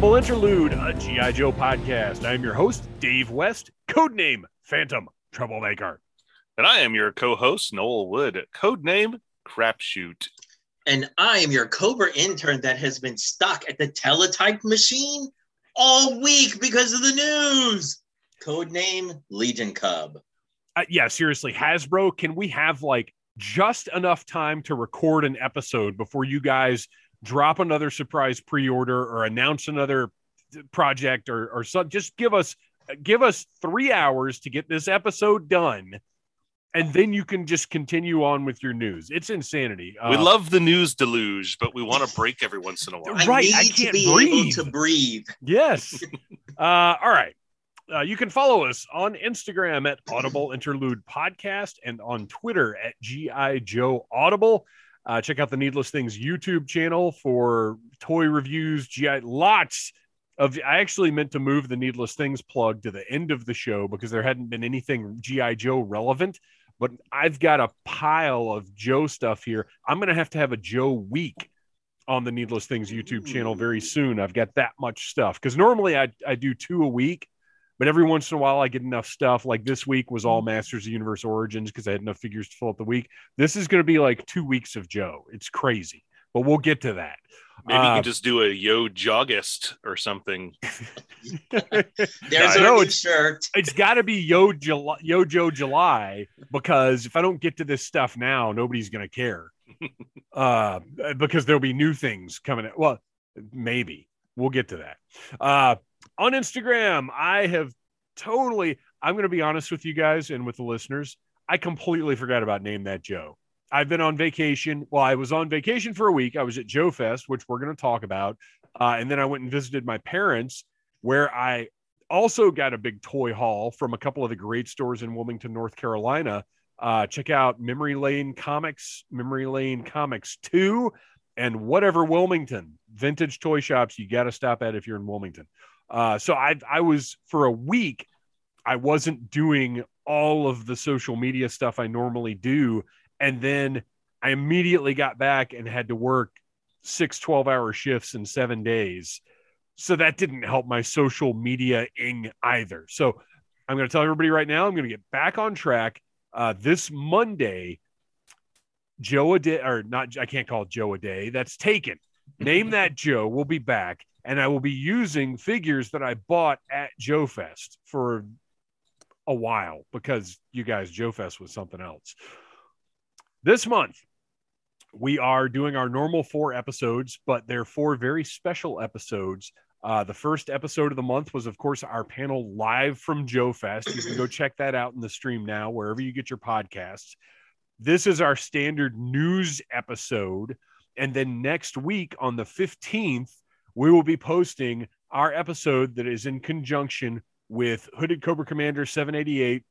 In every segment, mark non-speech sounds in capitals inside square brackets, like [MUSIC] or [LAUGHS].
to Audible Interlude, a G.I. Joe podcast. I am your host, Dave West, codename Phantom Troublemaker. And I am your co host, Noel Wood, codename Crapshoot. And I am your Cobra intern that has been stuck at the teletype machine all week because of the news. Codename Legion Cub. Uh, yeah, seriously, Hasbro, can we have like just enough time to record an episode before you guys drop another surprise pre-order or announce another project or or so just give us give us 3 hours to get this episode done and then you can just continue on with your news. It's insanity. we uh, love the news deluge, but we want to break every once in a while. Right, I, I can't breathe. to breathe. Yes. [LAUGHS] uh, all right. Uh, you can follow us on Instagram at Audible Interlude Podcast and on Twitter at GI Joe Audible. Uh, check out the Needless Things YouTube channel for toy reviews. GI lots of. I actually meant to move the Needless Things plug to the end of the show because there hadn't been anything GI Joe relevant. But I've got a pile of Joe stuff here. I'm going to have to have a Joe week on the Needless Things YouTube channel very soon. I've got that much stuff because normally I, I do two a week but every once in a while, I get enough stuff. Like this week was all mm-hmm. Masters of Universe Origins because I had enough figures to fill up the week. This is going to be like two weeks of Joe. It's crazy, but we'll get to that. Maybe uh, you can uh, just do a Yo Joggist or something. [LAUGHS] There's a new shirt. It's got to be Yo July, Yo Joe July because if I don't get to this stuff now, nobody's going to care. [LAUGHS] uh, because there'll be new things coming. In. Well, maybe we'll get to that. Uh, on Instagram, I have totally, I'm going to be honest with you guys and with the listeners. I completely forgot about Name That Joe. I've been on vacation. Well, I was on vacation for a week. I was at Joe Fest, which we're going to talk about. Uh, and then I went and visited my parents, where I also got a big toy haul from a couple of the great stores in Wilmington, North Carolina. Uh, check out Memory Lane Comics, Memory Lane Comics 2, and whatever Wilmington vintage toy shops you got to stop at if you're in Wilmington. Uh, so I I was for a week, I wasn't doing all of the social media stuff I normally do. And then I immediately got back and had to work six 12 hour shifts in seven days. So that didn't help my social media ing either. So I'm going to tell everybody right now, I'm going to get back on track. Uh, this Monday, Joe a day, or not, I can't call Joe a day. That's taken. Name [LAUGHS] that Joe. We'll be back and I will be using figures that I bought at Joe Fest for a while because you guys, Joe Fest was something else. This month, we are doing our normal four episodes, but they're four very special episodes. Uh, the first episode of the month was, of course, our panel live from Joe Fest. You can go [CLEARS THROAT] check that out in the stream now, wherever you get your podcasts. This is our standard news episode. And then next week on the 15th, we will be posting our episode that is in conjunction with Hooded Cobra Commander 788,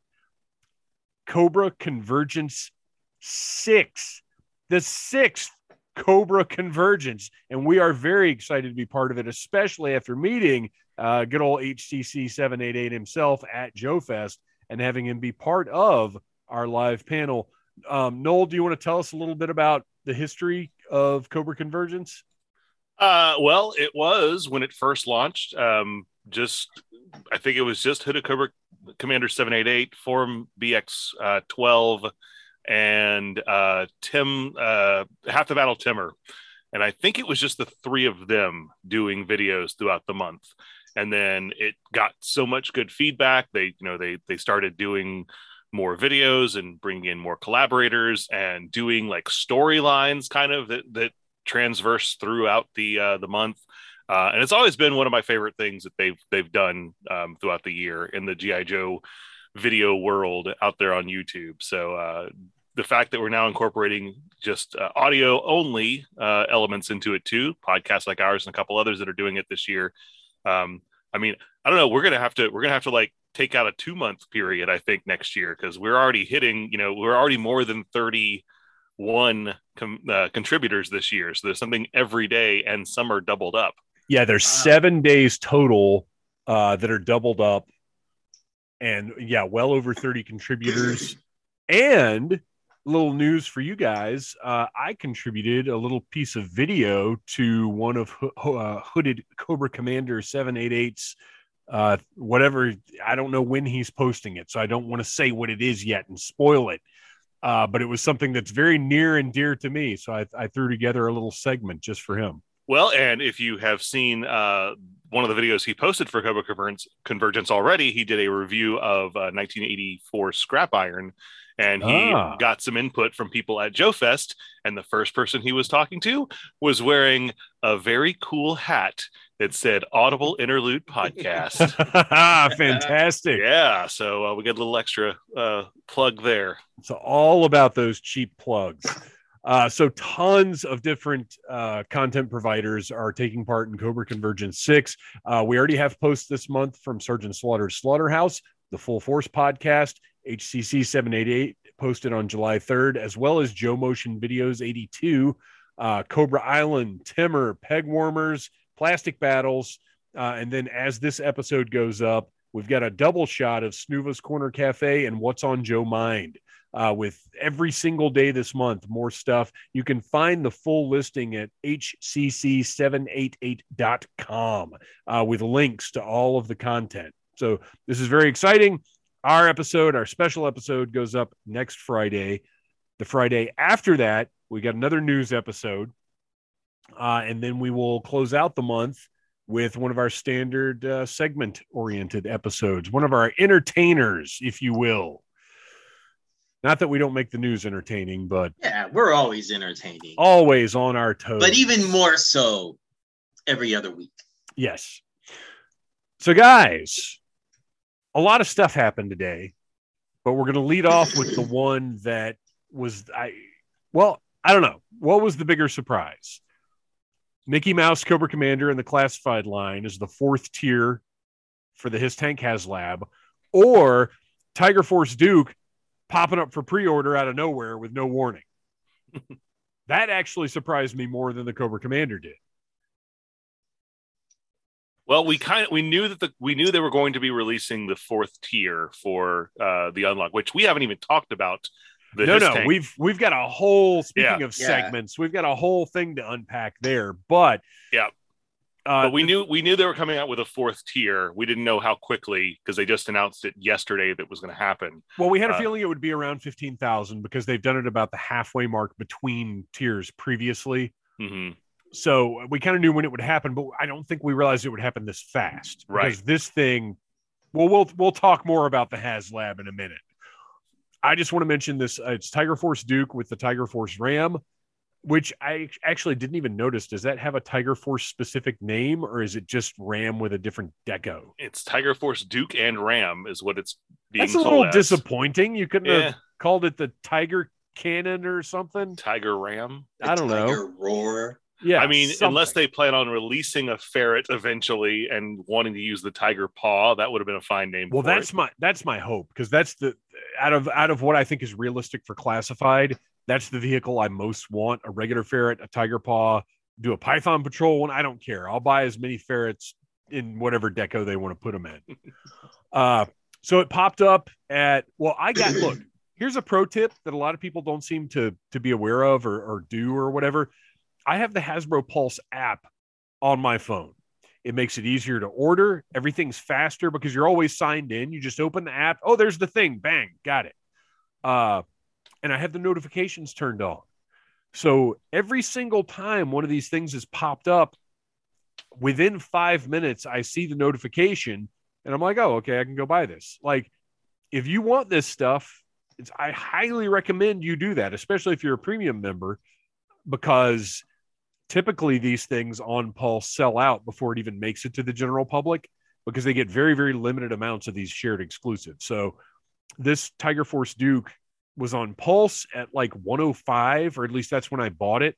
Cobra Convergence 6, the sixth Cobra Convergence. And we are very excited to be part of it, especially after meeting uh, good old HCC 788 himself at Joe Fest and having him be part of our live panel. Um, Noel, do you want to tell us a little bit about the history of Cobra Convergence? Uh, well, it was when it first launched. Um, just I think it was just Hooded Cobra Commander 788, Form BX uh, 12, and uh, Tim, uh, Half the Battle Timmer. And I think it was just the three of them doing videos throughout the month. And then it got so much good feedback. They, you know, they they started doing more videos and bringing in more collaborators and doing like storylines kind of that that transverse throughout the uh, the month. Uh, and it's always been one of my favorite things that they've they've done um, throughout the year in the GI Joe video world out there on YouTube. So uh, the fact that we're now incorporating just uh, audio only uh, elements into it too, podcasts like ours and a couple others that are doing it this year. Um, I mean, I don't know. We're gonna have to we're gonna have to like take out a two month period, I think, next year because we're already hitting. You know, we're already more than thirty one com- uh, contributors this year. So there's something every day, and some are doubled up. Yeah, there's wow. seven days total uh, that are doubled up, and yeah, well over 30 contributors. and little news for you guys. Uh, I contributed a little piece of video to one of Ho- uh, Hooded Cobra Commander 788's, uh, whatever. I don't know when he's posting it, so I don't want to say what it is yet and spoil it. Uh, but it was something that's very near and dear to me. So I, I threw together a little segment just for him. Well, and if you have seen uh, one of the videos he posted for Cobra Convergence, Convergence already, he did a review of uh, 1984 Scrap Iron, and he Ah. got some input from people at Joe Fest. And the first person he was talking to was wearing a very cool hat that said Audible Interlude Podcast. [LAUGHS] Fantastic. yeah, so uh, we got a little extra uh, plug there. So, all about those cheap plugs. Uh, so tons of different uh, content providers are taking part in Cobra Convergence 6. Uh, we already have posts this month from Sergeant Slaughter's Slaughterhouse, the Full Force podcast, HCC 788 posted on July 3rd, as well as Joe Motion Videos 82, uh, Cobra Island, Timmer, Peg Warmers, Plastic Battles. Uh, and then as this episode goes up, we've got a double shot of Snuva's Corner Cafe and What's on Joe Mind uh, with every single day this month, more stuff. You can find the full listing at hcc788.com uh, with links to all of the content. So this is very exciting. Our episode, our special episode, goes up next Friday. The Friday after that, we got another news episode. Uh, and then we will close out the month with one of our standard uh, segment oriented episodes, one of our entertainers, if you will. Not that we don't make the news entertaining, but Yeah, we're always entertaining, always on our toes. but even more so every other week. yes. So, guys, a lot of stuff happened today, but we're going to lead off with the [LAUGHS] one that was I. Well, I don't know what was the bigger surprise. Mickey Mouse Cobra Commander in the classified line is the fourth tier for the HISS Tank HasLab, or Tiger Force Duke popping up for pre-order out of nowhere with no warning. [LAUGHS] that actually surprised me more than the Cobra Commander did. Well, we kind of we knew that the we knew they were going to be releasing the fourth tier for uh, the unlock, which we haven't even talked about. The no, HISS no, Tank. we've we've got a whole speaking Yeah. of Yeah. segments, we've got a whole thing to unpack there. But Yeah. uh, but we knew we knew they were coming out with a fourth tier. We didn't know how quickly because they just announced it yesterday that was going to happen. well, we had a uh, feeling it would be around fifteen thousand because they've done it about the halfway mark between tiers previously. hmm So we kind of knew when it would happen, but I don't think we realized it would happen this fast. Right. Because this thing, well, we'll we'll talk more about the HasLab in a minute. I just want to mention this. Uh, it's Tiger Force Duke with the Tiger Force Ram, which I actually didn't even notice. Does that have a Tiger Force specific name, or is it just Ram with a different deco? It's Tiger Force Duke and Ram is what it's being That's a little as. disappointing. You couldn't Yeah, have called it the Tiger Cannon or something. Tiger Ram. I don't know. Tiger Roar. Yeah, I mean, unless they plan on releasing a ferret eventually and wanting to use the tiger paw, that would have been a fine name. Well, for that's it. my that's my hope because that's the out of out of what I think is realistic for classified. That's the vehicle I most want: a regular ferret, a tiger paw, do a python patrol one. I don't care. I'll buy as many ferrets in whatever deco they want to put them in. [LAUGHS] uh, so it popped up at well, I got look. Here's a pro tip that a lot of people don't seem to to be aware of or, or do or whatever. I have the Hasbro Pulse app on my phone. It makes it easier to order. Everything's faster because you're always signed in. You just open the app. Oh, there's the thing. Bang, got it. Uh, and I have the notifications turned on. So every single time one of these things has popped up, within five minutes, I see the notification and I'm like, oh, okay, I can go buy this. Like, if you want this stuff, I highly recommend you do that, especially if you're a premium member, because typically these things on Pulse sell out before it even makes it to the general public because they get very, very limited amounts of these shared exclusives. So this Tiger Force Duke was on Pulse at like 105, or at least that's when I bought it.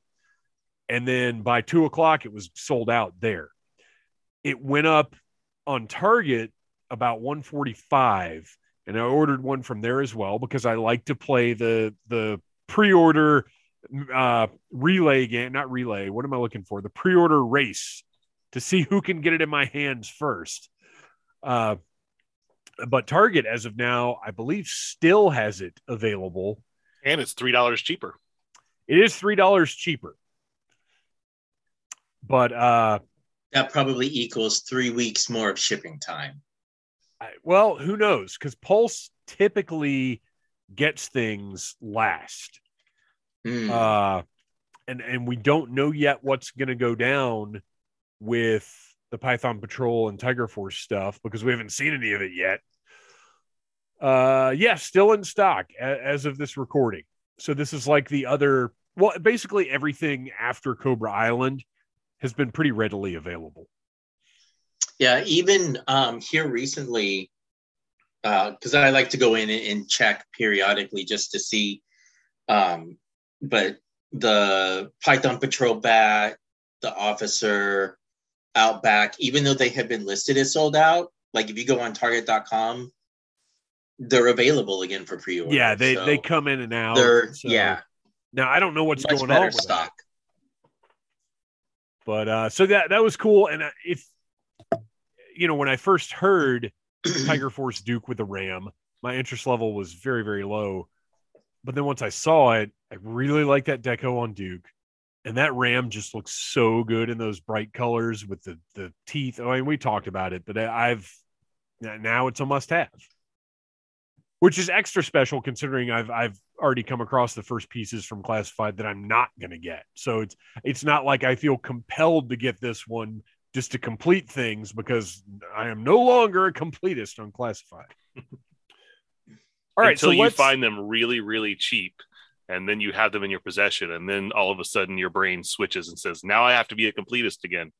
And then by two o'clock, it was sold out there. It went up on Target about 145, and I ordered one from there as well because I like to play the the pre-order uh relay game, not relay. What am I looking for? The pre-order race to see who can get it in my hands first. Uh, but Target, as of now, I believe still has it available. And it's three dollars cheaper. It is three dollars cheaper. But uh That probably equals three weeks more of shipping time. I- well, who knows? Because Pulse typically gets things last. Hmm. Uh and and we don't know yet what's gonna go down with the Python Patrol and Tiger Force stuff because we haven't seen any of it yet. Uh yeah, still in stock as of this recording. So this is like the other well, basically everything after Cobra Island has been pretty readily available. Yeah, even um, here recently, because I like to go in and, and check periodically just to see. Um, but the Python Patrol Bat, the Officer, Outback, even though they have been listed as sold out, like if you go on Target.com, they're available again for pre-order. Yeah, they So they come in and out. they're so- yeah Now I don't know what's much going on with that. stock. but uh so that that was cool and uh, if you know when i first heard [CLEARS THROAT] tiger force duke with the ram my interest level was very very low but then once i saw it i really like that deco on duke and that ram just looks so good in those bright colors with the the teeth. I mean we talked about it but i've now it's a must have which is extra special considering i've i've already come across the first pieces from classified that i'm not going to get. So it's it's not like I feel compelled to get this one just to complete things because I am no longer a completist on classified. [LAUGHS] All right, Until so you find them really, really cheap, and then you have them in your possession, and then all of a sudden your brain switches and says, "Now I have to be a completist again."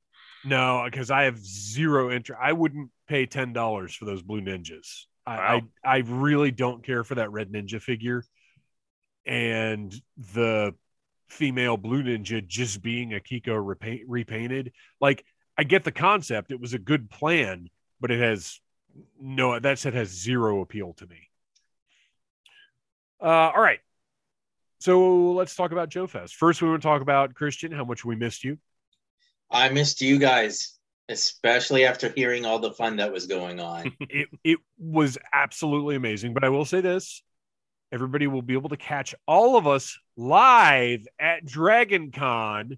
no, because I have zero interest. I wouldn't pay ten dollars for those blue ninjas. I, I I really don't care for that red ninja figure, and the female blue ninja just being a Kiko repaint, repainted. Like I get the concept; it was a good plan, but it has no. That set has zero appeal to me. Uh, all right. So let's talk about Joe Fest. First, we want to talk about Christian, how much we missed you. I missed you guys, especially after hearing all the fun that was going on. [LAUGHS] it it was absolutely amazing. But I will say this: everybody will be able to catch all of us live at Dragon Con.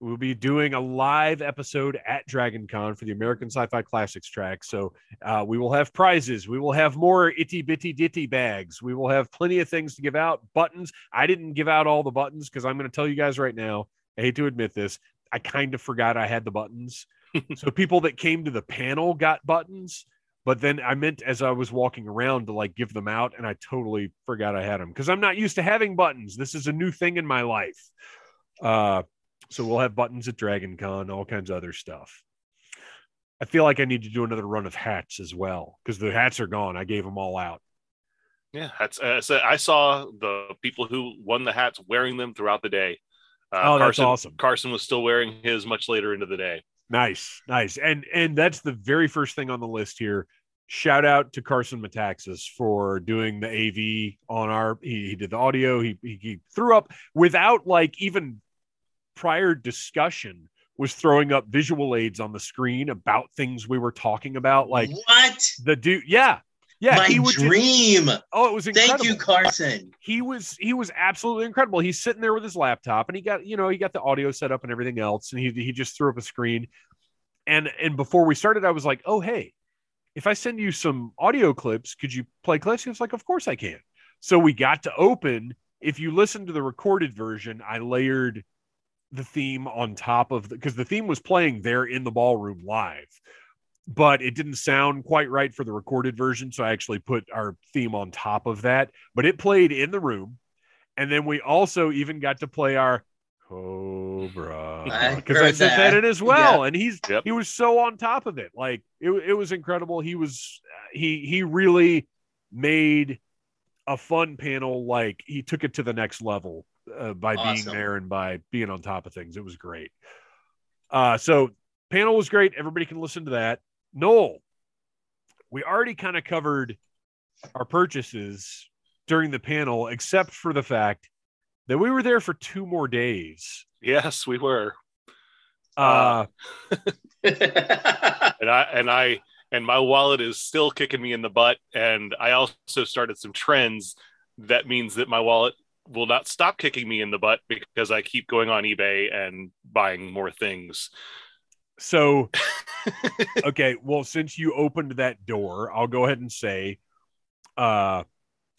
We'll be doing a live episode at Dragon Con for the American Sci-Fi Classics track. So uh, we will have prizes. We will have more itty bitty ditty bags. We will have plenty of things to give out. Buttons. I didn't give out all the buttons because I'm going to tell you guys right now. I hate to admit this. I kind of forgot I had the buttons. [LAUGHS] so people that came to the panel got buttons, but then I meant as I was walking around to like give them out, and I totally forgot I had them because I'm not used to having buttons. This is a new thing in my life. Uh, so we'll have buttons at Dragon Con, all kinds of other stuff. I feel like I need to do another run of hats as well because the hats are gone. I gave them all out. Yeah, that's. Uh, so I saw the people who won the hats wearing them throughout the day. Uh, Oh, that's Carson, awesome. Carson was still wearing his much later into the day. Nice, nice, and and that's the very first thing on the list here. Shout out to Carson Metaxas for doing the AV on our. He, he did the audio. He, he he threw up without like even prior discussion. Was throwing up visual aids on the screen about things we were talking about, like what? the dude. Yeah, yeah. My he would just- dream. oh, it was incredible Thank you, Carson. he was he was absolutely incredible. He's sitting there with his laptop and he got you know he got the audio set up and everything else and he he just threw up a screen. And and before we started, I was like, oh hey, if I send you some audio clips, could you play clips? He was like, of course I can. So we got to open. If you listen to the recorded version, I layered the theme on top of the because the theme was playing there in the ballroom live but it didn't sound quite right for the recorded version. So I actually put our theme on top of that, but it played in the room. And then we also even got to play our Cobra because I sent that. in as [LAUGHS] well. And he's Yep. he was so on top of it. Like it, it was incredible. He was he he really made a fun panel. Like he took it to the next level uh, by being Awesome. there and by being on top of things. It was great. Uh, so panel was great. Everybody can listen to that. Noel, we already kind of covered our purchases during the panel, except for the fact that we were there for two more days. Yes, we were, Uh, [LAUGHS] and I and I and my wallet is still kicking me in the butt. And I also started some trends that means that my wallet will not stop kicking me in the butt because I keep going on eBay and buying more things. So, [LAUGHS] okay, well, since you opened that door, I'll go ahead and say, uh,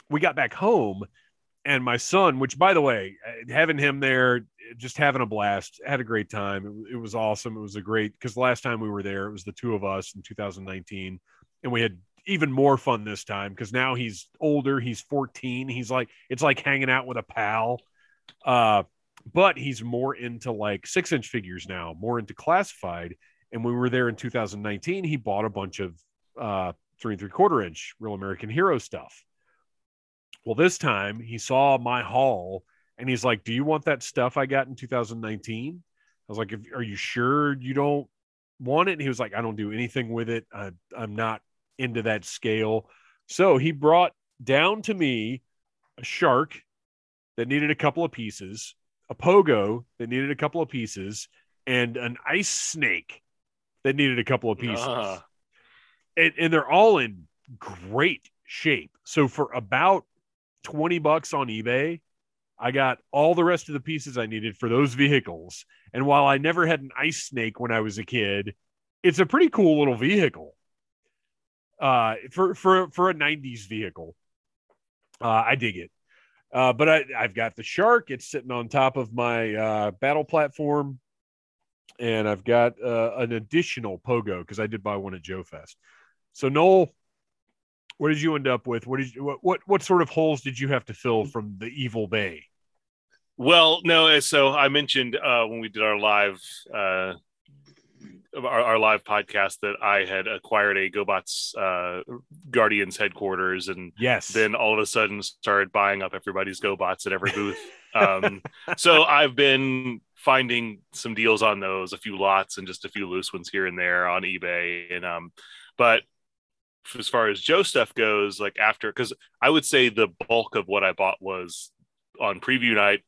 we got back home, and my son, which by the way, having him there, just having a blast, had a great time. It, it was awesome. It was a great because last time we were there, it was the two of us in 2019, and we had even more fun this time because now he's older. He's 14. He's like, it's like hanging out with a pal. Uh, but he's more into like six inch figures now, more into classified. And when we were there in 2019, he bought a bunch of uh, three and three quarter inch Real American Hero stuff. Well, this time he saw my haul and he's like, Do you want that stuff I got in 2019? I was like, Are you sure you don't want it? And he was like, I don't do anything with it. I, I'm not into that scale. So he brought down to me a shark that needed a couple of pieces, a pogo that needed a couple of pieces, and an ice snake that needed a couple of pieces. Uh. And, and they're all in great shape. So for about 20 bucks on eBay, I got all the rest of the pieces I needed for those vehicles. And while I never had an ice snake when I was a kid, it's a pretty cool little vehicle uh, for for for a '90s vehicle. Uh, I dig it. Uh, but I, I've got the shark. It's sitting on top of my uh, battle platform, and I've got uh, an additional pogo because I did buy one at Joe Fest. So Noel, what did you end up with? What did you, what, what what sort of holes did you have to fill from the Evil Bay? Well, no. So I mentioned uh, when we did our live uh, our, our, live podcast that I had acquired a GoBots uh, Guardians headquarters, and yes, then all of a sudden started buying up everybody's GoBots at every booth. [LAUGHS] um, so I've been finding some deals on those, a few lots and just a few loose ones here and there on eBay, and um, but as far as Joe stuff goes, like after, because I would say the bulk of what I bought was on preview night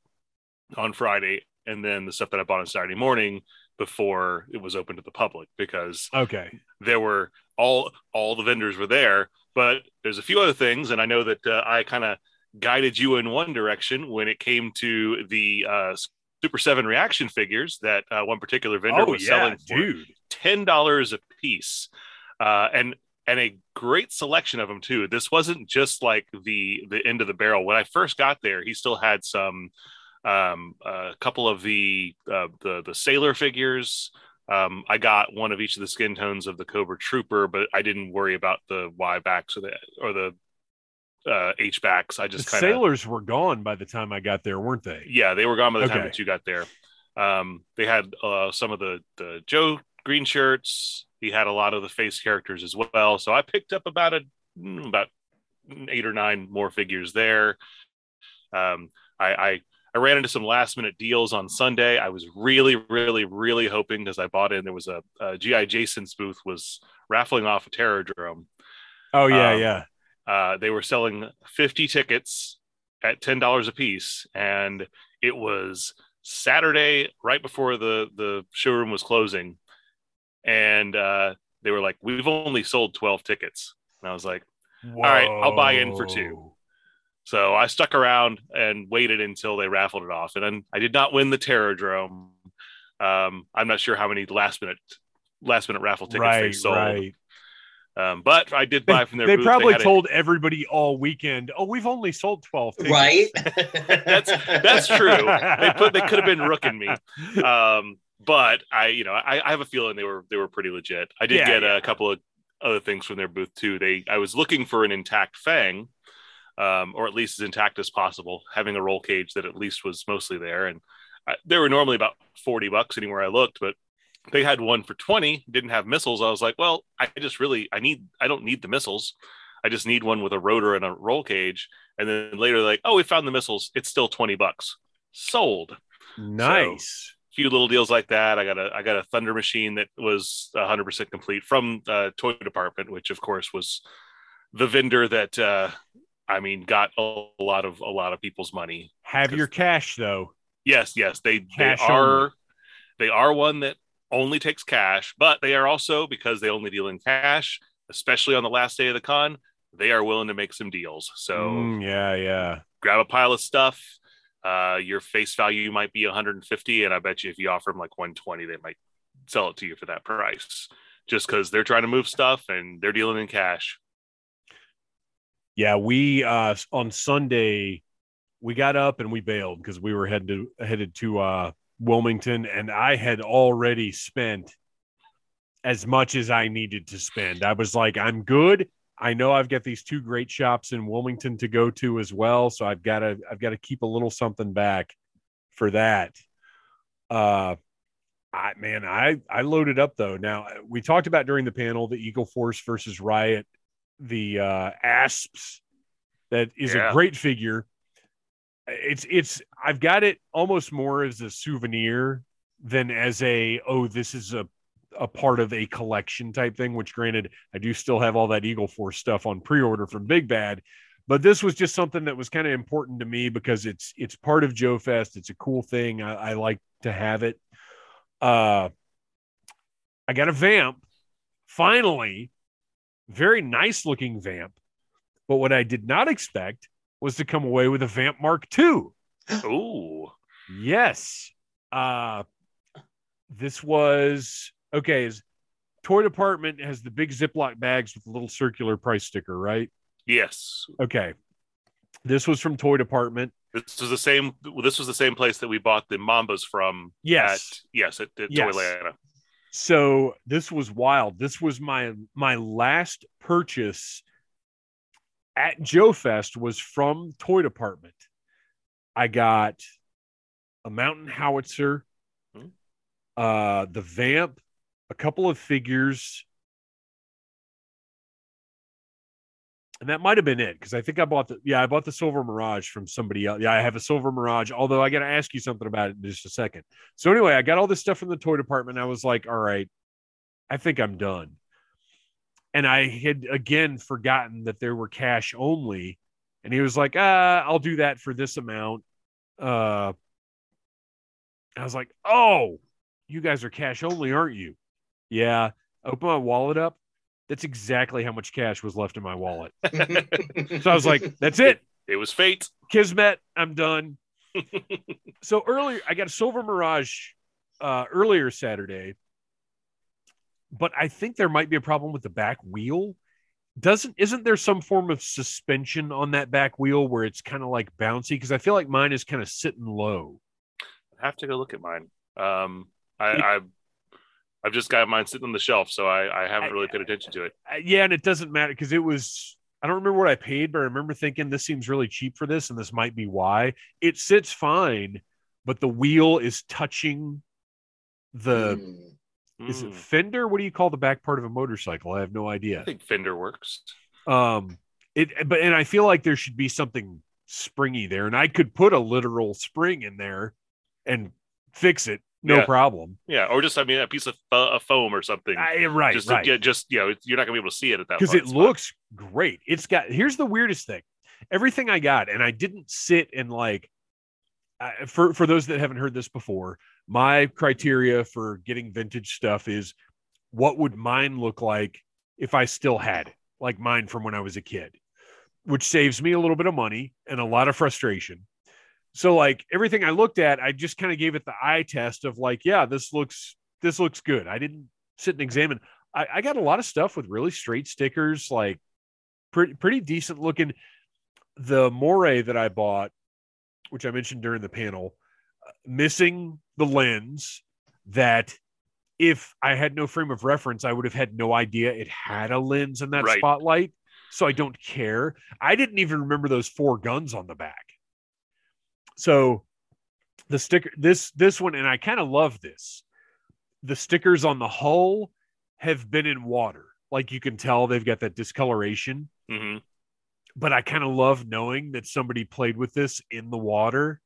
on Friday, and then the stuff that I bought on Saturday morning before it was open to the public because okay. there were all all the vendors were there but there's a few other things and i know that uh, i kind of guided you in one direction when it came to the uh, super 7 reaction figures that uh, one particular vendor oh, was yeah, selling for dude. $10 a piece uh, and and a great selection of them too. This wasn't just like the the end of the barrel. When i first got there he still had some um, a couple of the uh, the the sailor figures. Um, I got one of each of the skin tones of the Cobra Trooper, but I didn't worry about the Y backs or the or the uh, H backs. I just kinda, sailors were gone by the time I got there, weren't they? Yeah, they were gone by the okay. time that you got there. Um, they had uh, some of the the Joe green shirts. He had a lot of the face characters as well. So I picked up about a mm, about eight or nine more figures there. Um, I, I I ran into some last minute deals on Sunday. I was really, really, really hoping because I bought in. There was a, a GI Jason's booth was raffling off a Terrordrome. Oh yeah, um, yeah. Uh, they were selling 50 tickets at ten dollars a piece, and it was Saturday right before the the showroom was closing, and uh, they were like, "We've only sold 12 tickets," and I was like, Whoa. "All right, I'll buy in for two. So I stuck around and waited until they raffled it off, and then I did not win the Terrordrome. Um, I'm not sure how many last minute last minute raffle tickets right, they sold. Right. Um, but I did buy from their. They booth. probably they told a... everybody all weekend, "Oh, we've only sold twelve tickets." Right. [LAUGHS] that's that's true. They put they could have been rooking me. Um, but I, you know, I, I, have a feeling they were they were pretty legit. I did yeah, get yeah. a couple of other things from their booth too. They I was looking for an intact Fang, um, or at least as intact as possible, having a roll cage that at least was mostly there. And I, they were normally about 40 bucks anywhere I looked, but they had one for 20, didn't have missiles. I was like, well, I just really, I need, I don't need the missiles. I just need one with a rotor and a roll cage. And then later, like, oh, we found the missiles. It's still 20 bucks. Sold. Nice. So, few little deals like that. I got a I got a Thunder machine that was 100% complete from uh, Toy Department, which of course was the vendor that uh, I mean, got a lot of a lot of people's money. Have your cash though. Yes, yes, they cash they are only. they are one that only takes cash, but they are also because they only deal in cash, especially on the last day of the con. they are willing to make some deals. So Mm, yeah, yeah. grab a pile of stuff. Uh, your face value might be 150, and I bet you if you offer them like 120, they might sell it to you for that price. Just because they're trying to move stuff and they're dealing in cash. Yeah, we uh on Sunday we got up and we bailed because we were headed to, headed to uh Wilmington and I had already spent as much as I needed to spend. I was like, I'm good. I know I've got these two great shops in Wilmington to go to as well, so I've got to I've got to keep a little something back for that. Uh I man, I I loaded up though. Now we talked about during the panel the Eagle Force versus Riot, the uh asps that is Yeah. a great figure. It's it's I've got it almost more as a souvenir than as a oh this is a a part of a collection type thing. Which granted, I do still have all that Eagle Force stuff on pre-order from Big Bad, but this was just something that was kind of important to me because it's it's part of Joe Fest. It's a cool thing. I, I like to have it. Uh, I got a vamp. Finally, very nice looking vamp. But what I did not expect was to come away with a vamp Mark II. [GASPS] Oh, Yes. Uh this was okay. Is toy department has the big Ziploc bags with the little circular price sticker, right? yes. Okay. This was from Toy Department. This was the same. This was the same place that we bought the Mambas from. Yes. At, yes, at, at Yes. So this was wild. This was my my last purchase at Joe Fest was from Toy Department. I got a mountain howitzer, Hmm. uh, the vamp, a couple of figures, and that might have been it because I think I bought the yeah I bought the silver mirage from somebody else. Yeah, I have a silver mirage. Although I got to ask you something about it in just a second. So anyway, I got all this stuff from the toy department. I was like, all right, I think I'm done. And I had again forgotten that there were cash only. And he was like, ah, I'll do that for this amount. Uh, I was like, oh, you guys are cash only, aren't you? Yeah. Open my wallet up. That's exactly how much cash was left in my wallet. [LAUGHS] So I was like, that's it. It was fate. Kismet, I'm done. [LAUGHS] so earlier, I got a Silver Mirage uh, earlier Saturday, but I think there might be a problem with the back wheel. Doesn't isn't there some form of suspension on that back wheel where it's kind of like bouncy? Because I feel like mine is kind of sitting low. I have to go look at mine. Um, I, I I've just got mine sitting on the shelf, so I, I haven't really paid attention to it. Yeah, and it doesn't matter because it was. I don't remember what I paid, but I remember thinking this seems really cheap for this, and this might be why. It sits fine, but the wheel is touching the Mm. Is it Mm, fender? What do you call the back part of a motorcycle? I have no idea. I think Fender works. Um, it but and I feel like there should be something springy there, and I could put a literal spring in there and fix it, no Yeah. problem. Yeah, or just I mean a piece of a foam or something. I, right, just to right. get just you know you're not gonna be able to see it at that point. because it spot. looks great. It's got here's the weirdest thing. Everything I got, and I didn't sit and like uh, for for those that haven't heard this before, my criteria for getting vintage stuff is what would mine look like if I still had it, like mine from when I was a kid, which saves me a little bit of money and a lot of frustration. So like everything I looked at, I just kind of gave it the eye test of like, yeah, this looks this looks good. I didn't sit and examine. I, I got a lot of stuff with really straight stickers, like pretty pretty decent looking. The moray that I bought, which I mentioned during the panel, uh, missing the lens that if I had no frame of reference, I would have had no idea it had a lens in that Right. spotlight. So I don't care. I didn't even remember those four guns on the back. So the sticker this this one and I kind of love this. The stickers on the hull have been in water. Like you can tell they've got that discoloration, Mhm. but I kind of love knowing that somebody played with this in the water.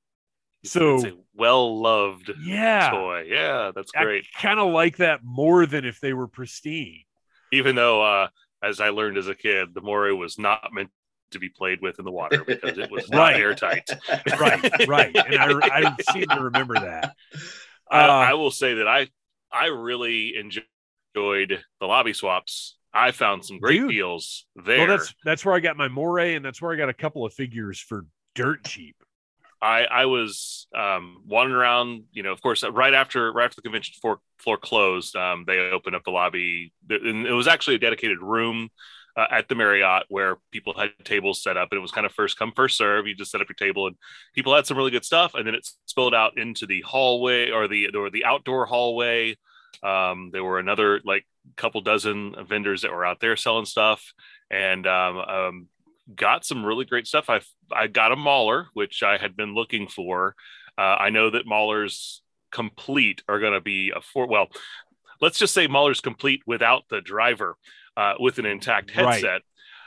So well loved yeah, toy. Yeah, that's great. Kind of like that more than if they were pristine. Even though, uh, as I learned as a kid, the moray was not meant to be played with in the water because it was [LAUGHS] not Right. airtight. [LAUGHS] Right, right. And I, I seem to remember that. [LAUGHS] I, Uh, I will say that I I really enjoyed the lobby swaps. I found some great Dude. deals there. Well, that's that's where I got my moray, and that's where I got a couple of figures for dirt cheap. I I was um, wandering around, you know, of course, right after right after the convention floor, floor closed, um, they opened up the lobby, and it was actually a dedicated room uh, at the Marriott where people had tables set up, and it was kind of first come first serve. You just set up your table, and people had some really good stuff, and then it spilled out into the hallway or the or the outdoor hallway. Um, there were another like couple dozen vendors that were out there selling stuff, and um, um, got some really great stuff. I I got a Mauler, which I had been looking for. Uh, I know that Maulers complete are going to be a four. Well, let's just say Maulers complete without the driver, uh, with an intact Right. headset.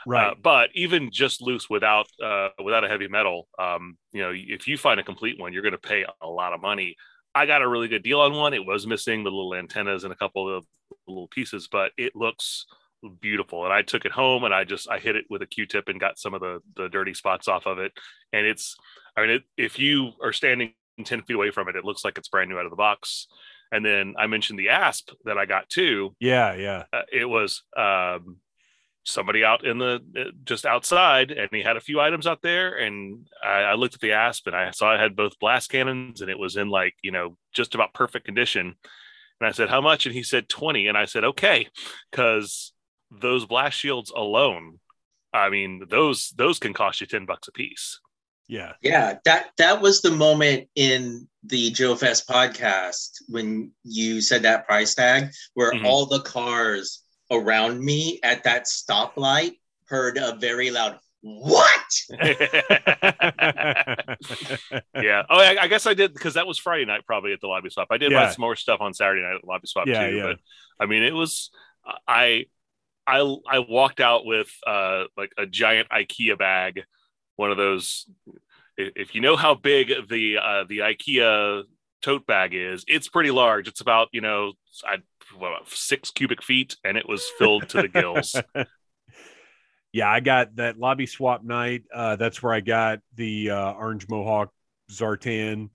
Right. Uh, but even just loose without uh, without a heavy metal, um, you know, if you find a complete one, you're going to pay a lot of money. I got a really good deal on one. It was missing the little antennas and a couple of little pieces, but it looks beautiful. And I took it home and I just I hit it with a Q-tip and got some of the the dirty spots off of it. And it's, I mean, it, if you are standing ten feet away from it, it looks like it's brand new out of the box. And then I mentioned the asp that I got too. Yeah, yeah. uh, it was um, somebody out in the uh, just outside and he had a few items out there and I, I looked at the asp and i saw it had both blast cannons and it was in like you know just about perfect condition. And i said how much? And he said 20 and i said okay. Because those blast shields alone i mean those those can cost you 10 bucks a piece Yeah. Yeah, that that was the moment in the Joe Fest podcast when you said that price tag, where Mhm. all the cars around me at that stoplight heard a very loud "What?" [LAUGHS] [LAUGHS] yeah. Oh, I, I guess I did because that was Friday night, probably at the lobby swap. I did buy some more stuff on Saturday night at the lobby swap Yeah, too. yeah. But I mean, it was I I I walked out with uh like a giant IKEA bag, one of those. If you know how big the uh, the IKEA tote bag is, it's pretty large. It's about you know I what, six cubic feet, and it was filled to the gills. [LAUGHS] yeah, I got that lobby swap night. Uh, that's where I got the uh, orange mohawk Zartan,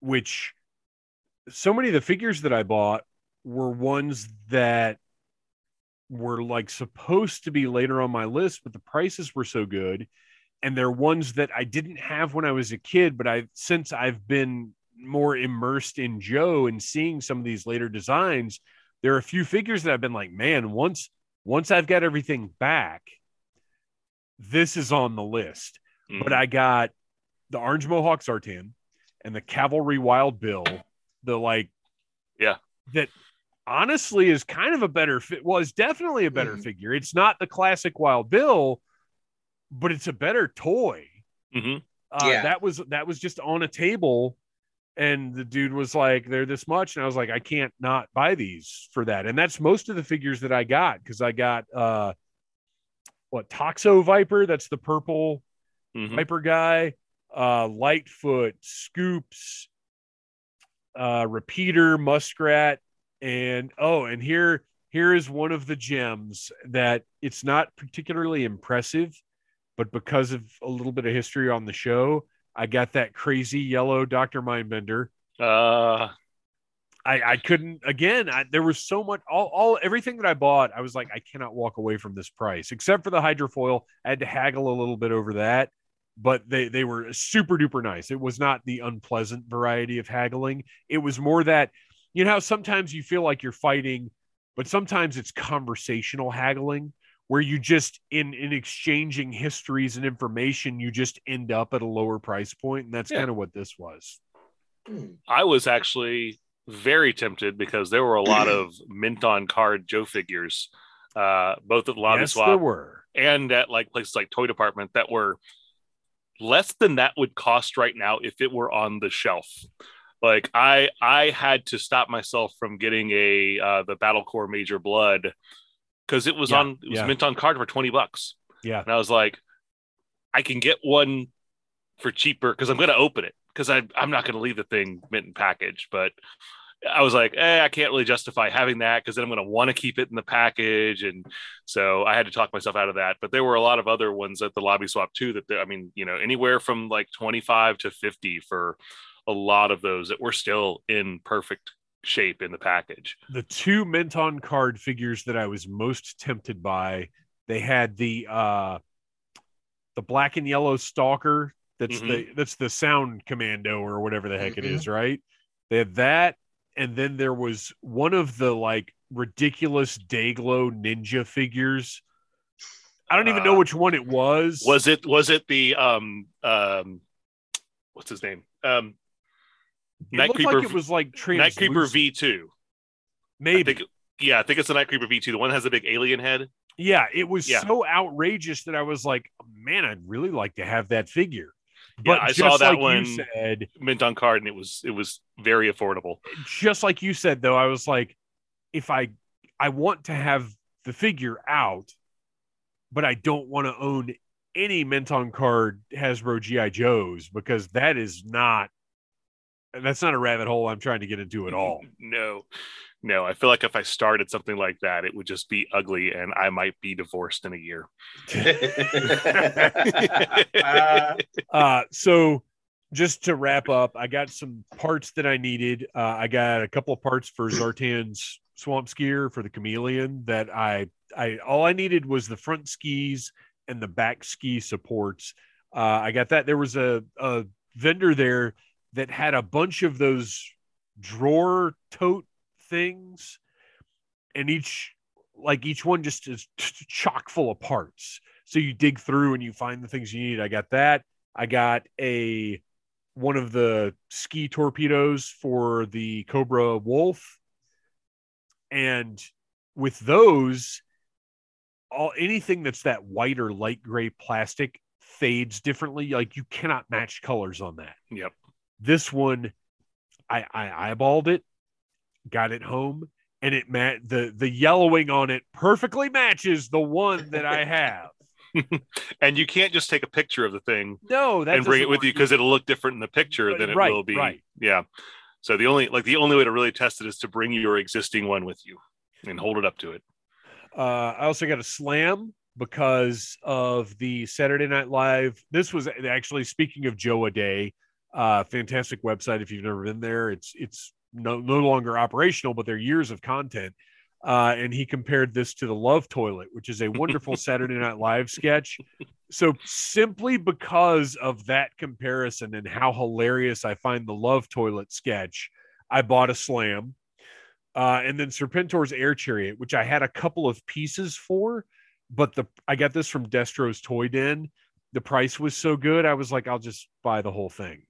which so many of the figures that I bought were ones that were like supposed to be later on my list, but the prices were so good. And they're ones that I didn't have when I was a kid, but I since I've been more immersed in Joe and seeing some of these later designs, there are a few figures that I've been like, man, once once I've got everything back, this is on the list. Mm. But I got the Orange Mohawk Zartan and the Cavalry Wild Bill, the like, Yeah. that honestly is kind of a better fit. Well, it's definitely a better Mhm. figure. It's not the classic Wild Bill, but it's a better toy. Mhm. Uh, Yeah. That was that was just on a table, and the dude was like, "They're this much," and I was like, "I can't not buy these for that." And that's most of the figures that I got because I got uh, what Toxo Viper. That's the purple Mhm. Viper guy. Uh, Lightfoot, Scoops, uh, Repeater, Muskrat, and oh, and here here is one of the gems that it's not particularly impressive, but because of a little bit of history on the show, I got that crazy yellow Doctor Mindbender. Uh, I, I couldn't again. I, there was so much all, all everything that I bought. I was like, I cannot walk away from this price, except for the hydrofoil. I had to haggle a little bit over that, but they they were super duper nice. It was not the unpleasant variety of haggling. It was more that you know how sometimes you feel like you're fighting, but sometimes it's conversational haggling where you just in in exchanging histories and information, you just end up at a lower price point, and that's Yeah. kind of what this was. Hmm. I was actually very tempted because there were a lot of [CLEARS THROAT] mint on card Joe figures, uh, both at Lobby yes, there Swap were. and at like places like Toy Department that were less than that would cost right now if it were on the shelf. Like I, I had to stop myself from getting a uh, the Battle Corps Major Bludd because it was Yeah, on it was yeah. mint on card for twenty bucks, Yeah. and I was like, I can get one for cheaper because I'm going to open it because I'm not going to leave the thing mint and package. But I was like, eh, I can't really justify having that because then I'm going to want to keep it in the package, and so I had to talk myself out of that. But there were a lot of other ones at the lobby swap too. That I mean, you know, anywhere from like 25 to 50 for a lot of those that were still in perfect shape in the package. the two mint on card figures that I was most tempted by, they had the uh the black and yellow stalker that's the that's the sound commando or whatever the heck it Mhm. is, right? They had that, and then there was one of the like ridiculous Dayglow ninja figures. I don't even know Uh, which one it was. Was it was it the um um what's his name? Um it Night looked Creeper like it was like Night Creeper translucent. V two. Maybe. I think yeah, I think it's the Night Creeper V two, the one that has a big alien head. Yeah, it was Yeah. so outrageous that I was like, man, I'd really like to have that figure. But I just saw that like one- said, mint on card and it was it was very affordable. just like you said though, I was like, if I I want to have the figure out, but I don't want to own any mint on card Hasbro GI Joes because that is not that's not a rabbit hole I'm trying to get into at all. [LAUGHS] no. No, I feel like if I started something like that, it would just be ugly and I might be divorced in a year. Uh, [LAUGHS] [LAUGHS] Uh, so just to wrap up, I got some parts that I needed. Uh, I got a couple of parts for Zartan's swamp skier for the chameleon that I, I, all I needed was the front skis and the back ski supports. Uh, I got that. There was a, a vendor there that had a bunch of those drawer tote things, and each, like each one, just is chock full of parts. So you dig through and you find the things you need. I got that. I got a one of the ski torpedoes for the Cobra Wolf. And with those, all anything that's that white or light gray plastic fades differently. Like you cannot match colors on that. Yep. This one, I, I eyeballed it, got it home, and it mat the the yellowing on it perfectly matches the one that I have. [LAUGHS] And you can't just take a picture of the thing No, and bring it with you because it'll look different in the picture than it Right, will be. right. Yeah. So the only like the only way to really test it is to bring your existing one with you and hold it up to it. Uh, I also got a slam because of the Saturday Night Live. This was actually speaking of Joe a Day, uh, fantastic website. If you've never been there, it's it's no no longer operational, but they're years of content. Uh, and he compared this to the Love Toilet, which is a wonderful [LAUGHS] Saturday Night Live sketch. So simply because of that comparison and how hilarious I find the Love Toilet sketch, I bought a slam. Uh, and then Serpentor's Air Chariot, which I had a couple of pieces for, but the I got this from Destro's Toy Den. The price was so good, I was like, I'll just buy the whole thing.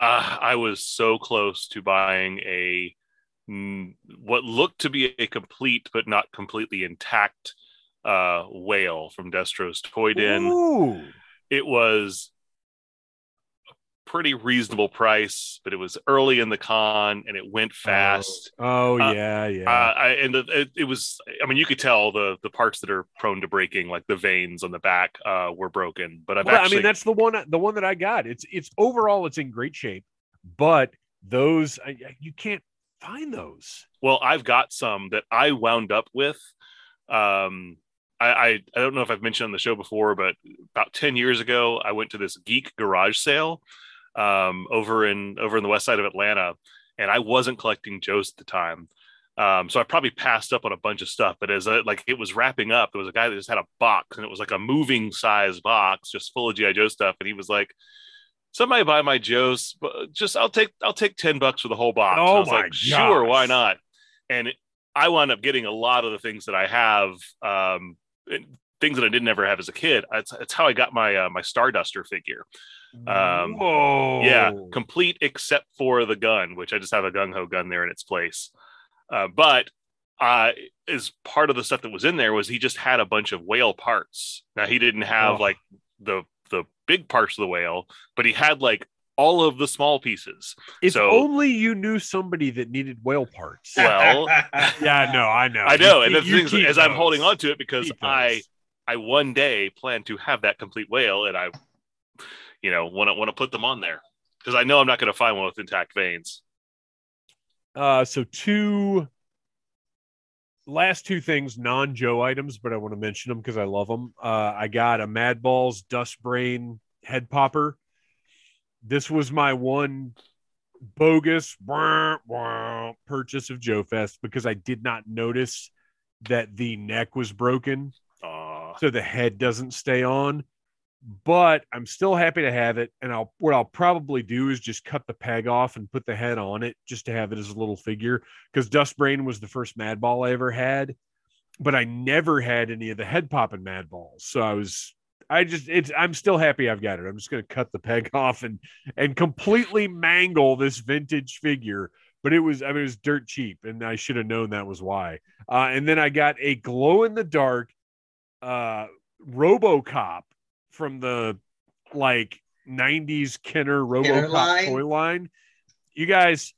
Uh, I was so close to buying a mm, what looked to be a complete but not completely intact uh, whale from Destro's Toy Den. Ooh, It was pretty reasonable price, but it was early in the con and it went fast. oh Uh, yeah, yeah. Uh, I, and the, it, it was, I mean, you could tell the the parts that are prone to breaking, like the veins on the back, uh, were broken. But I've well, actually, I mean, that's the one the one that I got. It's it's overall it's in great shape, but those I, I- you can't find those. well, I've got some that I wound up with. Um, I, I I don't know if I've mentioned on the show before, but about ten years ago, I went to this geek garage sale um, over in over in the west side of Atlanta, and I wasn't collecting Joe's at the time. Um, so I probably passed up on a bunch of stuff, but as I, like it was wrapping up, there was a guy that just had a box, and it was like a moving size box, just full of GI Joe stuff, and he was like, "Somebody buy my Joe's, but just I'll take I'll take ten bucks for the whole box." Oh I was my like, "Sure, why not?" And it, I wound up getting a lot of the things that I have, um, things that I didn't ever have as a kid. It's, it's how I got my uh, my Starduster figure. Um, Whoa, Yeah, complete except for the gun, which I just have a gung ho gun there in its place. Uh, but uh, as part of the stuff that was in there was he just had a bunch of whale parts. Now he didn't have Oh. like the the big parts of the whale, but he had like all of the small pieces. If so- only you knew somebody that needed whale parts. [LAUGHS] Well, [LAUGHS] yeah, no, I know. I know, You and the thing is, as I'm holding on to it because I those. I one day plan to have that complete whale, and I, you know, want to want to put them on there because I know I'm not going to find one with intact veins. Uh, so two last two things, non-Joe items, but I want to mention them because I love them. Uh, I got a Mad Balls Dust Brain head popper. This was my one bogus wah, wah, purchase of Joe Fest because I did not notice that the neck was broken, Aw. so the head doesn't stay on. But I'm still happy to have it, and I'll what I'll probably do is just cut the peg off and put the head on it just to have it as a little figure. Because Dustbrain was the first Mad Ball I ever had, but I never had any of the head popping Mad Balls, so I was I just it's I'm still happy I've got it. I'm just gonna cut the peg [LAUGHS] off and and completely mangle this vintage figure. But it was I mean it was dirt cheap, and I should have known that was why. Uh, and then I got a glow in the dark uh RoboCop from the like 90s Kenner RoboCop line? toy line. You guys,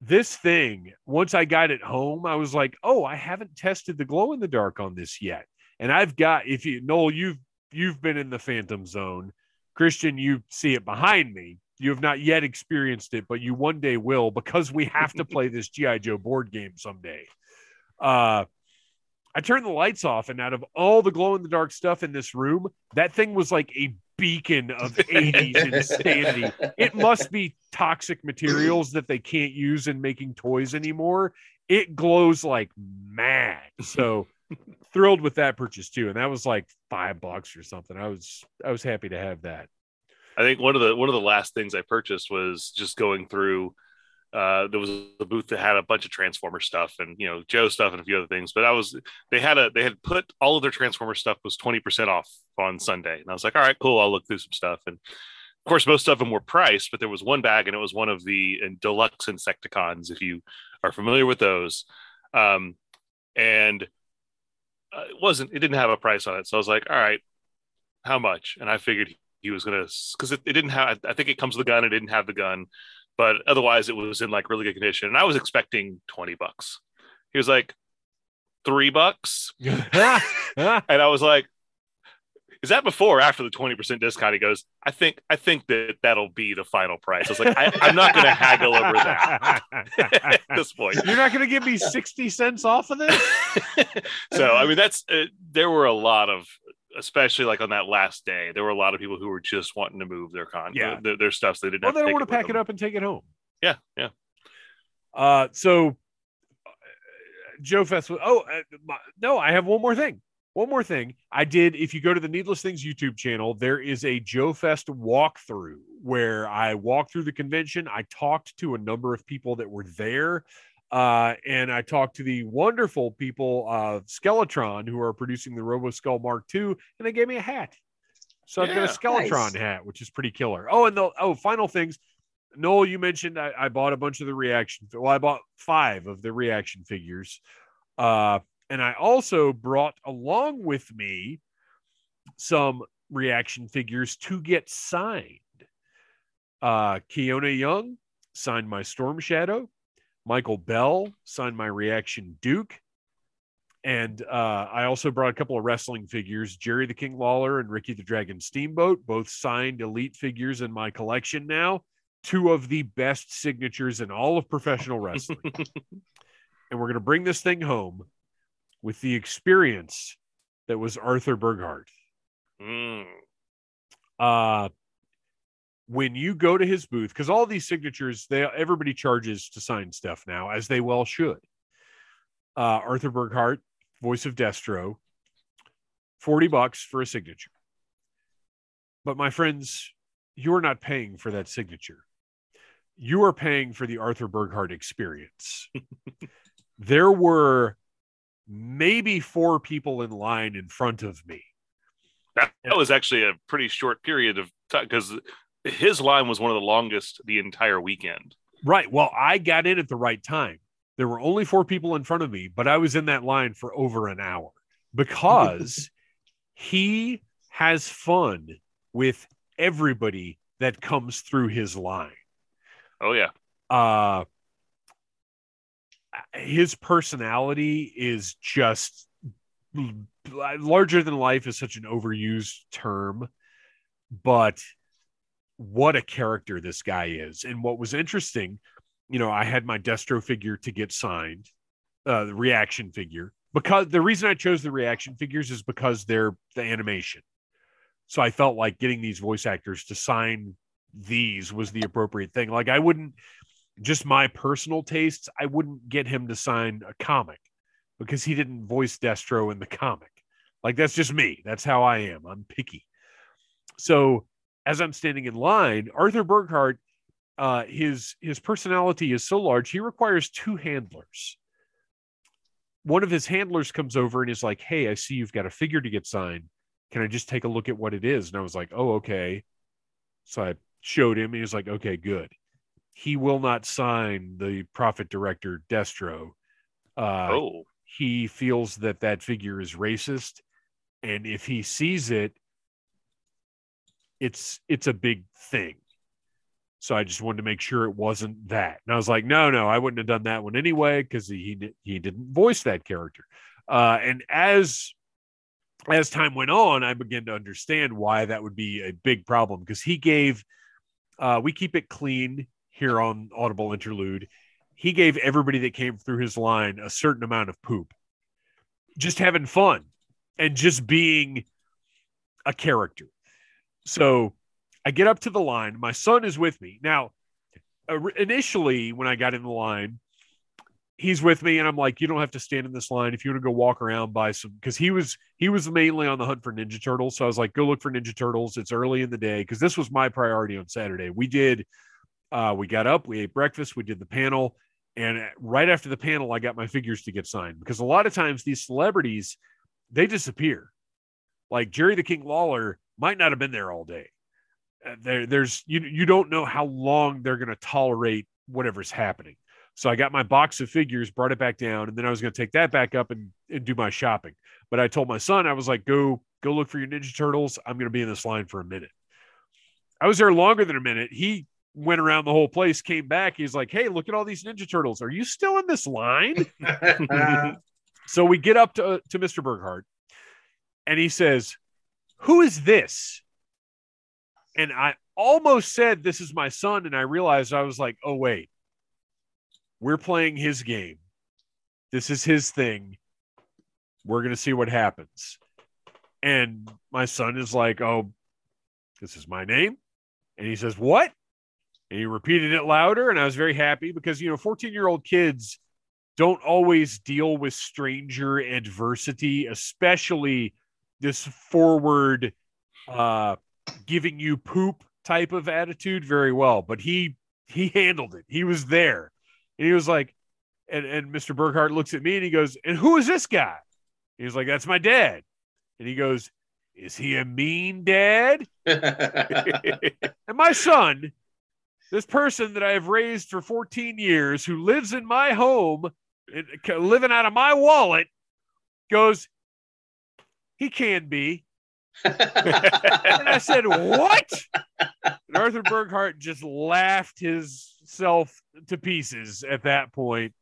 this thing, once I got it home, I was like, oh, I haven't tested the glow in the dark on this yet. And I've got if you Noel, you've you've been in the phantom zone. Christian, you see it behind me. You have not yet experienced it, but you one day will because we have to play this G.I. Joe board game someday. Uh I turned the lights off, and out of all the glow in the dark stuff in this room, that thing was like a beacon of [LAUGHS] 80s insanity. It must be toxic materials that they can't use in making toys anymore. It glows like mad. So [LAUGHS] thrilled with that purchase too. And that was like five bucks or something. I was I was happy to have that. I think one of the one of the last things I purchased was just going through. Uh, there was a booth that had a bunch of Transformer stuff and you know Joe stuff and a few other things. But I was they had a they had put all of their Transformer stuff was twenty percent off on Sunday, and I was like, all right, cool, I'll look through some stuff. And of course, most of them were priced, but there was one bag and it was one of the deluxe Insecticons. If you are familiar with those, um, and uh, it wasn't it didn't have a price on it, so I was like, all right, how much? And I figured he was gonna because it, it didn't have i think it comes with a gun it didn't have the gun but otherwise it was in like really good condition and i was expecting 20 bucks. He was like three bucks? [LAUGHS] And i was like is that before or after the 20% discount? He goes i think i think that that'll be the final price. I was like I, i'm not going to haggle over that [LAUGHS] at this point. You're not going to give me 60 cents off of this? [LAUGHS] so i mean that's uh, there were a lot of especially like on that last day there were a lot of people who were just wanting to move their con Yeah. their, their stuff so they didn't Well, they don't want to pack it up and take it home. yeah yeah Uh, so uh, Joe Fest. was- Oh uh, my- no, I have one more thing. One more thing. I did. If you go to the Needless Things YouTube channel, there is a Joe Fest walkthrough where I walked through the convention. I talked to a number of people that were there. Uh, and I talked to the wonderful people of Skeletron who are producing the Robo Skull Mark II, and they gave me a hat. So I've got a Yeah. Skeletron Nice. hat, which is pretty killer. Oh, and the oh, final things. Noel, you mentioned I, I bought a bunch of the reaction. Well, I bought five of the reaction figures. Uh, and I also brought along with me some reaction figures to get signed. Uh, Keone Young signed my Storm Shadow. Michael Bell signed my reaction Duke. And uh, I also brought a couple of wrestling figures, Jerry the King Lawler and Ricky the Dragon Steamboat, both signed elite figures in my collection now. Two of the best signatures in all of professional wrestling. [LAUGHS] and we're going to bring this thing home with the experience that was Arthur Burghardt. Mm. Uh, when you go to his booth, because all these signatures, they everybody charges to sign stuff now, as they well should. Uh, Arthur Burghardt, voice of Destro, 40 bucks for a signature. But my friends, you're not paying for that signature. You are paying for the Arthur Burghardt experience. [LAUGHS] there were maybe four people in line in front of me. That, that was actually a pretty short period of time because his line was one of the longest the entire weekend. Right. Well, I got in at the right time. There were only four people in front of me, but I was in that line for over an hour because [LAUGHS] he has fun with everybody that comes through his line. Oh yeah, Uh his personality is just larger than life is such an overused term, but what a character this guy is. And what was interesting, you know, I had my Destro figure to get signed, uh, the reaction figure, because the reason I chose the reaction figures is because they're the animation. So I felt like getting these voice actors to sign these was the appropriate thing. Like I wouldn't just my personal tastes, I wouldn't get him to sign a comic because he didn't voice Destro in the comic. Like that's just me. That's how I am. I'm picky. So as I'm standing in line, Arthur Burghardt, uh, his his personality is so large, he requires two handlers. One of his handlers comes over and is like, "Hey, I see you've got a figure to get signed. Can I just take a look at what it is?" And I was like, "Oh, okay." So I showed him. And he was like, "Okay, good." He will not sign the profit director Destro. Uh, oh, he feels that that figure is racist, and if he sees it, it's it's a big thing. So I just wanted to make sure it wasn't that. And I was like, no, no, I wouldn't have done that one anyway because he he didn't voice that character. Uh, and as as time went on, I began to understand why that would be a big problem because he gave. Uh, we keep it clean here on Audible Interlude. He gave everybody that came through his line a certain amount of poop, just having fun and just being a character. So I get up to the line. My son is with me. Now, initially, when I got in the line, he's with me and I'm like, you don't have to stand in this line if you want to go walk around buy some because he was he was mainly on the hunt for Ninja Turtles. So I was like, go look for Ninja Turtles. It's early in the day because this was my priority on Saturday. We did uh we got up, we ate breakfast, we did the panel, and right after the panel, I got my figures to get signed because a lot of times these celebrities they disappear. Like Jerry the King Lawler might not have been there all day. Uh, there, there's you you don't know how long they're going to tolerate whatever's happening. So I got my box of figures, brought it back down, and then I was going to take that back up and, and do my shopping. But I told my son, I was like, go go look for your Ninja Turtles. I'm going to be in this line for a minute. I was there longer than a minute. He went around the whole place, came back. He's like, hey, look at all these Ninja Turtles. Are you still in this line? [LAUGHS] so we get up to, to Mr. Burghardt, and he says, who is this? And I almost said, This is my son. And I realized I was like, Oh, wait, we're playing his game. This is his thing. We're going to see what happens. And my son is like, Oh, this is my name. And he says, What? And he repeated it louder. And I was very happy because, you know, 14 year old kids don't always deal with stranger adversity, especially this forward uh giving you poop type of attitude very well but he he handled it. He was there. And he was like and and mr burghardt looks at me and he goes and who is this guy? He's like that's my dad. And he goes is he a mean dad? [LAUGHS] And my son this person that i have raised for 14 years who lives in my home living out of my wallet goes he can be. [LAUGHS] and I said, What? And Arthur Burghardt just laughed his self to pieces at that point.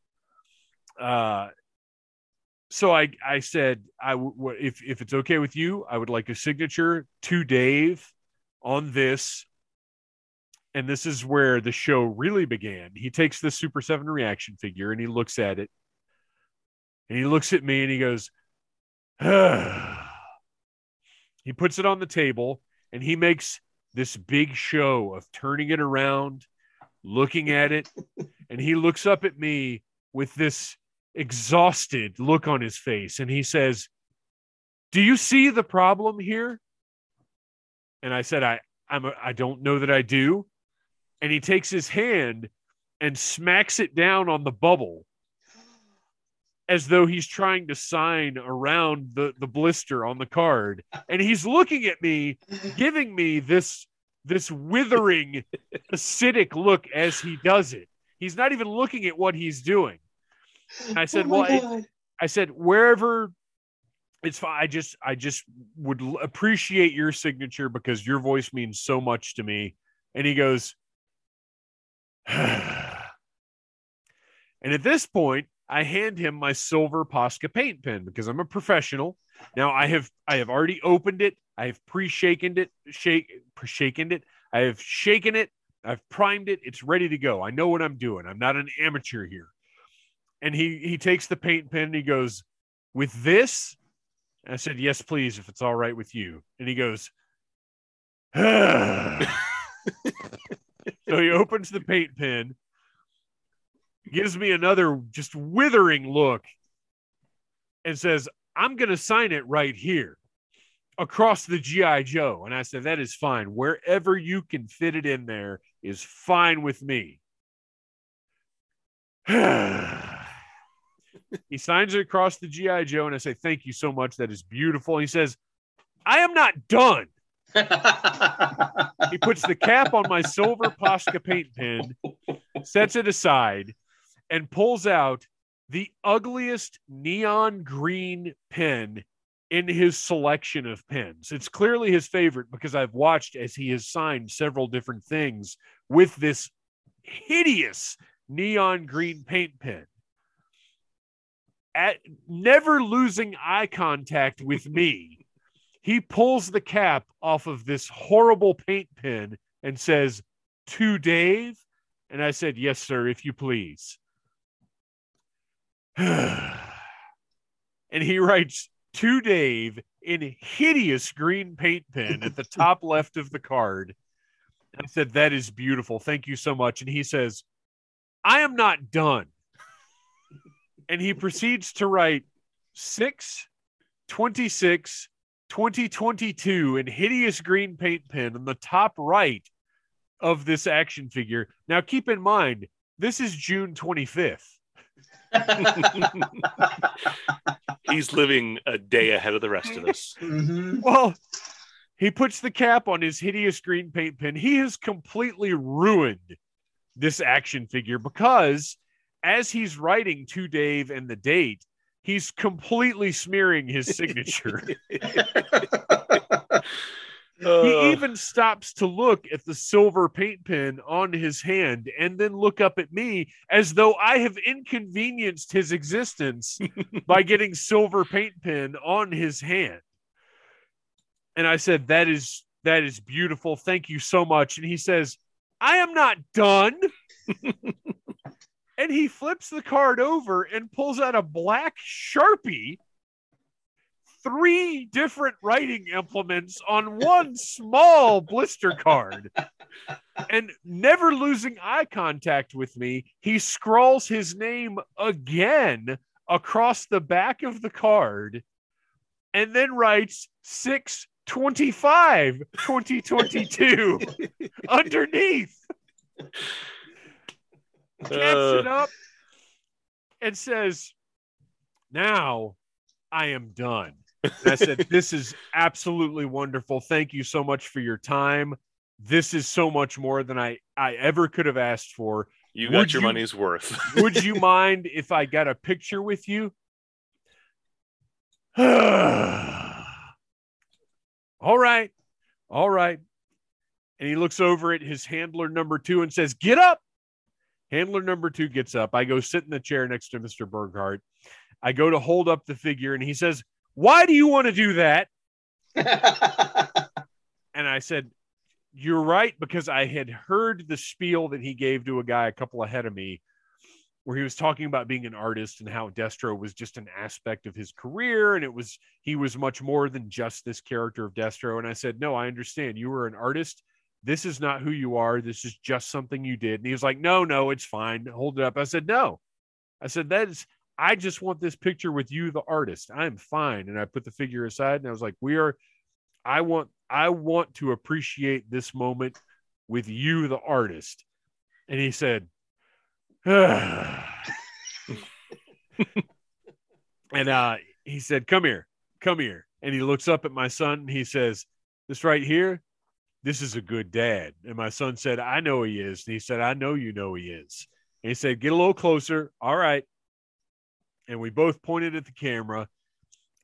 Uh, so I, I said, I w- if if it's okay with you, I would like a signature to Dave on this. And this is where the show really began. He takes the Super 7 reaction figure and he looks at it. And he looks at me and he goes, [SIGHS] he puts it on the table and he makes this big show of turning it around, looking at it, [LAUGHS] and he looks up at me with this exhausted look on his face and he says, "Do you see the problem here?" And I said, "I I'm a, I don't know that I do." And he takes his hand and smacks it down on the bubble as though he's trying to sign around the the blister on the card. And he's looking at me giving me this this withering acidic look as he does it. He's not even looking at what he's doing. And i said oh well I, I, said wherever it's fine i just i just would appreciate your signature because your voice means so much to me. And he goes [SIGHS] and at this point I hand him my silver Posca paint pen because I'm a professional. Now I have I have already opened it. I have pre-shaken it, shake pre shaken it. I have shaken it. I've primed it. It's ready to go. I know what I'm doing. I'm not an amateur here. And he he takes the paint pen and he goes, "With this?" And I said, "Yes, please, if it's all right with you." And he goes, [SIGHS] [LAUGHS] so he opens the paint pen, gives me another just withering look, and says, I'm going to sign it right here across the GI Joe. And I said, that is fine. Wherever you can fit it in there is fine with me. [SIGHS] he signs it across the GI Joe, and I say, "Thank you so much. That is beautiful." And he says, "I am not done." [LAUGHS] he puts the cap on my silver Posca paint pen, sets it aside, and pulls out the ugliest neon green pen in his selection of pens. It's clearly his favorite because I've watched as he has signed several different things with this hideous neon green paint pen. At never losing eye contact with me, he pulls the cap off of this horrible paint pen and says, To Dave? And I said, Yes, sir, if you please. [SIGHS] and he writes, To Dave in hideous green paint pen at the top [LAUGHS] left of the card. I said, That is beautiful. Thank you so much. And he says, I am not done. and he proceeds to write 6 26 2022 in hideous green paint pen on the top right of this action figure. Now, keep in mind, this is June 25th. [LAUGHS] He's living a day ahead of the rest of us. Mhm. Well, he puts the cap on his hideous green paint pen. He has completely ruined this action figure because as he's writing to Dave and the date, he's completely smearing his signature. [LAUGHS] [LAUGHS] Uh, he even stops to look at the silver paint pen on his hand and then look up at me as though I have inconvenienced his existence [LAUGHS] by getting silver paint pen on his hand. And I said, That is that is beautiful. Thank you so much. And he says, I am not done. [LAUGHS] and he flips the card over and pulls out a black sharpie three different writing implements on one small blister card. And never losing eye contact with me, he scrawls his name again across the back of the card and then writes 625 2022 [LAUGHS] underneath. Caps it uh, up and says, Now I am done. And I said, This is absolutely wonderful. Thank you so much for your time. This is so much more than I, I ever could have asked for. you Would got your you- money's worth. [LAUGHS] Would you mind if I got a picture with you? [SIGHS] All right. All right. And he looks over at his handler number two and says, Get up. Handler number two gets up. I go sit in the chair next to Mr. Burghardt. I go to hold up the figure and he says, Why do you want to do that? [LAUGHS] And I said, You're right, because I had heard the spiel that he gave to a guy a couple ahead of me, where he was talking about being an artist and how Destro was just an aspect of his career. And it was, he was much more than just this character of Destro. And I said, No, I understand. You were an artist. This is not who you are. This is just something you did. And he was like, No, no, it's fine. Hold it up. I said, No. I said, That is, I just want this picture with you, the artist. I'm fine. And I put the figure aside and I was like, We are, I want, I want to appreciate this moment with you, the artist. And he said, [SIGHS] and uh, he said, Come here, come here. And he looks up at my son and he says, This right here, this is a good dad. And my son said, I know he is. And he said, I know you know he is. And he said, Get a little closer. All right. And we both pointed at the camera.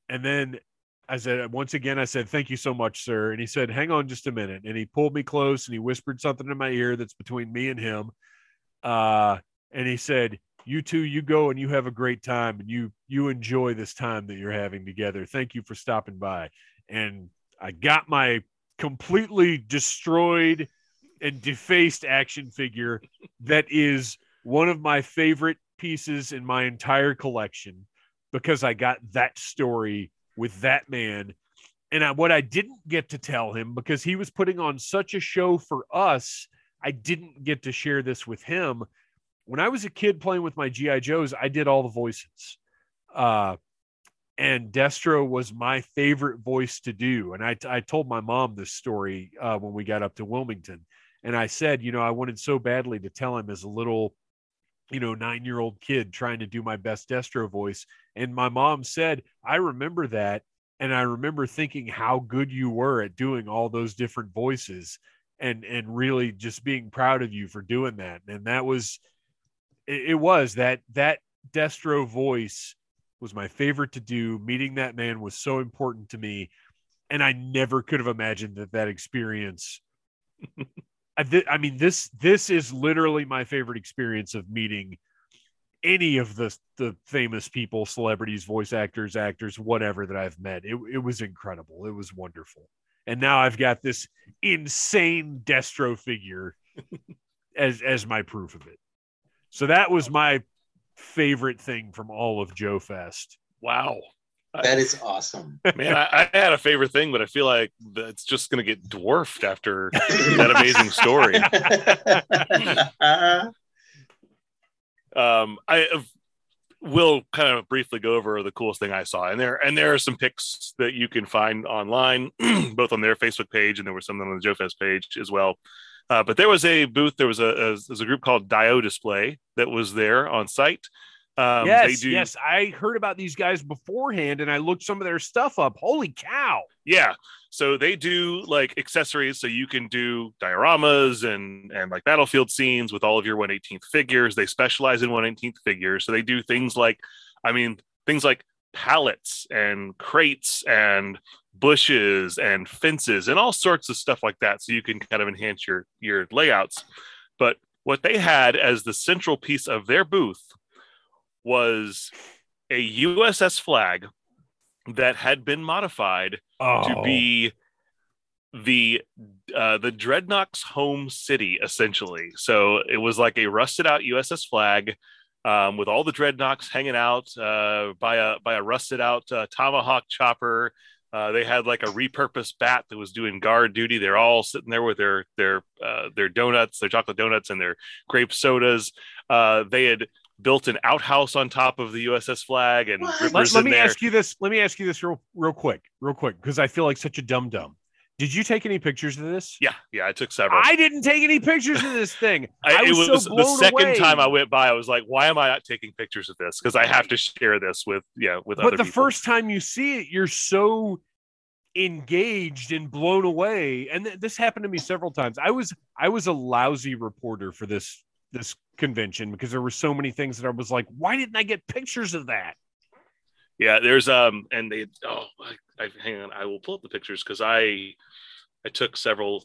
And then I said, once again, I said, thank you so much, sir. And he said, hang on just a minute. And he pulled me close and he whispered something in my ear that's between me and him. Uh, and he said, you two, you go and you have a great time and you, you enjoy this time that you're having together. Thank you for stopping by. And I got my completely destroyed and defaced action figure that is one of my favorite pieces in my entire collection because I got that story with that man. And I, what I didn't get to tell him because he was putting on such a show for us I didn't get to share this with him. When I was a kid playing with my GI Joes, I did all the voices. Uh, and Destro was my favorite voice to do. And I, I told my mom this story uh, when we got up to Wilmington. And I said, you know, I wanted so badly to tell him as a little, you know, nine year old kid trying to do my best Destro voice. And my mom said, I remember that. And I remember thinking how good you were at doing all those different voices and, and really just being proud of you for doing that. And that was, it, it was that, that Destro voice was my favorite to do. Meeting that man was so important to me. And I never could have imagined that that experience [LAUGHS] I, th- I mean this this is literally my favorite experience of meeting any of the the famous people, celebrities, voice actors, actors, whatever that I've met. It, it was incredible. It was wonderful. And now I've got this insane Destro figure [LAUGHS] as as my proof of it. So that was my favorite thing from all of Joe Fest. Wow. That is awesome. [LAUGHS] Man, I, I, had a favorite thing, but I feel like it's just going to get dwarfed after [LAUGHS] that amazing story. [LAUGHS] um, I will kind of briefly go over the coolest thing I saw, and there and there are some pics that you can find online, [CLEARS THROAT] both on their Facebook page and there were some on the Joe Fest page as well. Uh, but there was a booth. There was a, a there's a group called Dio Display that was there on site um, yes, do... yes, I heard about these guys beforehand, and I looked some of their stuff up. Holy cow! Yeah, so they do like accessories, so you can do dioramas and and like battlefield scenes with all of your 118th figures. They specialize in 118th figures, so they do things like, I mean, things like pallets and crates and bushes and fences and all sorts of stuff like that, so you can kind of enhance your your layouts. But what they had as the central piece of their booth was a USS Flagg that had been modified oh. to be the uh, the Dreadnok's home city, essentially. So it was like a rusted out USS Flagg um, with all the Dreadnoks hanging out uh, by a by a rusted out uh, Tomahawk chopper. Uh, they had like a repurposed bat that was doing guard duty. They're all sitting there with their their uh, their donuts, their chocolate donuts, and their grape sodas. Uh, they had built an outhouse on top of the USS Flagg and let, let me there. ask you this let me ask you this real real quick real quick because I feel like such a dumb dumb did you take any pictures of this? Yeah, yeah, I took several. I didn't take any pictures of this thing. [LAUGHS] I, I was it was so the second away. time I went by. I was like, "Why am I not taking pictures of this?" Because I have to share this with yeah with. But the people. first time you see it, you're so engaged and blown away. And th- this happened to me several times. I was I was a lousy reporter for this this convention because there were so many things that I was like, why didn't I get pictures of that? Yeah, there's um, and they oh, I, I hang on, I will pull up the pictures because I I took several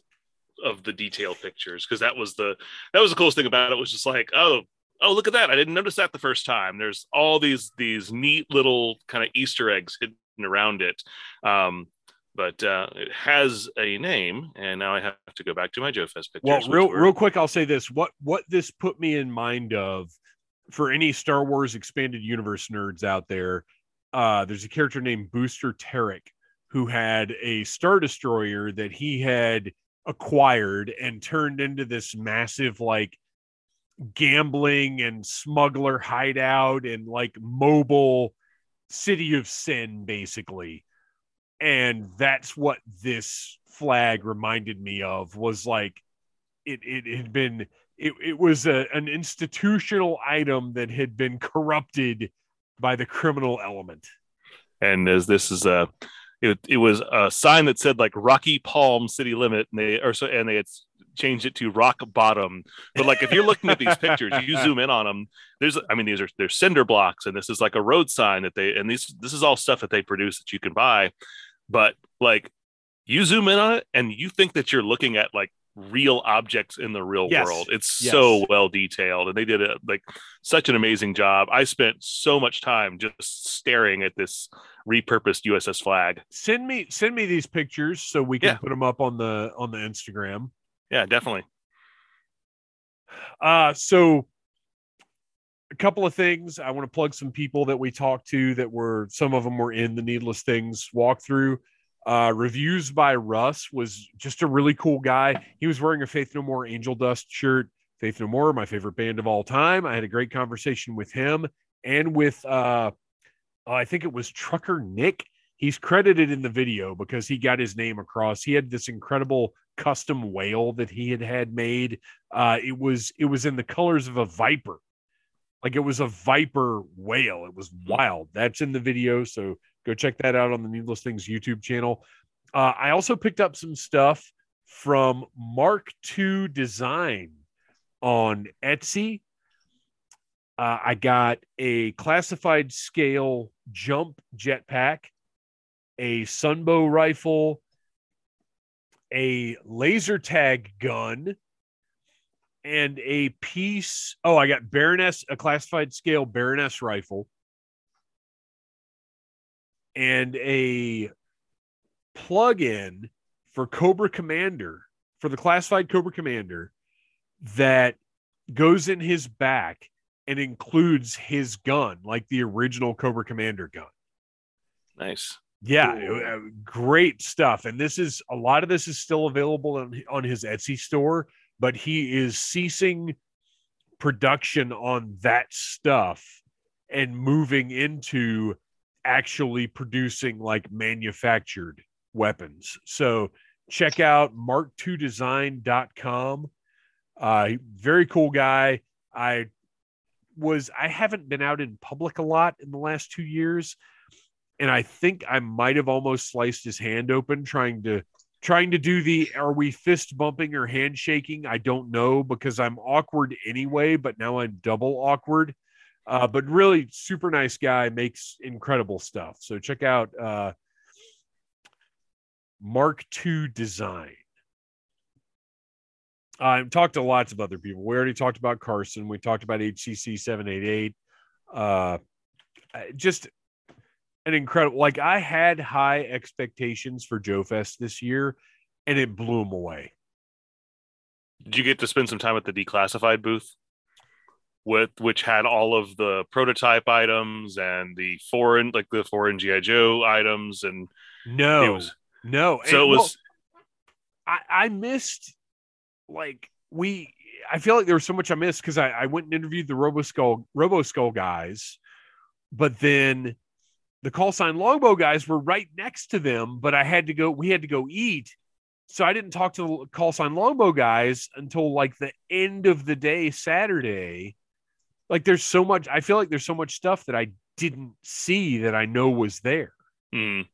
of the detail pictures because that was the that was the coolest thing about it was just like oh oh look at that I didn't notice that the first time. There's all these these neat little kind of Easter eggs hidden around it. Um, but uh, it has a name, and now I have to go back to my Joe Fest pictures. Well, real were... real quick, I'll say this: what what this put me in mind of for any Star Wars expanded universe nerds out there, uh, there's a character named Booster Terrik who had a star destroyer that he had acquired and turned into this massive like gambling and smuggler hideout and like mobile city of sin basically and that's what this flag reminded me of was like it it had been it, it was a, an institutional item that had been corrupted by the criminal element. And as this is a it, it was a sign that said like rocky palm city limit and they or so and they had changed it to rock bottom but like if you're looking at these pictures you zoom in on them there's i mean these are they're cinder blocks and this is like a road sign that they and these this is all stuff that they produce that you can buy but like you zoom in on it and you think that you're looking at like real objects in the real yes. world. It's yes. so well detailed and they did a like such an amazing job. I spent so much time just staring at this repurposed USS Flagg. Send me send me these pictures so we can yeah. put them up on the on the Instagram. Yeah, definitely. Uh so a couple of things. I want to plug some people that we talked to that were some of them were in the Needless Things walkthrough. Uh, reviews by Russ was just a really cool guy. He was wearing a Faith No More Angel Dust shirt. Faith No More, my favorite band of all time. I had a great conversation with him and with, uh, I think it was Trucker Nick. He's credited in the video because he got his name across. He had this incredible custom whale that he had had made. Uh, it was it was in the colors of a viper, like it was a viper whale. It was wild. That's in the video, so go check that out on the Needless Things YouTube channel. Uh, I also picked up some stuff from Mark II Design on Etsy. Uh, I got a classified scale jump jetpack, a Sunbow rifle, a laser tag gun, and a piece. Oh, I got Baroness, a classified scale Baroness rifle, and a plug-in for Cobra Commander for the classified Cobra Commander that goes in his back and includes his gun, like the original Cobra Commander gun. Nice. Yeah, cool. great stuff. And this is a lot of this is still available on, on his Etsy store, but he is ceasing production on that stuff and moving into actually producing like manufactured weapons. So check out mark2design.com. Uh, very cool guy. I was, I haven't been out in public a lot in the last two years. And I think I might have almost sliced his hand open trying to trying to do the are we fist bumping or handshaking? I don't know because I'm awkward anyway, but now I'm double awkward. Uh, but really super nice guy, makes incredible stuff. So check out uh, Mark II Design. I've talked to lots of other people. We already talked about Carson. We talked about HCC 788. Uh, just an incredible, like I had high expectations for Joe Fest this year and it blew them away. Did you get to spend some time at the declassified booth? with which had all of the prototype items and the foreign like the foreign GI Joe items and no it was, no so and, it was well, I, I missed like we I feel like there was so much I missed because I, I went and interviewed the Robo Skull Robo Skull guys, but then the call sign longbow guys were right next to them, but I had to go, we had to go eat. So I didn't talk to the call sign longbow guys until like the end of the day Saturday like there's so much i feel like there's so much stuff that i didn't see that i know was there mm.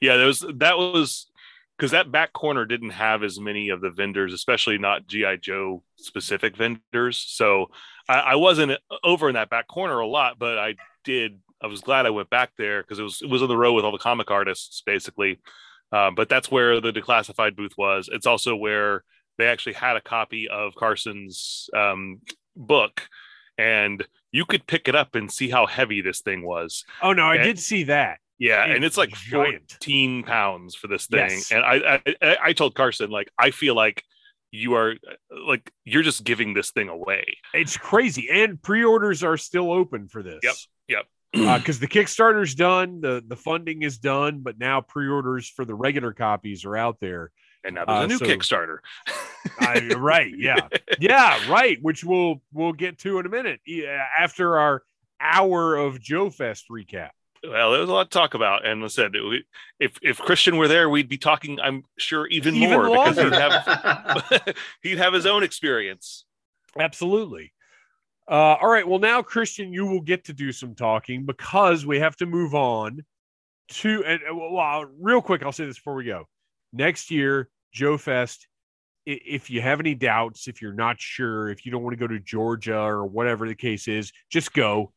yeah there was that was because that back corner didn't have as many of the vendors especially not gi joe specific vendors so I, I wasn't over in that back corner a lot but i did i was glad i went back there because it was it was in the row with all the comic artists basically uh, but that's where the declassified booth was it's also where they actually had a copy of carson's um, book and you could pick it up and see how heavy this thing was. Oh no, I and, did see that. Yeah, it's and it's like giant. 14 pounds for this thing. Yes. And I, I I told Carson like I feel like you are like you're just giving this thing away. It's crazy, and pre-orders are still open for this. Yep, yep. Because uh, [CLEARS THROAT] the Kickstarter's done, the the funding is done, but now pre-orders for the regular copies are out there. And now there's uh, a new so, Kickstarter. I, right. Yeah. [LAUGHS] Yeah. Right. Which we'll we'll get to in a minute yeah, after our hour of Joe Fest recap. Well, there was a lot to talk about, and I said if if Christian were there, we'd be talking. I'm sure even, even more longer. because he'd have [LAUGHS] [LAUGHS] he'd have his own experience. Absolutely. Uh, all right. Well, now Christian, you will get to do some talking because we have to move on to. And well, real quick, I'll say this before we go next year, Joe Fest. If you have any doubts, if you're not sure, if you don't want to go to Georgia or whatever the case is, just go.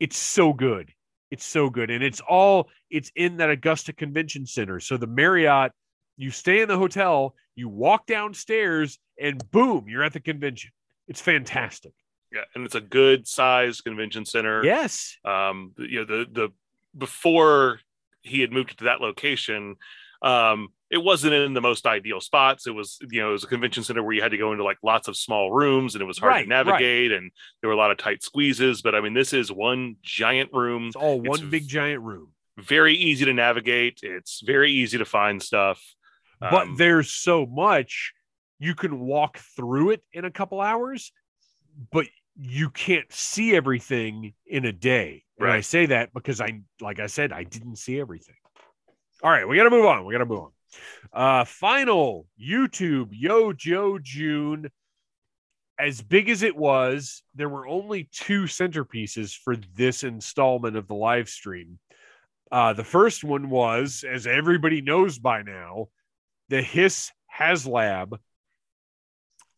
It's so good. It's so good. And it's all, it's in that Augusta Convention Center. So the Marriott, you stay in the hotel, you walk downstairs, and boom, you're at the convention. It's fantastic. Yeah, and it's a good size convention center. Yes. Um, you know, the the before he had moved to that location, um, it wasn't in the most ideal spots. It was, you know, it was a convention center where you had to go into like lots of small rooms and it was hard right, to navigate right. and there were a lot of tight squeezes. But I mean, this is one giant room. It's all one it's, big giant room. very easy to navigate. It's very easy to find stuff. but Um, there's so much you can walk through it in a couple hours, but you can't see everything in a day. And I say that because I, like I said, I didn't see everything. All right, we got to move on. We got to move on. Uh, final YouTube Yo Joe June. As big as it was, there were only two centerpieces for this installment of the live stream. Uh, the first one was, as everybody knows by now, the Hiss HasLab.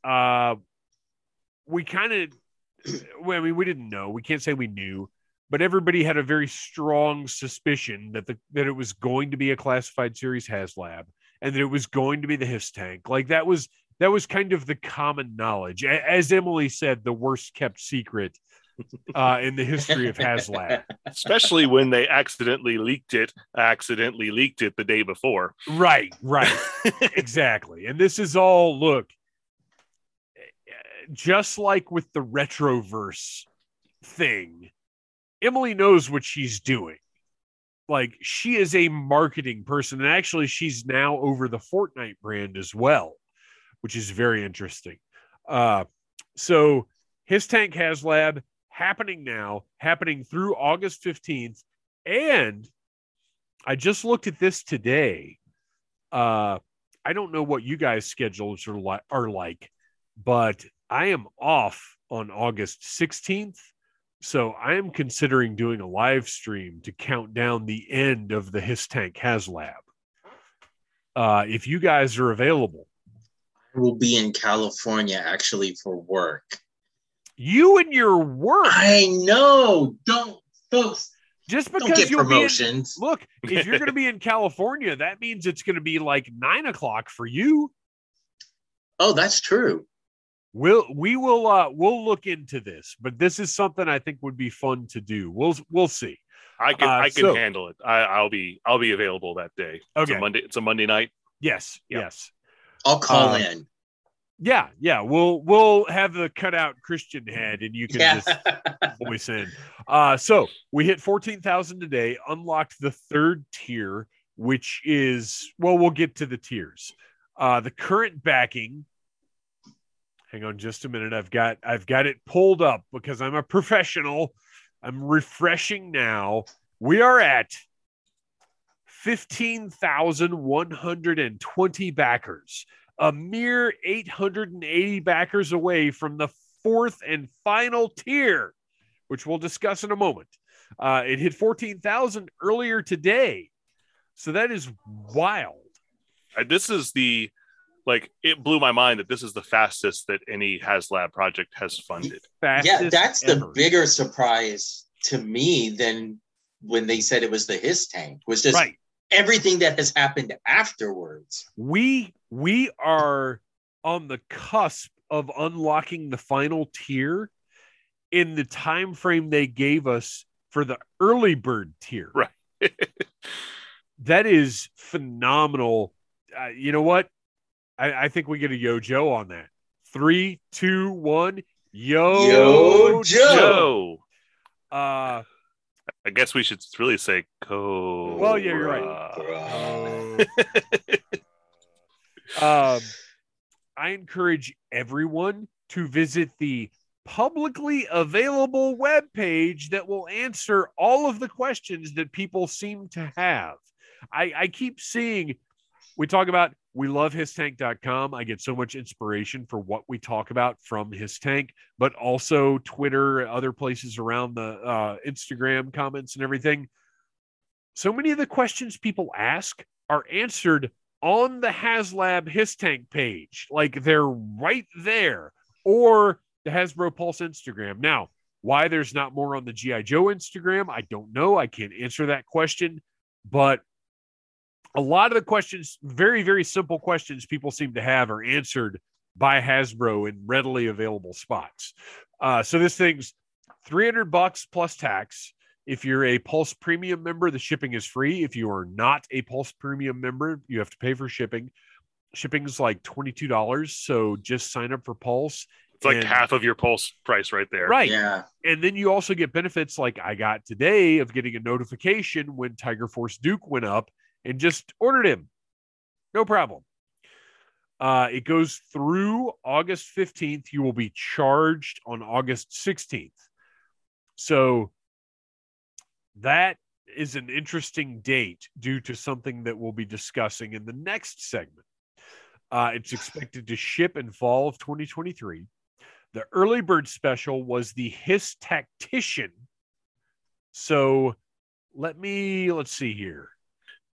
Uh, we kind of, well, I mean, we didn't know. We can't say we knew, but everybody had a very strong suspicion that the that it was going to be a classified series HasLab and that it was going to be the HISS tank. Like that was that was kind of the common knowledge. As Emily said, the worst kept secret uh, in the history of HasLab. [LAUGHS] especially when they accidentally leaked it, accidentally leaked it the day before. Right, right. exactly. And this is all look, just like with the retroverse thing, Emily knows what she's doing. Like she is a marketing person, and actually, she's now over the Fortnite brand as well, which is very interesting. Uh, so HISS tank HasLab happening now, happening through August 15th. And I just looked at this today. Uh, I don't know what you guys' schedules are, are like, but I am off on August 16th. So I am considering doing a live stream to count down the end of the HISS Tank HasLab. Uh, if you guys are available, I will be in California actually for work. you and your work, I know. Don't folks just because you'll be in, promotions. look, if you're going to be in California, that means it's going to be like nine o'clock for you. [LAUGHS] Oh, that's true. We'll we will uh we'll look into this, but this is something I think would be fun to do. We'll we'll see. I can Uh, I can so- handle it. I, I'll be I'll be available that day. It's Okay. a Monday. It's a Monday night. Yes, Yep. yes. I'll call Uh, in. Yeah, yeah. We'll we'll have the cutout Christian head and you can Yeah. just voice in. Uh so we hit 14,000 today, unlocked the third tier, which is well, we'll get to the tiers. Uh the current backing Hang on just a minute. I've got I've got it pulled up because I'm a professional. I'm refreshing now. We are at 15,120 backers, a mere 880 backers away from the fourth and final tier, which we'll discuss in a moment. Uh, it hit 14,000 earlier today. So that is wild. Uh, This is the like it blew my mind that this is the fastest that any HasLab project has funded. Fastest yeah, that's the bigger surprise to me than when they said it was the HISS tank. Was just right. everything that has happened afterwards. we we are on the cusp of unlocking the final tier in the time frame they gave us for the early bird tier Right. [LAUGHS] that is phenomenal uh, you know what I, I think we get a yo joe on that three two one yo, Yo, Joe. Joe. uh I guess we should really say co. Well, yeah, you're right. [LAUGHS] um, I encourage everyone to visit the publicly available web page that will answer all of the questions that people seem to have. I, I keep seeing we talk about we love hisstank.com. I get so much inspiration for what we talk about from HissTank, but also Twitter, other places around the uh, Instagram comments and everything. So many of the questions people ask are answered on the HasLab HISS Tank page. Like they're right there, or the Hasbro Pulse Instagram. Now, why there's not more on the G.I. Joe Instagram, I don't know. I can't answer that question. But a lot of the questions, very, very simple questions people seem to have, are answered by Hasbro in readily available spots. Uh, so this thing's 300 bucks plus tax. If you're a Pulse Premium member, the shipping is free. If you are not a Pulse Premium member, you have to pay for shipping. Shipping is like $22. So just sign up for Pulse It's like And- half of your pulse price right there. right. Yeah. And then you also get benefits like I got today of getting a notification when Tiger Force Duke went up and just ordered him. No problem. Uh, it goes through August 15th. You will be charged on August 16th. So that is an interesting date due to something that we'll be discussing in the next segment. Uh, it's expected to ship in fall of 2023. The early bird special was the Hiss Tactician. So let me let's see here.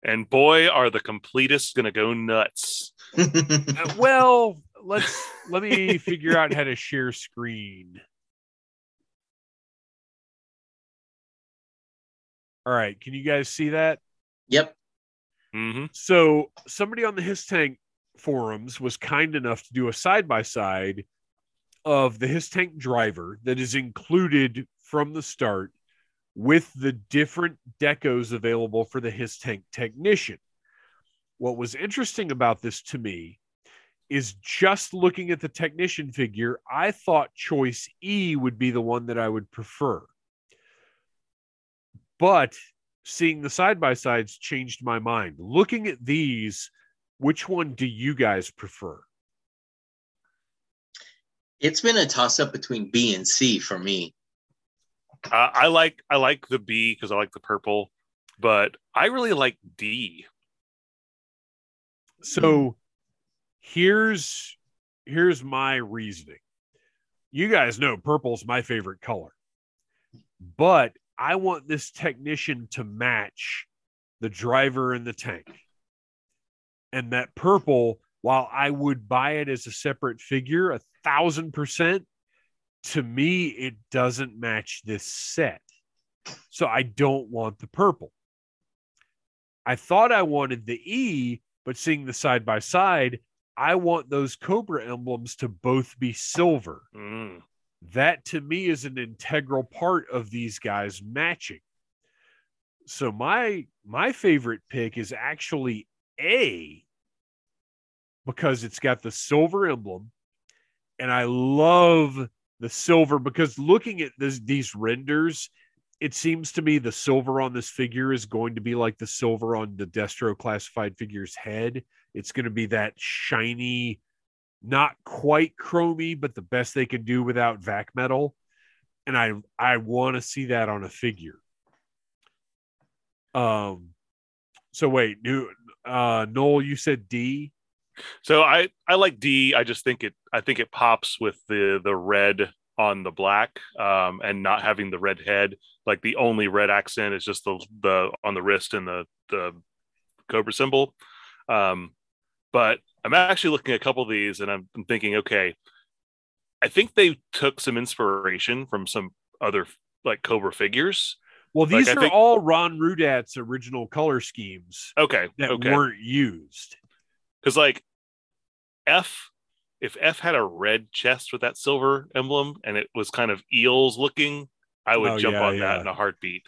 And boy, are the completists going to go nuts. [LAUGHS] Uh, well, let's let me figure out how to share screen. All right, can you guys see that? yep. hmm So somebody on the Hiss Tank forums was kind enough to do a side by side of the Hiss Tank driver that is included from the start with the different decos available for the HISS Tank technician. What was interesting about this to me is just looking at the technician figure, I thought choice E would be the one that I would prefer. But seeing the side by sides changed my mind. Looking at these, which one do you guys prefer? It's been a toss up between B and C for me. Uh, I like I like the B because I like the purple, but I really like D. So here's here's my reasoning. You guys know purple's my favorite color. But I want this technician to match the driver and the tank. And that purple, while I would buy it as a separate figure, a thousand percent, to me, it doesn't match this set. So I don't want the purple. I thought I wanted the E, but seeing the side by side, I want those Cobra emblems to both be silver. Mm. That to me is an integral part of these guys matching. So my my favorite pick is actually A because it's got the silver emblem and I love the silver because looking at this, these renders it seems to me the silver on this figure is going to be like the silver on the Destro classified figure's head. It's going to be that shiny, not quite chromy, but the best they can do without vac metal. And I I want to see that on a figure. Um so wait, new uh Noel, you said D. So I I like D. I just think it I think it pops with the the red on the black um, and not having the red head. Like the only red accent is just the the on the wrist and the the cobra symbol. Um, but I'm actually looking at a couple of these and I'm, I'm thinking, okay, I think they took some inspiration from some other like cobra figures. Well, these I are think- all Ron Rudat's original color schemes Okay, that okay. weren't used. because like F, if F had a red chest with that silver emblem and it was kind of eels looking, I would Oh, jump yeah, on yeah. that in a heartbeat.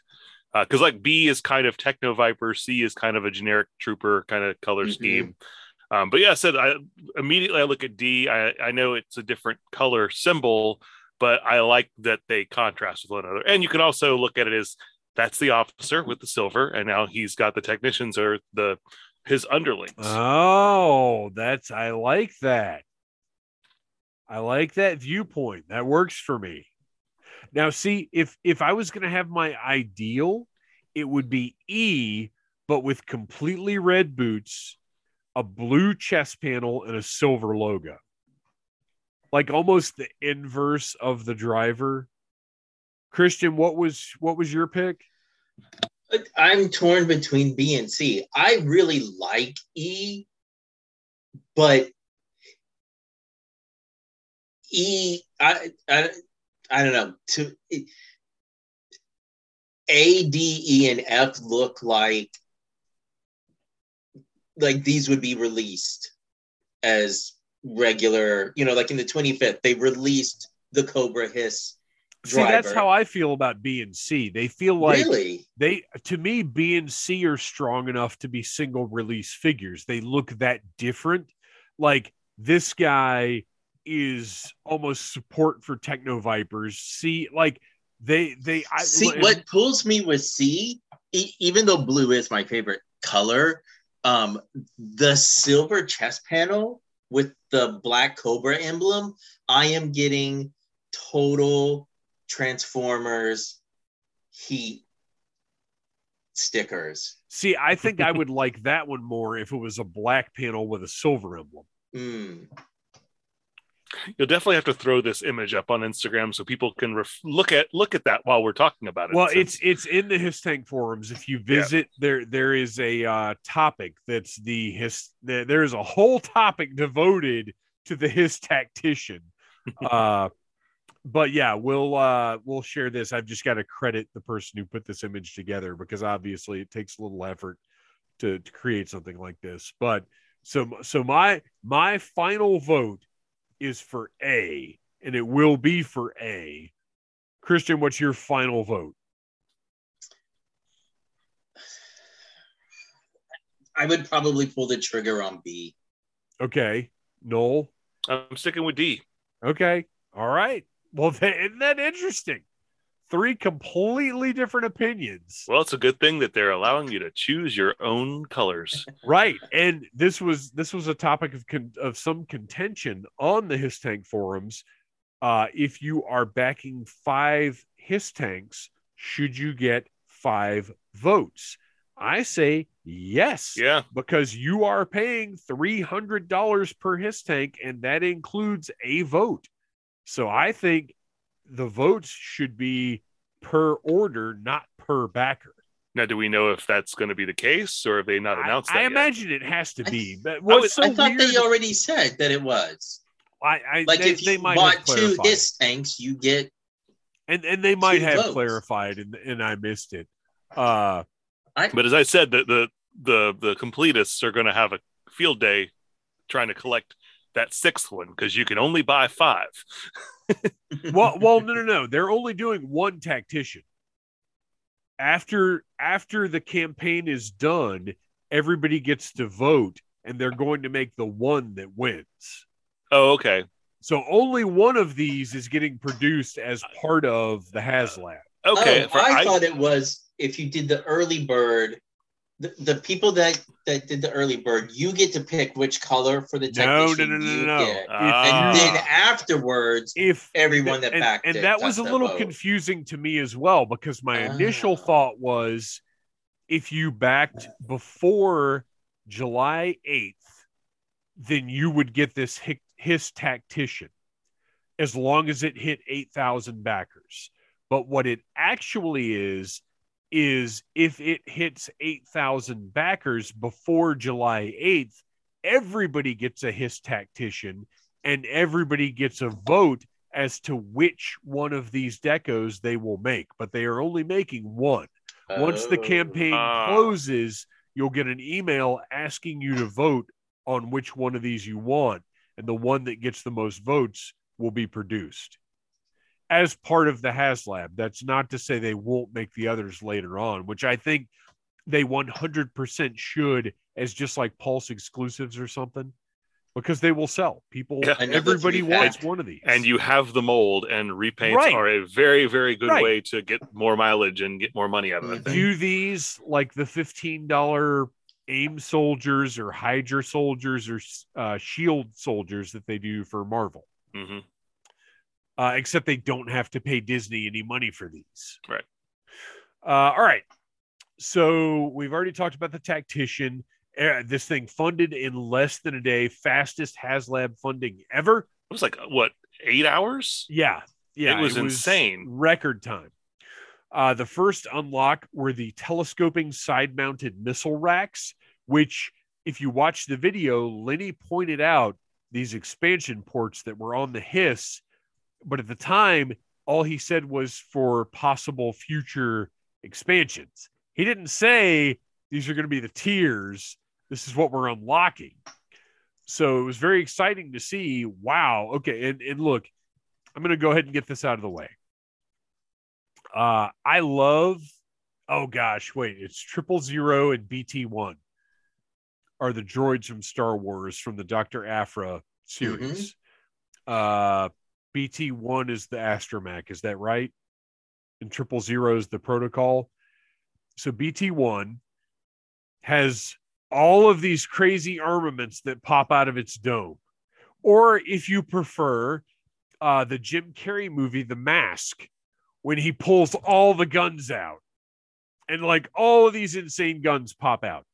Because like B is kind of Techno Viper, C is kind of a generic trooper kind of color Mhm. scheme. Um, but yeah, I said I immediately I look at D. I, I know it's a different color symbol, but I like that they contrast with one another. And you can also look at it as that's the officer with the silver, and now he's got the technicians or the his underlings. Oh, that's I like that. I like that viewpoint. That works for me. Now, see, if if I was going to have my ideal, it would be E, but with completely red boots, a blue chest panel, and a silver logo. Like almost the inverse of the driver. Christian, what was what was your pick? I'm torn between B and C. I really like E, but E, I, I, I don't know. To A, D, E, and F look like like these would be released as regular. You know, like in the 25th, they released the Cobra Hiss. See, that's how I feel about B and C. They feel like really? they to me b and c are strong enough to be single release figures they look that different like this guy is almost support for Techno Vipers. C like they they I, See, and- what pulls me with C, e- even though blue is my favorite color, um, the silver chest panel with the black cobra emblem, I am getting total Transformers heat stickers. see, I think I would like that one more if it was a black panel with a silver emblem. Mm. You'll definitely have to throw this image up on Instagram so people can ref- look at look at that while we're talking about it. Well, since- it's it's in the Hiss Tank forums. If you visit there, there is a uh, topic that's the HISS. There, there's a whole topic devoted to the HISS tactician. [LAUGHS] uh, but yeah, we'll uh, we'll share this. I've just got to credit the person who put this image together because obviously it takes a little effort to, to create something like this. But so so my my final vote is for A, and it will be for A. Christian, what's your final vote? I would probably pull the trigger on B. Okay, Noel. I'm sticking with D. Okay, all right. Well, [LAUGHS] that, isn't that interesting? Three completely different opinions. Well, it's a good thing that they're allowing you to choose your own colors. [LAUGHS] Right, and this was this was a topic of con- of some contention on the Hiss Tank forums. Uh, if you are backing five HISS Tanks, should you get five votes? I say yes. Yeah, because you are paying $300 per HISS tank and that includes a vote. So I think the votes should be per order, not per backer. Now, do we know if that's going to be the case, or have they not announced I that yet? imagine it has to I- be. But I, what's was- so I thought weird, they already said that it was. I, I, Like they, if they you might bought two clarified. HISS tanks, you get and and they might have votes. clarified and, and I missed it. Uh But as I said, the the the, the completists are going to have a field day trying to collect that sixth one because you can only buy five. [LAUGHS] well, well, no, no, no. They're only doing one tactician. After after the campaign is done, everybody gets to vote, and they're going to make the one that wins. Oh, okay, So only one of these is getting produced as part of the HasLab. okay. Oh, I, I- thought it was if you did the early bird, the, the people that that did the early bird, you get to pick which color for the No, technician no, no, no, you no, no. get. Ah. And then afterwards, If everyone that and, backed and it that was a little vote. confusing to me as well because my initial Ah. thought was if you backed before July 8th, then you would get this hic- HISS tactician as long as it hit 8,000 backers. But what it actually is, is if it hits 8,000 backers before July 8th, everybody gets a HISS tactician and everybody gets a vote as to which one of these decos they will make. But they are only making one. Once the Oh. campaign Ah. closes, you'll get an email asking you to vote on which one of these you want. And the one that gets the most votes will be produced as part of the HasLab. That's not to say they won't make the others later on, which I think they 100% should as just like Pulse exclusives or something because they will sell. People, Yeah. Everybody three-pack. wants one of these. and you have the mold, and repaints Right. are a very, very good Right. way to get more mileage and get more money out of it. Do these like the $15 aim soldiers or hydra soldiers or uh, shield soldiers that they do for marvel hmm uh, except they don't have to pay disney any money for these Right. uh, all right so we've already talked about the tactician Uh, this thing funded in less than a day fastest haslab funding ever It was like what eight hours? Yeah, yeah, It was insane. Record time. Uh, the first unlock were the telescoping side-mounted missile racks, which, if you watch the video, Lenny pointed out these expansion ports that were on the Hiss, but at the time, all he said was for possible future expansions. He didn't say these are going to be the tiers. This is what we're unlocking. So it was very exciting to see. Wow. Okay. And, and look, I'm going to go ahead and get this out of the way. Uh, I love, oh gosh, wait, it's triple zero and BT1 are the droids from Star Wars from the Dr. Aphra series. Uh, BT one is the Astromech. Is that right? And triple zero is the protocol. So BT one has all of these crazy armaments that pop out of its dome. Or if you prefer, uh, the Jim Carrey movie, The Mask, when he pulls all the guns out and like all of these insane guns pop out.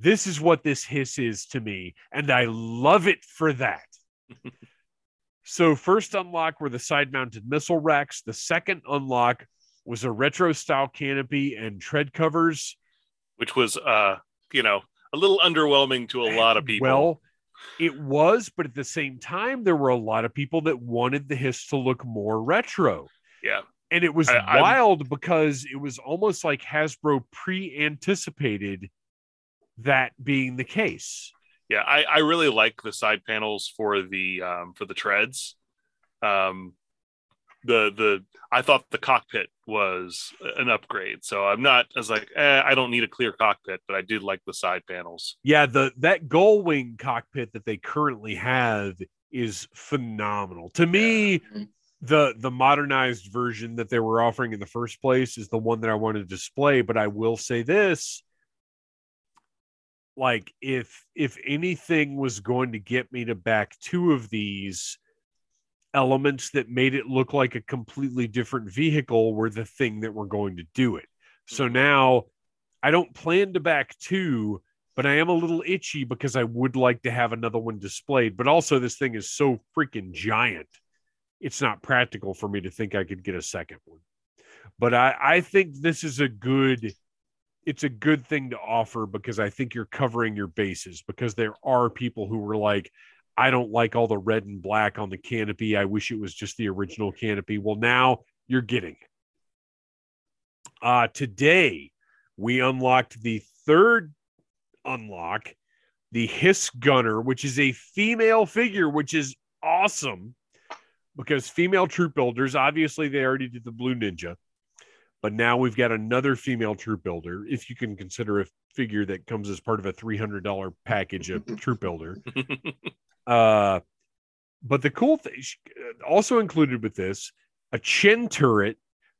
This is what this hiss is to me, and I love it for that. [LAUGHS] so, first unlock were the side mounted missile racks. The second unlock was a retro style canopy and tread covers, which was, uh, you know, a little underwhelming to a lot of people. Well, it was, but at the same time, there were a lot of people that wanted the hiss to look more retro. Yeah. And it was I, wild I'm... because it was almost like Hasbro pre anticipated that being the case. Yeah, I, I really like the side panels for the um, for the treads. Um, the the I thought the cockpit was an upgrade, so I'm not as like eh, I don't need a clear cockpit, but I did like the side panels. Yeah, the that gull wing cockpit that they currently have is phenomenal. To me, the the modernized version that they were offering in the first place is the one that I wanted to display. But I will say this: like if if anything was going to get me to back two of these elements that made it look like a completely different vehicle were the thing that were going to do it. So mm-hmm. now I don't plan to back two, but I am a little itchy because I would like to have another one displayed. But also, this thing is so freaking giant, it's not practical for me to think I could get a second one. But I, I think this is a good it's a good thing to offer because I think you're covering your bases because there are people who were like, I don't like all the red and black on the canopy. I wish it was just the original canopy. Well, now you're getting it. Uh, today, we unlocked the third unlock, the Hiss Gunner, which is a female figure, which is awesome because female troop builders, obviously, they already did the Blue Ninja, but now we've got another female troop builder, if you can consider a figure that comes as part of a $300 package of [LAUGHS] troop builder. Uh, but the cool thing, also included with this, a chin turret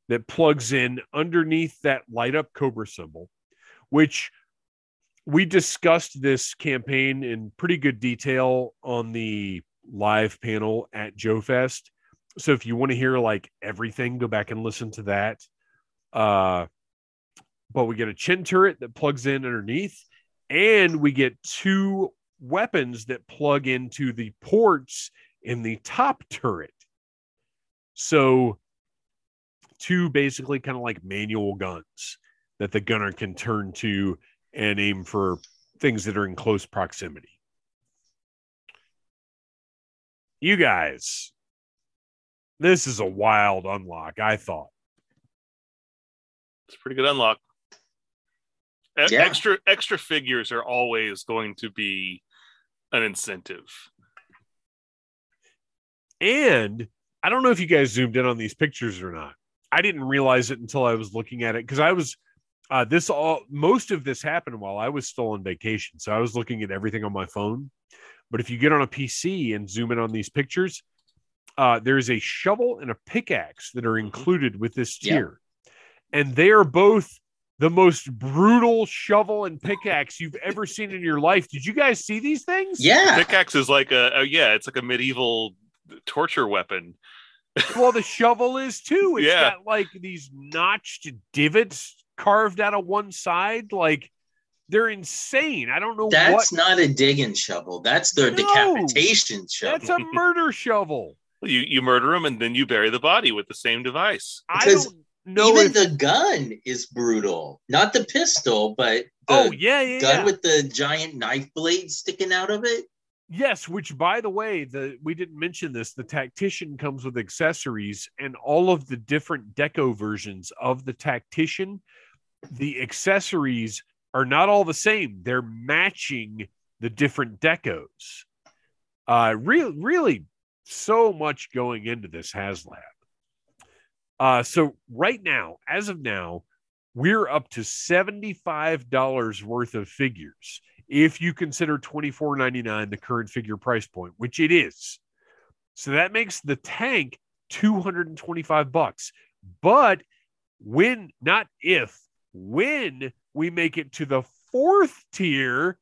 that plugs in underneath that light up Cobra symbol, which we discussed this campaign in pretty good detail on the live panel at Joe Fest. So if you want to hear like everything, go back and listen to that. Uh, but we get a chin turret that plugs in underneath, and we get two weapons that plug into the ports in the top turret. So, two basically kind of like manual guns that the gunner can turn to and aim for things that are in close proximity. You guys, this is a wild unlock, I thought. It's a pretty good unlock. E- yeah. Extra extra figures are always going to be an incentive. And I don't know if you guys zoomed in on these pictures or not. I didn't realize it until I was looking at it because I was uh, this all most of this happened while I was still on vacation. So I was looking at everything on my phone. But if you get on a PC and zoom in on these pictures, uh, there's a shovel and a pickaxe that are mm-hmm. included with this tier. And they are both the most brutal shovel and pickaxe you've ever seen in your life. Did you guys see these things? Yeah. Pickaxe is like a, a yeah, it's like a medieval torture weapon. well, the shovel is too. It's yeah. got like these notched divots carved out of one side. Like they're insane. I don't know. That's what... not a digging shovel. That's their no, decapitation shovel. That's a murder shovel. Well, you you murder them and then you bury the body with the same device. Because I don't know even if... the gun is brutal. Not the pistol, but oh yeah, yeah, gun yeah. with the giant knife blade sticking out of it. Yes, which by the way, the we didn't mention this. The tactician comes with accessories and all of the different deco versions of the tactician. The accessories are not all the same. They're matching the different decos. Uh, really, really, so much going into this HasLab. Uh, so right now, as of now, we're up to $75 worth of figures. If you consider $24.99 the current figure price point, which it is. So that makes the tank 225 bucks. But when, not if, when we make it to the fourth tier,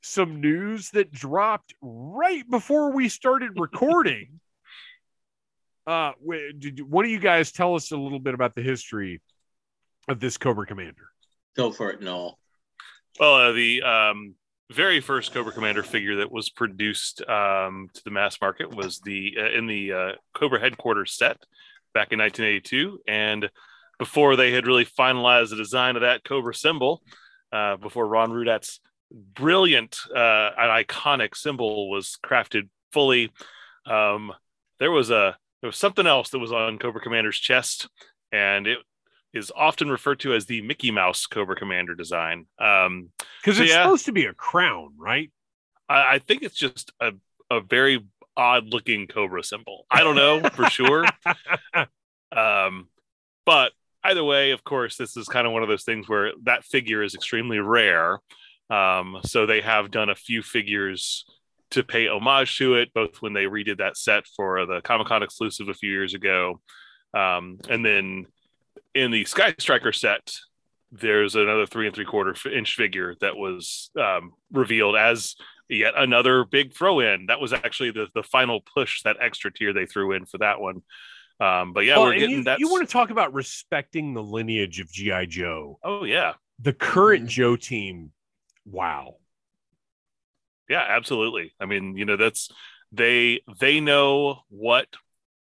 some news that dropped right before we started [LAUGHS] recording. Uh, did one of you guys tell us a little bit about the history of this Cobra Commander? Go for it, Noel. Well, uh, the um, very first Cobra Commander figure that was produced um, to the mass market was the uh, in the uh, Cobra headquarters set back in 1982, and before they had really finalized the design of that Cobra symbol, uh, before Ron Rudat's brilliant uh, and iconic symbol was crafted fully, um, there was a there was something else that was on Cobra Commander's chest, and it is often referred to as the Mickey Mouse Cobra Commander design. Um, because it's yeah, supposed to be a crown, right? I, I think it's just a, a very odd looking Cobra symbol. I don't know [LAUGHS] for sure. [LAUGHS] Um, but either way, of course, this is kind of one of those things where that figure is extremely rare. Um, so they have done a few figures to pay homage to it, both when they redid that set for the Comic Con exclusive a few years ago, um, and then in the Sky Striker set, there's another three and three quarter inch figure that was um, revealed as yet another big throw in. That was actually the the final push, that extra tier they threw in for that one. Um, but yeah, well, we're getting that. You want to talk about respecting the lineage of GI Joe? Oh yeah, the current. Joe team. Wow. Yeah, absolutely. I mean, you know, that's they they know what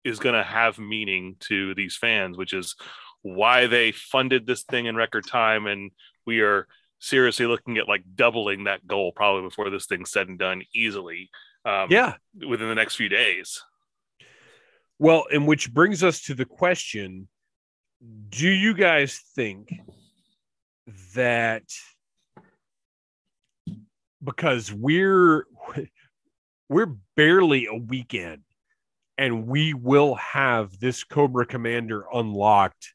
is going to have meaning to these fans, which is why they funded this thing in record time and we are seriously looking at like doubling that goal probably before this thing's said and done easily um, yeah within the next few days well and which brings us to the question do you guys think that because we're we're barely a weekend and we will have this cobra commander unlocked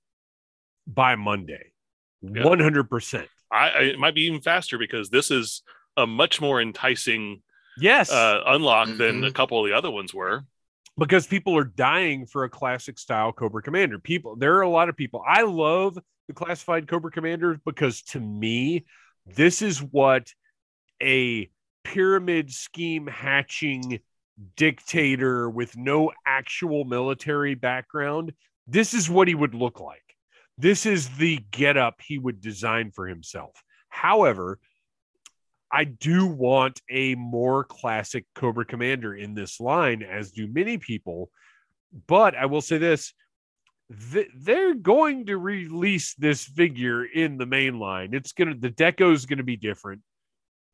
by Monday. One hundred percent. I it might be even faster because this is a much more enticing yes uh, unlock mm-hmm. than a couple of the other ones were. Because people are dying for a classic style Cobra Commander. People, there are a lot of people. I love the classified Cobra Commanders because to me, this is what a pyramid scheme hatching dictator with no actual military background. This is what he would look like. This is the getup he would design for himself. However, I do want a more classic Cobra Commander in this line, as do many people. But I will say this they're going to release this figure in the main line. It's going to, the deco is going to be different,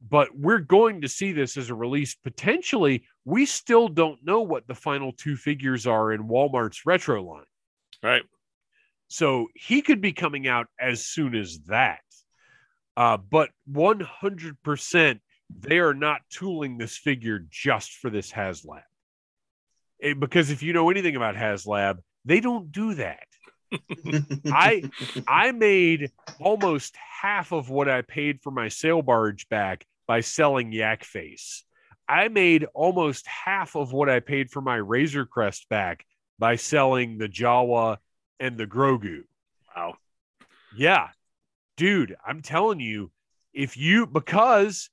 but we're going to see this as a release potentially. We still don't know what the final two figures are in Walmart's retro line. Right. So he could be coming out as soon as that. Uh, but 100%, they are not tooling this figure just for this HasLab. It, eh, because if you know anything about HasLab, they don't do that. I I made almost half of what I paid for my sail barge back by selling Yak Face. I made almost half of what I paid for my Razor Crest back by selling the Jawa and the Grogu. Wow. Yeah. Dude, I'm telling you, if you because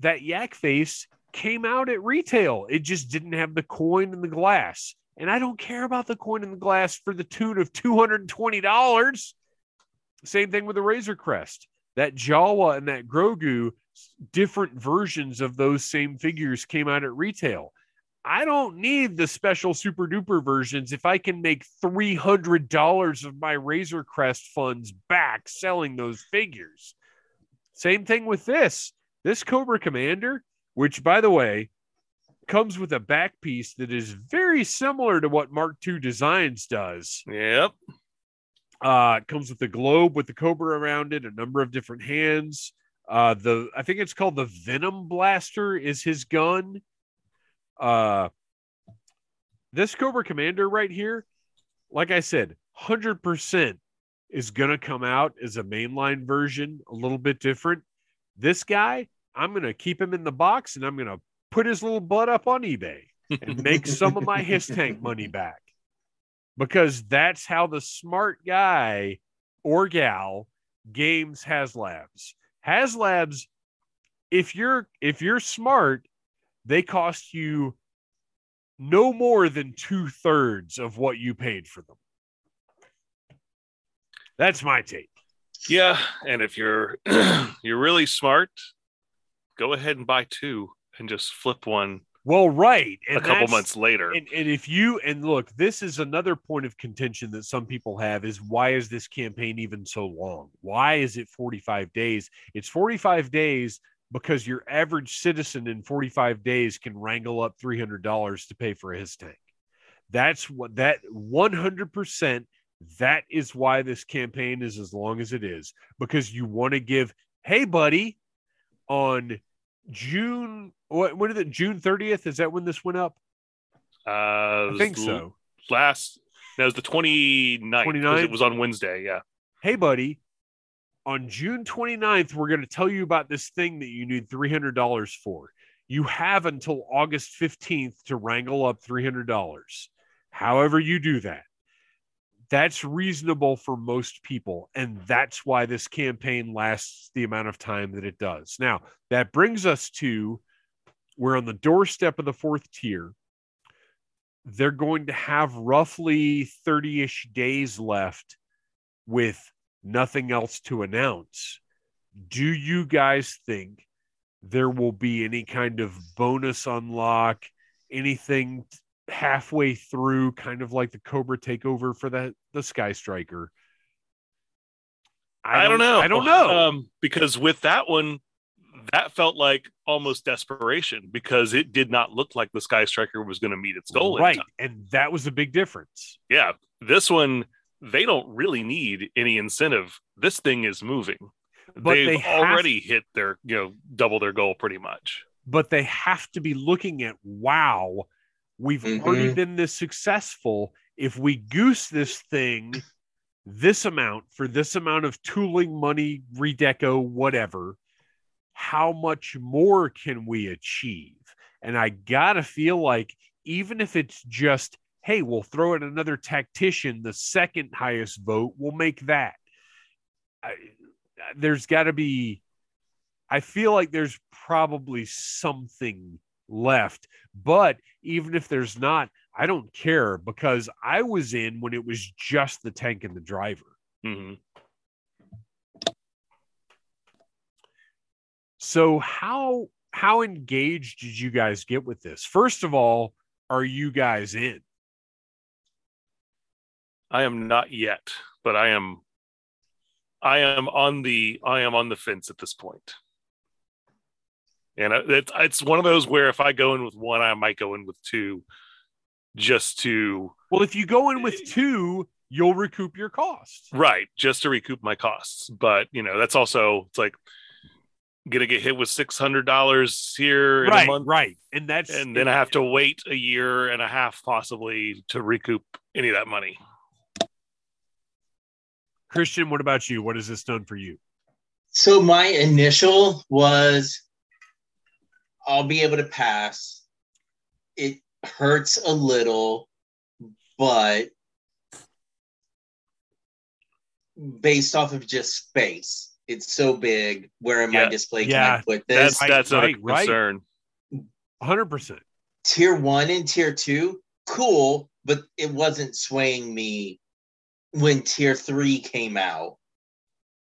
that yak face came out at retail, it just didn't have the coin and the glass. And I don't care about the coin in the glass for the tune of $220. Same thing with the Razor Crest. That Jawa and that Grogu, different versions of those same figures came out at retail. I don't need the special super duper versions if I can make $300 of my Razor Crest funds back selling those figures. Same thing with this. This Cobra Commander, which by the way, comes with a back piece that is very similar to what Mark II Designs does. Yep. Uh, it comes with the globe with the Cobra around it, a number of different hands. Uh, the I think it's called the Venom Blaster is his gun. Uh, this Cobra Commander right here, like I said, 100% is going to come out as a mainline version, a little bit different. This guy, I'm going to keep him in the box and I'm going to put HISS little butt up on eBay. and make some of my his tank money [LAUGHS] back because that's how the smart guy or gal games HasLabs. HasLabs, if you're if you're smart, they cost you no more than two thirds of what you paid for them. That's my take. Yeah, and if you're [CLEARS THROAT] you're really smart, go ahead and buy two and just flip one Well, right. a couple months later. And, and if you and look, this is another point of contention that some people have is why is this campaign even so long? Why is it 45 days? It's 45 days because your average citizen in 45 days can wrangle up $300 to pay for HISS tank. That's what that 100% that is why this campaign is as long as it is because you want to give hey buddy on June what when is it June 30th is that when this went up? uh, I think so. Last, that was the 29th. 'cause 29th? It was on Wednesday. Yeah. hey buddy on june 29th we're going to tell you about this thing that you need $300 for you have until august 15th to wrangle up $300 however you do that that's reasonable for most people and that's why this campaign lasts the amount of time that it does now that brings us to we're on the doorstep of the fourth tier they're going to have roughly 30ish days left with nothing else to announce. Do you guys think there will be any kind of bonus unlock, anything halfway through, kind of like the Cobra takeover for the, the Sky Striker? I don't, know. I don't know. Um, because with that one, that felt like almost desperation because it did not look like the Sky Striker was going to meet its goal. right. And that was a big difference. Yeah. This one, they don't really need any incentive. This thing is moving. But They've they already hit their, you know, double their goal pretty much. but they have to be looking at wow, we've already Mhm. been this successful. If we goose this thing this amount for this amount of tooling, money, redeco, whatever, how much more can we achieve? And I gotta feel like even if it's just, hey, we'll throw in another tactician, the second highest vote, we'll make that. I, there's got to be I feel like there's probably something left. But even if there's not, I don't care because I was in when it was just the tank and the driver. hmm So how how engaged did you guys get with this? First of all, are you guys in? I am not yet, but I am. I am on the I am on the fence at this point, and I- it's it's one of those where if I go in with one, I might go in with two, just to Well, if you go in with eh. two, you'll recoup your costs. right, just to recoup my costs. But you know, that's also it's like gonna get hit with six hundred dollars here in a Right, month, right. And that's and then I have to wait a year and a half possibly to recoup any of that money. Christian, what about you? What has this done for you? So my initial was I'll be able to pass. It hurts a little, but based off of just space, it's so big. Where in Yeah. my display can Yeah, I put That's this? Right, that's not a right, right. concern. 100%. tier one and tier two, cool, but it wasn't swaying me when tier three came out.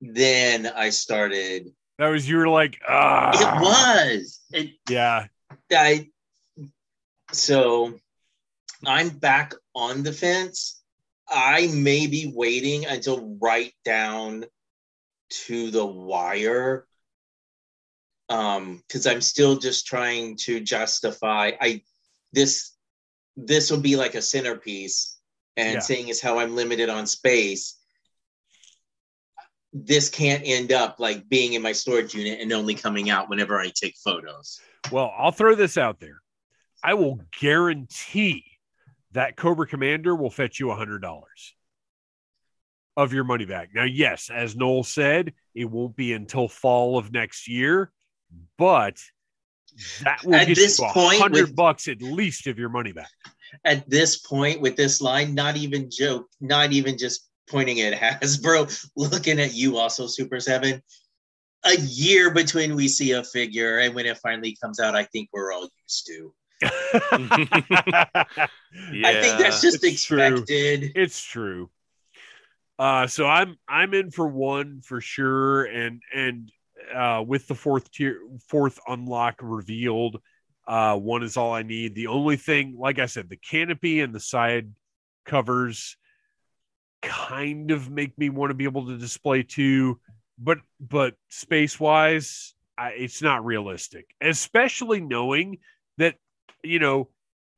Then I started. That was you were like, ah, It was. It yeah, I so I'm back on the fence. I may be waiting until right down to the wire. Um, because I'm still just trying to justify I this this will be like a centerpiece, and Yeah. seeing as how I'm limited on space, this can't end up like being in my storage unit and only coming out whenever I take photos. Well, I'll throw this out there. I will guarantee that Cobra Commander will fetch you a hundred dollars of your money back. Now, yes, as Noel said, it won't be until fall of next year, but That will At get this you a point, hundred with- bucks at least of your money back. At this point with this line, not even joke, not even just pointing at [LAUGHS] Hasbro, looking at you also, Super Seven. A year between we see a figure and when it finally comes out, I think we're all used to. [LAUGHS] I think that's just it's true. expected. it's true. Uh, so I'm I'm in for one for sure, and and uh, with the fourth tier, fourth unlock revealed, uh, one is all I need. The only thing, like I said, the canopy and the side covers kind of make me want to be able to display two, but but space wise, it's not realistic, especially knowing that you know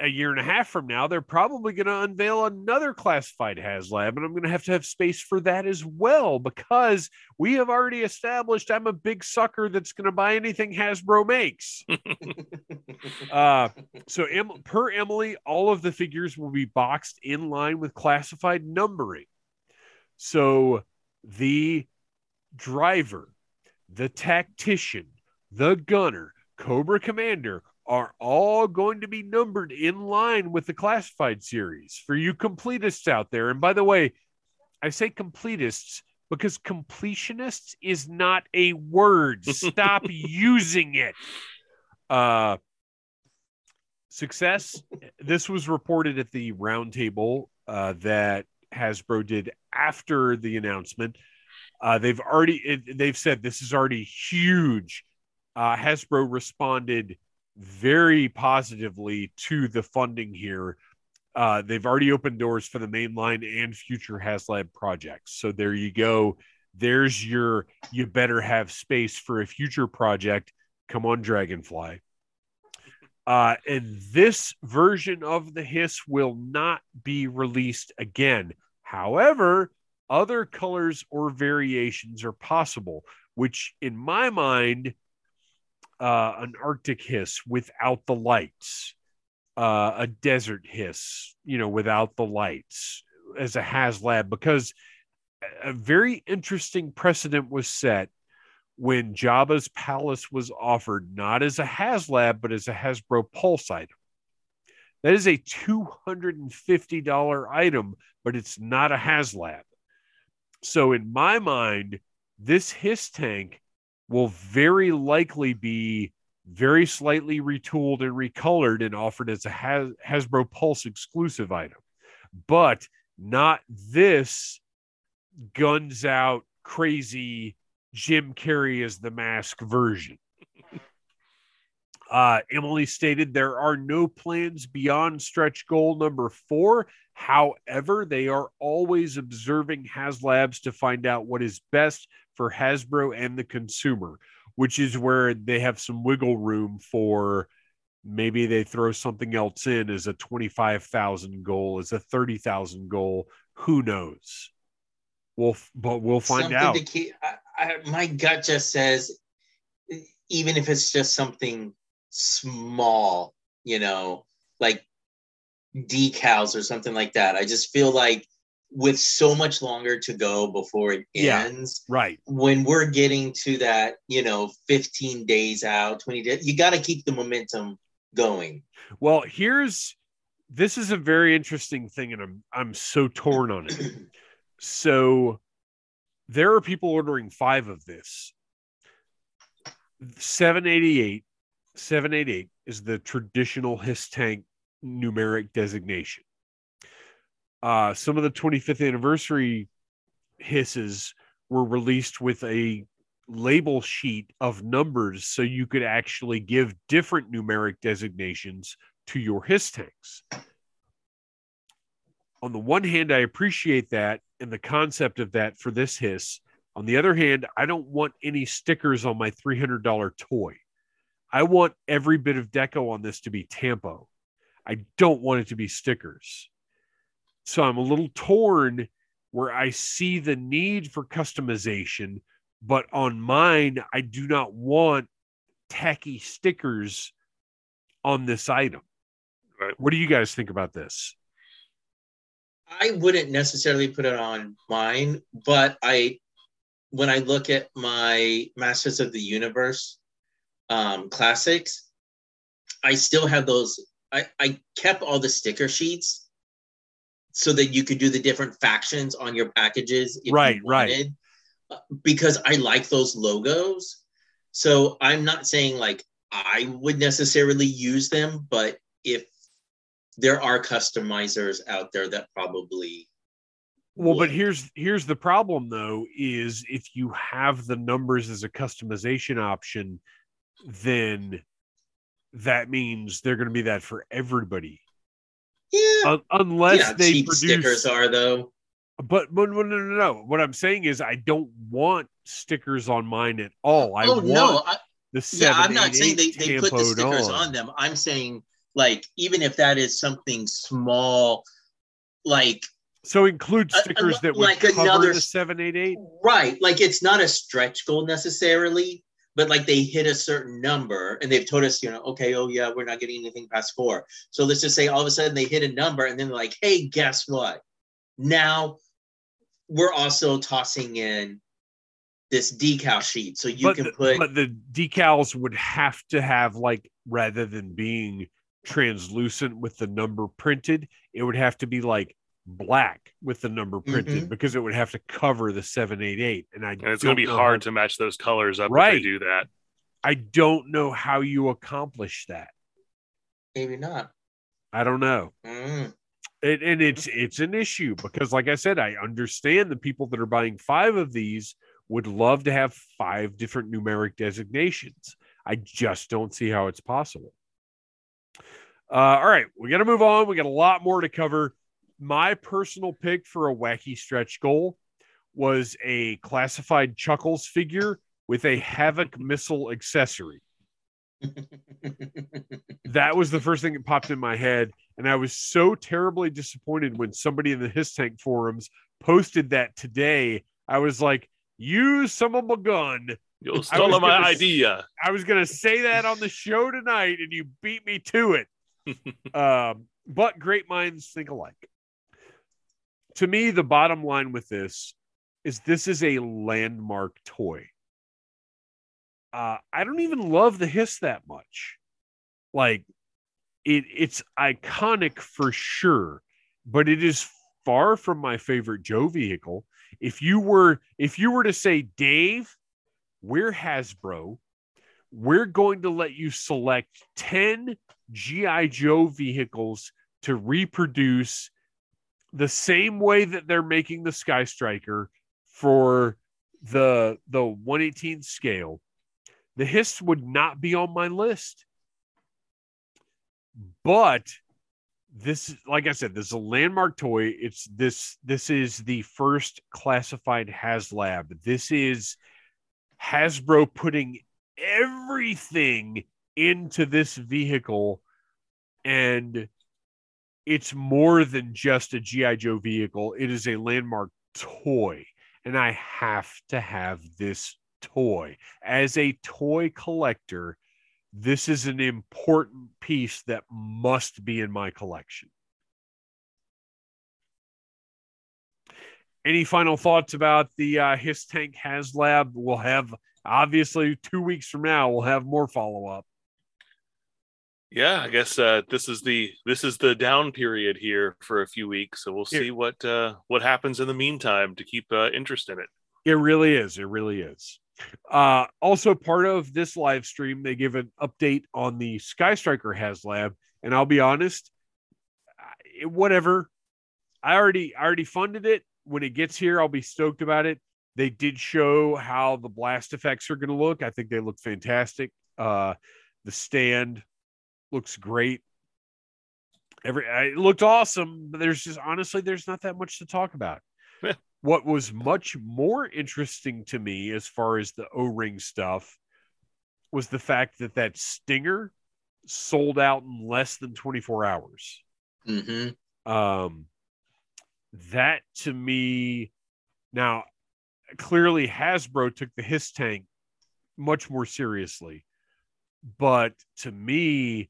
a year and a half from now, they're probably going to unveil another classified HasLab, and I'm going to have to have space for that as well because we have already established I'm a big sucker that's going to buy anything Hasbro makes. [LAUGHS] uh, so, em- per Emily, all of the figures will be boxed in line with classified numbering. So, the driver, the tactician, the gunner, Cobra Commander are all going to be numbered in line with the classified series for you completists out there. And by the way, I say completists because completionists is not a word. [LAUGHS] Stop using it. Uh, success. This was reported at the roundtable uh, that Hasbro did after the announcement. Uh, they've already it, they've said this is already huge. Uh, Hasbro responded very positively to the funding here. Uh, they've already opened doors for the mainline and future HasLab projects. So there you go. There's your you better have space for a future project. Come on, Dragonfly. Uh, and this version of the Hiss will not be released again. However, other colors or variations are possible, which in my mind, uh, an Arctic hiss without the lights, uh, a desert hiss, you know, without the lights as a HasLab, because a very interesting precedent was set when Jabba's palace was offered not as a HasLab, but as a Hasbro Pulse item. That is a $250 item, but it's not a HasLab. So, in my mind, this Hiss tank will very likely be very slightly retooled and recolored and offered as a Has- Hasbro Pulse exclusive item, but not this guns out crazy Jim Carrey as the mask version. Uh, Emily stated there are no plans beyond stretch goal number four. However, they are always observing HasLabs to find out what is best for Hasbro and the consumer, which is where they have some wiggle room for maybe they throw something else in as a 25,000 goal, as a 30,000 goal. Who knows? We'll, but we'll find something out. Keep, I, I, my gut just says, even if it's just something small, you know, like decals or something like that. I just feel like with so much longer to go before it Yeah. ends, right. when we're getting to that, you know, 15 days out, 20 days, you got to keep the momentum going. Well, here's this is a very interesting thing, and I'm I'm so torn on it. [CLEARS THROAT] So there are people ordering five of this. 788, 788 is the traditional HISS tank numeric designation. Uh, some of the 25th anniversary hisses were released with a label sheet of numbers so you could actually give different numeric designations to your hiss tanks. On the one hand, I appreciate that and the concept of that for this hiss. On the other hand, I don't want any stickers on my $300 toy. I want every bit of deco on this to be Tampo. I don't want it to be stickers. So I'm a little torn where I see the need for customization, but on mine, I do not want tacky stickers on this item. Right. What do you guys think about this? I wouldn't necessarily put it on mine, but I, when I look at my Masters of the Universe um, classics, I still have those. I, I kept all the sticker sheets so that you could do the different factions on your packages. If Right, you right. wanted, Because I like those logos. So I'm not saying like I would necessarily use them, but if there are customizers out there that probably Well, but here's here's the problem though is if you have the numbers as a customization option, then that means they're going to be that for everybody, yeah, Un- unless yeah they cheap produce. stickers are though. But, but no, no, no, no. What I'm saying is, I don't want stickers on mine at all. I oh want no, I, the yeah, I'm seven, not saying they, eight they put the stickers on. on. them. I'm saying like even if that is something small, like So include Uh, uh, stickers that would like cover another the seven, eight, eight. right, like it's not a stretch goal necessarily, but like they hit a certain number and they've told us, you know, okay, oh yeah, we're not getting anything past four. So let's just say all of a sudden they hit a number and then they're like, hey, guess what? Now we're also tossing in this decal sheet. So you but can the, put but the decals would have to have like rather than being translucent with the number printed, it would have to be like black with the number printed Mhm. because it would have to cover the seven, eight, eight. And I And it's going to be hard to match those colors up if Right. they do that. I don't know how you accomplish that. maybe not. I don't know. Mm. It, and it's it's an issue because like i said i understand the people that are buying five of these would love to have five different numeric designations i just don't see how it's possible uh, all right we got to move on we got a lot more to cover my personal pick for a wacky stretch goal was a classified chuckles figure with a havoc missile accessory [LAUGHS] that was the first thing that popped in my head. And I was so terribly disappointed when somebody in the HISS Tank forums posted that today. I was like, use some of my gun. You I was stole my gonna idea. I was going to say that on the show tonight, and you beat me to it. [LAUGHS] um, but great minds think alike. To me, the bottom line with this is this is a landmark toy. Uh, I don't even love the hiss that much. Like it, it's iconic for sure, but it is far from my favorite Joe vehicle. If you were, if you were to say, Dave, we're Hasbro, we're going to let you select 10 GI Joe vehicles to reproduce the same way that they're making the Sky Striker for the the 118 scale. The hiss would not be on my list. But this like I said, this is a landmark toy. It's this this is the first classified HasLab. This is Hasbro putting everything into this vehicle and it's more than just a GI Joe vehicle. It is a landmark toy and I have to have this toy. As a toy collector, this is an important piece that must be in my collection. Any final thoughts about the uh, HISS Tank HasLab? We'll have obviously two weeks from now. We'll have more follow up. Yeah, I guess uh, this is the this is the down period here for a few weeks, so we'll see what uh, what happens in the meantime to keep uh, interest in it. It really is. It really is. Uh, also, part of this live stream, they give an update on the Sky Striker HasLab, and I'll be honest, whatever. I already I already funded it. When it gets here, I'll be stoked about it. They did show how the blast effects are going to look. I think they look fantastic. Uh, the stand looks great. Every it looked awesome, but there's just honestly there's not that much to talk about. What was much more interesting to me as far as the O-ring stuff was the fact that that stinger sold out in less than 24 hours. hmm Um, that to me, now clearly Hasbro took the Hiss tank much more seriously, but to me,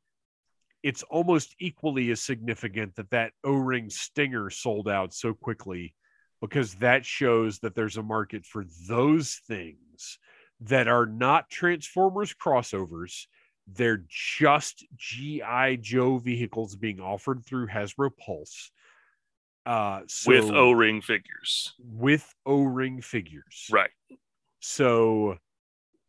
it's almost equally as significant that that O-ring stinger sold out so quickly because that shows that there's a market for those things that are not Transformers crossovers, they're just GI Joe vehicles being offered through Hasbro Pulse. Uh, so with O-ring figures. with O-ring figures, Right. So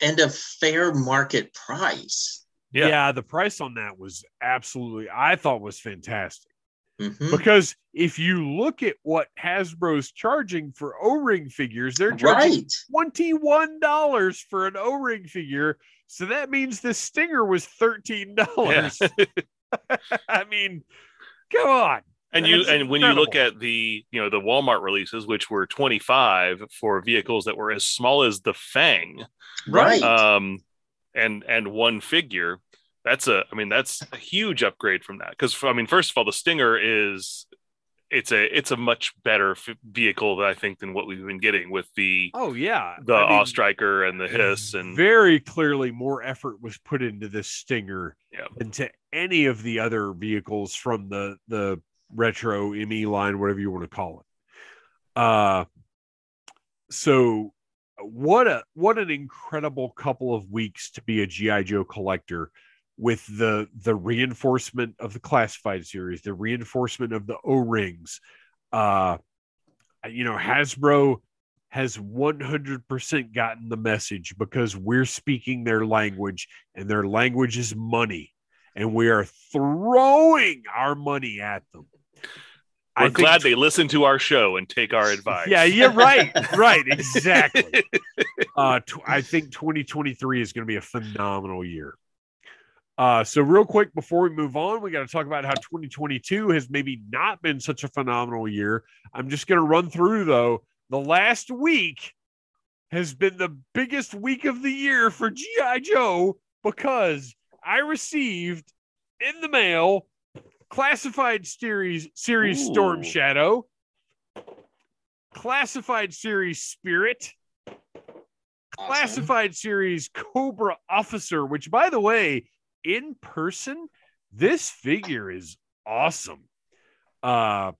and a fair market price. Yeah. Yeah. the price on that was absolutely I thought was fantastic Mhm. because if you look at what Hasbro's charging for O-ring figures, they're charging Right. twenty-one dollars for an O-ring figure. So that means the Stinger was thirteen dollars. [LAUGHS] [LAUGHS] I mean, come on. And you That's and when you look at the you know the Walmart releases, which were 25 for vehicles that were as small as the Fang, Right. um, and and one figure, that's a I mean that's a huge upgrade from that because I mean first of all the Stinger is it's a it's a much better f- vehicle that I think than what we've been getting with the Oh yeah, the I mean, Awe Striker and the Hiss and very clearly more effort was put into this Stinger Yeah. than to any of the other vehicles from the the retro ME line, whatever you want to call it. Uh, so what a what an incredible couple of weeks to be a GI Joe collector with the the reinforcement of the classified series, the reinforcement of the O rings. Uh, you know, Hasbro has 100% gotten the message because we're speaking their language and their language is money and we are throwing our money at them. We're think- glad they listen to our show and take our [LAUGHS] advice. Yeah, you're right, right, exactly. [LAUGHS] Uh, tw- I think 2023 is going to be a phenomenal year. Uh, so real quick before we move on, we got to talk about how 2022 has maybe not been such a phenomenal year. I'm just going to run through though. The last week has been the biggest week of the year for GI Joe because I received in the mail classified series series Storm Shadow, classified series Spirit, Awesome. classified series Cobra Officer, which by the way, in person, this figure is awesome. Uh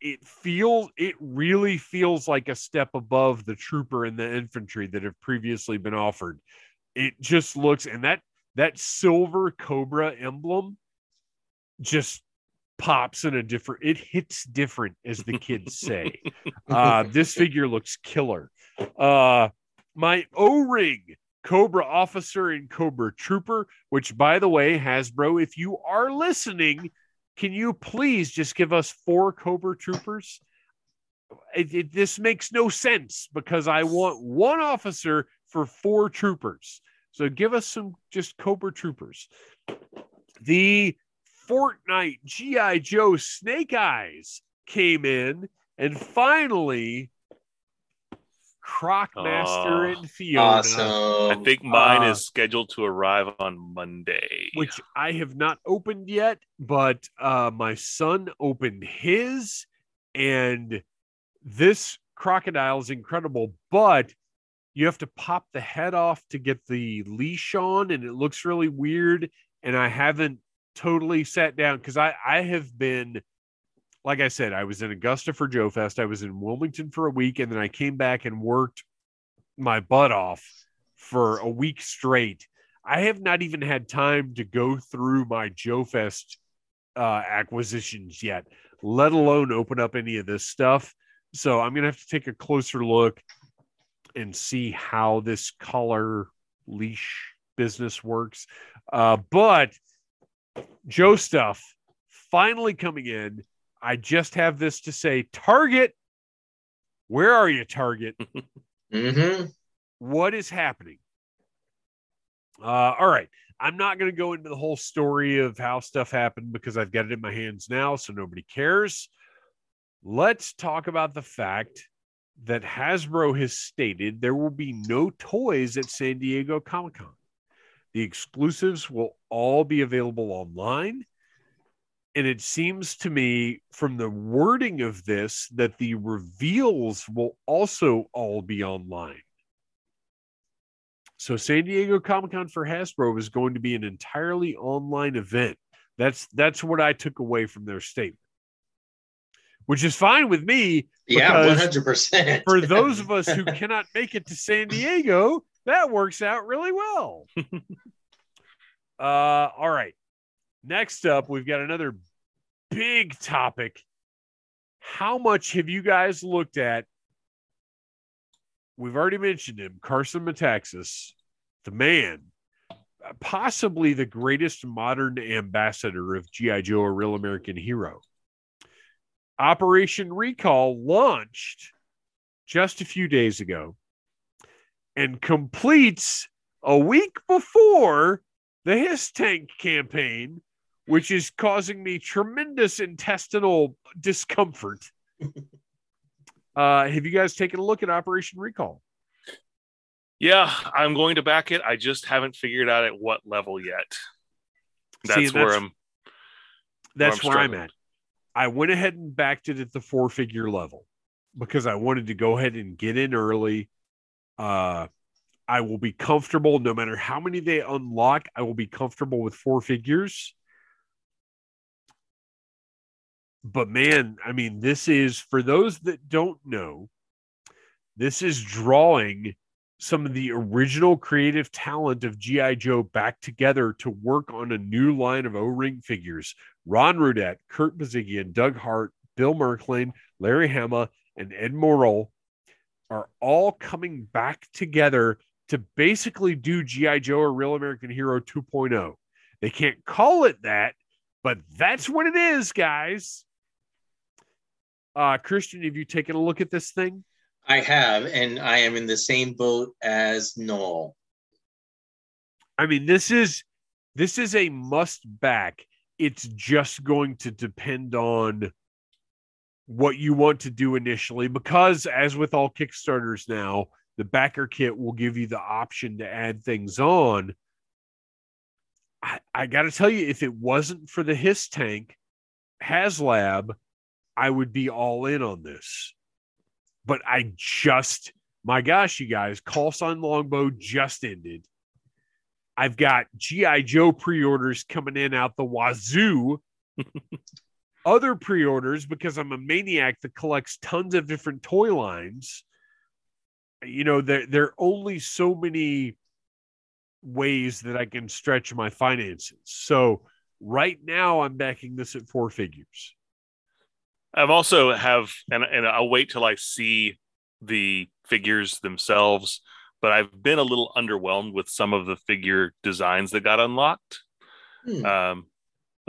it feels it really feels like a step above the trooper and the infantry that have previously been offered. It just looks and that that silver cobra emblem just pops in a different it hits different as the kids [LAUGHS] say. Uh this figure looks killer. Uh my o-ring cobra officer and cobra trooper which by the way hasbro if you are listening can you please just give us four cobra troopers? It, it- this makes no sense because i want one officer for four troopers. So give us some just cobra troopers. The Fortnite GI Joe Snake Eyes came in, and finally, Crocmaster Oh, and Fiona, Awesome. I think mine Uh, is scheduled to arrive on Monday. which I have not opened yet, but uh, my son opened his, and this crocodile is incredible, but you have to pop the head off to get the leash on, and it looks really weird. And I haven't totally sat down because I I have been like I said, I was in Augusta for Joe Fest. I was in Wilmington for a week, and then I came back and worked my butt off for a week straight. I have not even had time to go through my Joe Fest uh, acquisitions yet, let alone open up any of this stuff. So I'm gonna have to take a closer look and see how this collar leash business works. Uh, but Joe stuff finally coming in. I just have this to say Target, where are you, Target? [LAUGHS] hmm What is happening? Uh, all right. I'm not going to go into the whole story of how stuff happened because I've got it in my hands now, so nobody cares. Let's talk about the fact that Hasbro has stated there will be no toys at San Diego Comic Con. The exclusives will all be available online. And it seems to me from the wording of this that the reveals will also all be online. So San Diego Comic Con for Hasbro is going to be an entirely online event. That's that's what I took away from their statement. Which is fine with me Yeah, one hundred percent. for those of us who cannot make it to San Diego, that works out really well. [LAUGHS] Uh, all right. Next up, we've got another big topic. How much have you guys looked at? We've already mentioned him, Carson Metaxas, the man, possibly the greatest modern ambassador of G.I. Joe, a real American hero. Operation Recall launched just a few days ago and completes a week before the HISS Tank campaign, which is causing me tremendous intestinal discomfort. [LAUGHS] uh, have you guys taken a look at Operation Recall? Yeah, I'm going to back it. I just haven't figured out at what level yet. That's, See, where I'm. That's I'm where I'm at. I went ahead and backed it at the four figure level because I wanted to go ahead and get in early. Uh, I will be comfortable no matter how many they unlock. I will be comfortable with four figures. But man, I mean, this is for those that don't know, this is drawing some of the original creative talent of G.I. Joe back together to work on a new line of O ring figures. Ron Rudat, Kirk Bozigian, Doug Hart, Bill Merklane, Larry Hama, and Ed Morrill are all coming back together to basically do G.I. Joe, or real American hero 2.0. They can't call it that, but that's what it is, guys. Uh, Christian, have you taken a look at this thing? I have, and I am in the same boat as Noel. I mean, this is this is a must back. It's just going to depend on what you want to do initially, because as with all Kickstarters now, the backer kit will give you the option to add things on. I, I got to tell you, if it wasn't for the Hiss tank, HasLab, I would be all in on this. But I just, my gosh, you guys, Call Sign Longbow just ended. I've got GI Joe pre-orders coming in out the wazoo. [LAUGHS] Other pre-orders because I'm a maniac that collects tons of different toy lines. You know, there there are only so many ways that I can stretch my finances. So right now I'm backing this at four figures. I've also have, and, and I'll wait till I see the figures themselves. But I've been a little underwhelmed with some of the figure designs that got unlocked. Hmm. Um,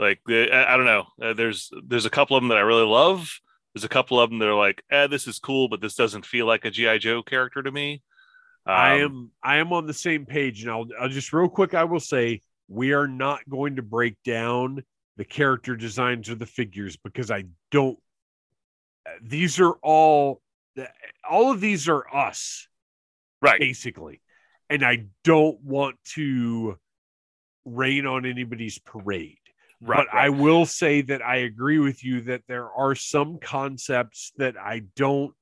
like I I don't know. Uh, there's there's a couple of them that I really love. There's a couple of them that are like, eh, this is cool, but this doesn't feel like a GI Joe character to me. I Um, am I am on the same page, and I'll, I'll just real quick. I will say we are not going to break down the character designs or the figures because I don't. These are all all of these are us right. basically, and I don't want to rain on anybody's parade. Right. but I will say that I agree with you that there are some concepts that I don't.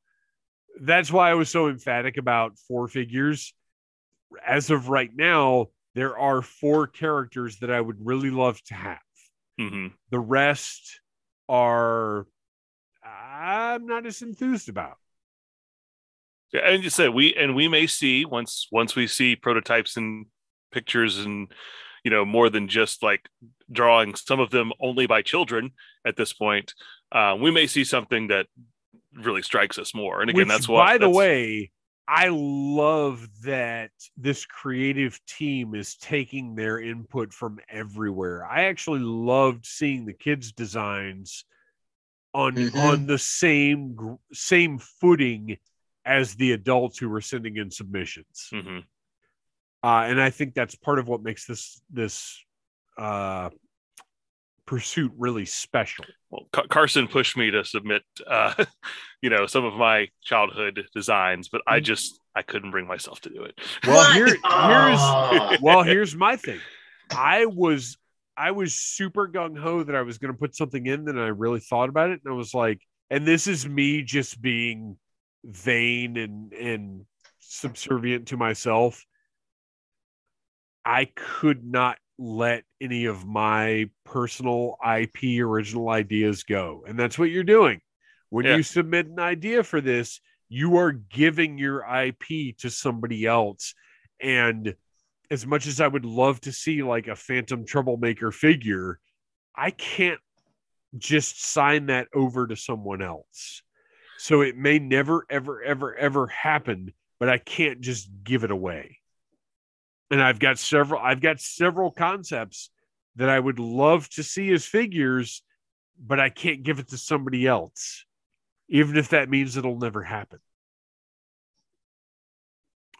That's why I was so emphatic about four figures. As of right now, there are four characters that I would really love to have. Mhm. The rest are I'm not as enthused about. Yeah, and you said we and we may see once once we see prototypes and pictures and you know more than just like drawing some of them only by children at this point uh, we may see something that really strikes us more and again Which, that's why by the that's- way, I love that this creative team is taking their input from everywhere. I actually loved seeing the kids' designs on Mhm. on the same same footing as the adults who were sending in submissions. Mhm. Uh, and I think that's part of what makes this this uh, pursuit really special. well Car- carson pushed me to submit uh, [LAUGHS] you know some of my childhood designs but i just i couldn't bring myself to do it Well, here here's Oh. [LAUGHS] well, here's my thing. I was I was super gung ho that I was going to put something in, then I really thought about it, and I was like, and this is me just being vain and and subservient to myself. I could not let any of my personal IP original ideas go, and that's what you're doing when Yeah. you submit an idea for this. You are giving your IP to somebody else and as much as I would love to see like a Phantom Troublemaker figure, I can't just sign that over to someone else. So it may never, ever, ever, ever happen, but I can't just give it away. And I've got several, I've got several concepts that I would love to see as figures, but I can't give it to somebody else, even if that means it'll never happen.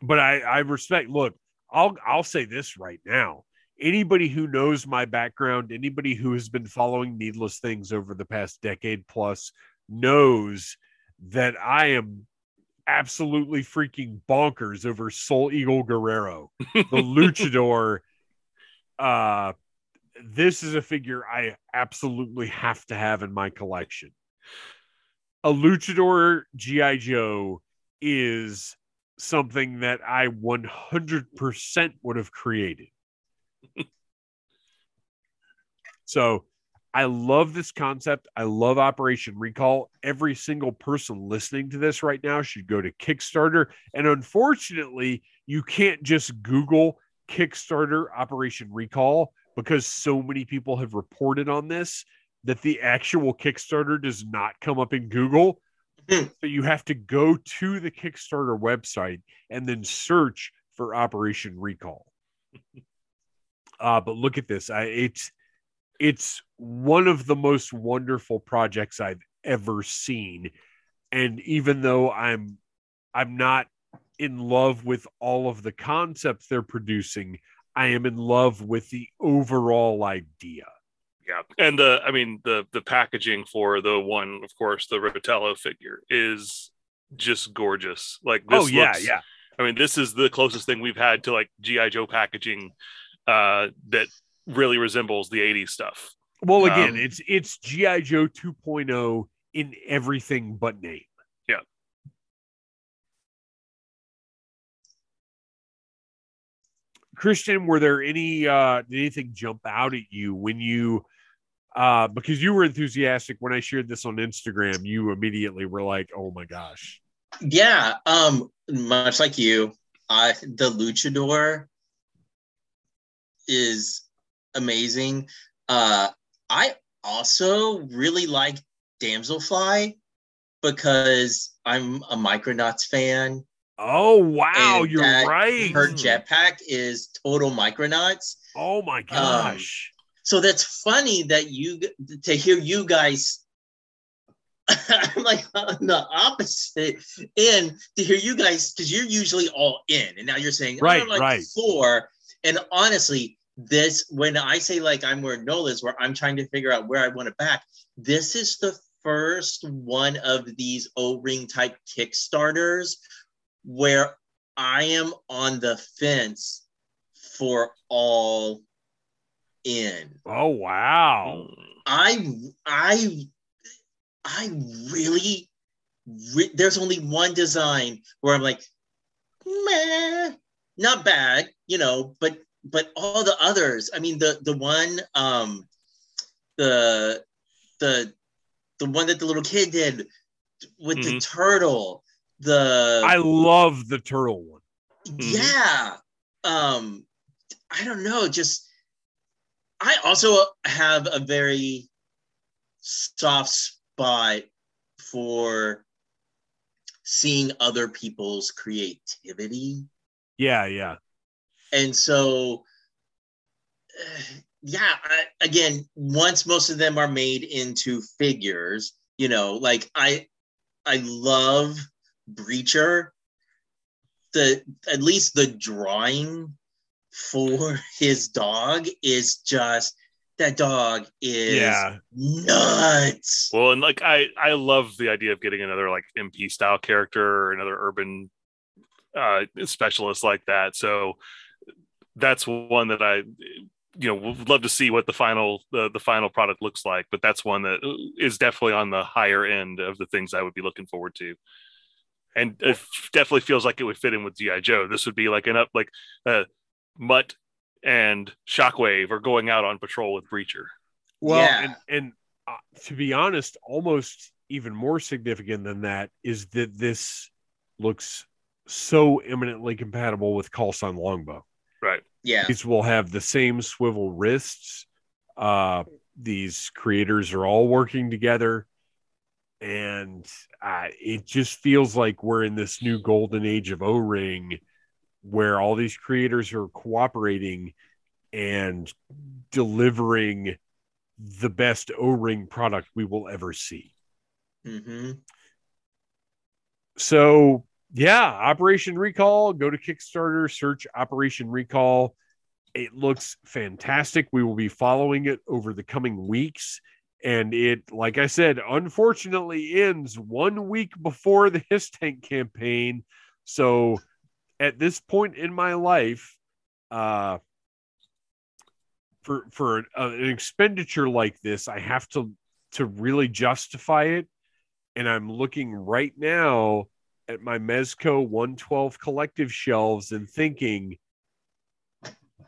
But I, I respect, look, I'll I'll say this right now. Anybody who knows my background, anybody who has been following needless things over the past decade plus knows that I am absolutely freaking bonkers over Soul Eagle Guerrero, the [LAUGHS] luchador. Uh, this is a figure I absolutely have to have in my collection. A luchador GI Joe is something that I 100% would have created. [LAUGHS] so I love this concept. I love Operation Recall. Every single person listening to this right now should go to Kickstarter. And unfortunately, you can't just Google Kickstarter Operation Recall because so many people have reported on this that the actual Kickstarter does not come up in Google. Hmm. so you have to go to the Kickstarter website and then search for Operation Recall. [LAUGHS] uh, but look at this. I, it's it's one of the most wonderful projects I've ever seen. And even though I'm I'm not in love with all of the concepts they're producing, I am in love with the overall idea. Yeah, and the I mean the the packaging for the one, of course, the Rotello figure is just gorgeous. Like this oh yeah, looks, yeah. I mean, this is the closest thing we've had to like GI Joe packaging uh, that really resembles the '80s stuff. Well, again, um, it's it's GI Joe 2.0 in everything but name. Yeah. Christian, were there any uh did anything jump out at you when you uh, because you were enthusiastic when I shared this on Instagram. You immediately were like, "Oh my gosh!" Yeah, um, much like you, uh, the luchador is amazing. Uh, I also really like Damselfly because I'm a Micronauts fan. Oh wow, you're right. Her jetpack is total Micronauts. Oh my um, gosh. Um, so that's funny that you to hear you guys. [LAUGHS] I'm like on the opposite end to hear you guys because you're usually all in, and now you're saying right, like right. four. And honestly, this when I say like I'm where Nola's, where I'm trying to figure out where I want to back. This is the first one of these O-ring type Kickstarters where I am on the fence for all in. Oh wow. I I I really re- there's only one design where I'm like, meh, not bad, you know, but but all the others, I mean the the one um the the the one that the little kid did with mm-hmm. the turtle, the I love the turtle one. Yeah. Um I don't know, just I also have a very soft spot for seeing other people's creativity. Yeah, yeah. And so, uh, [SIGHS] yeah, I, again, once most of them are made into figures, you know, like I, I love Breacher. The at least the drawing for [LAUGHS] his dog is just that dog is yeah. nuts. Well, and like I I love the idea of getting another like MP style character or another urban uh specialist like that. So that's one that I you know would love to see what the final the, the final product looks like, but that's one that is definitely on the higher end of the things I would be looking forward to. And it definitely feels like it would fit in with GI Joe. This would be like an up like uh, Mutt and Shockwave are going out on patrol with Breacher. Well, yeah. and, and uh, to be honest, almost even more significant than that is that this looks so eminently compatible with Call Sign Longbow. Yeah. These will have the same swivel wrists. Uh, these creators are all working together. And uh, it just feels like we're in this new golden age of O Ring where all these creators are cooperating and delivering the best O ring product we will ever see. hmm So, yeah, Operation Recall, go to Kickstarter, search Operation Recall. It looks fantastic. We will be following it over the coming weeks. And it, like I said, unfortunately ends one week before the HISS Tank campaign. So, at this point in my life, uh, for for an, uh, an expenditure like this, I have to to really justify it. And I'm looking right now at my Mezco 112 collective shelves and thinking,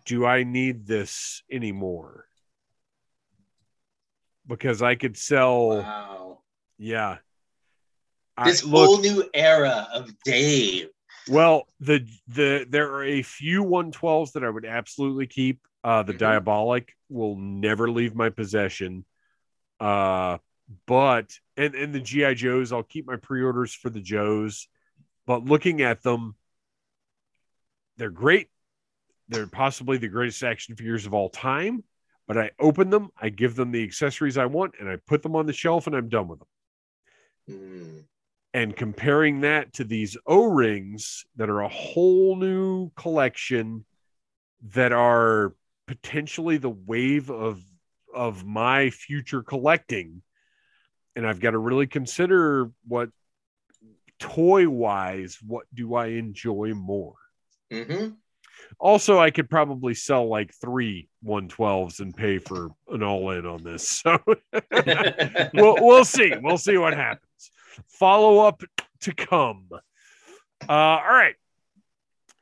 do I need this anymore? Because I could sell, Wow. yeah. I- This look, whole new era of Dave. Well, the the there are a few 112s that I would absolutely keep. Uh the Mhm. Diabolik will never leave my possession. Uh but and and the GI Joes, I'll keep my pre-orders for the Joes. But looking at them, they're great. They're possibly the greatest action figures of all time. But I open them, I give them the accessories I want, and I put them on the shelf, and I'm done with them Mm. and comparing that to these O-rings that are a whole new collection that are potentially the wave of of my future collecting and I've got to really consider what toy wise what do I enjoy more hmm also I could probably sell like three 112s and pay for an all in on this [LAUGHS] so [LAUGHS] we'll, we'll see. We'll see what happens. Follow up to come. Uh, all right.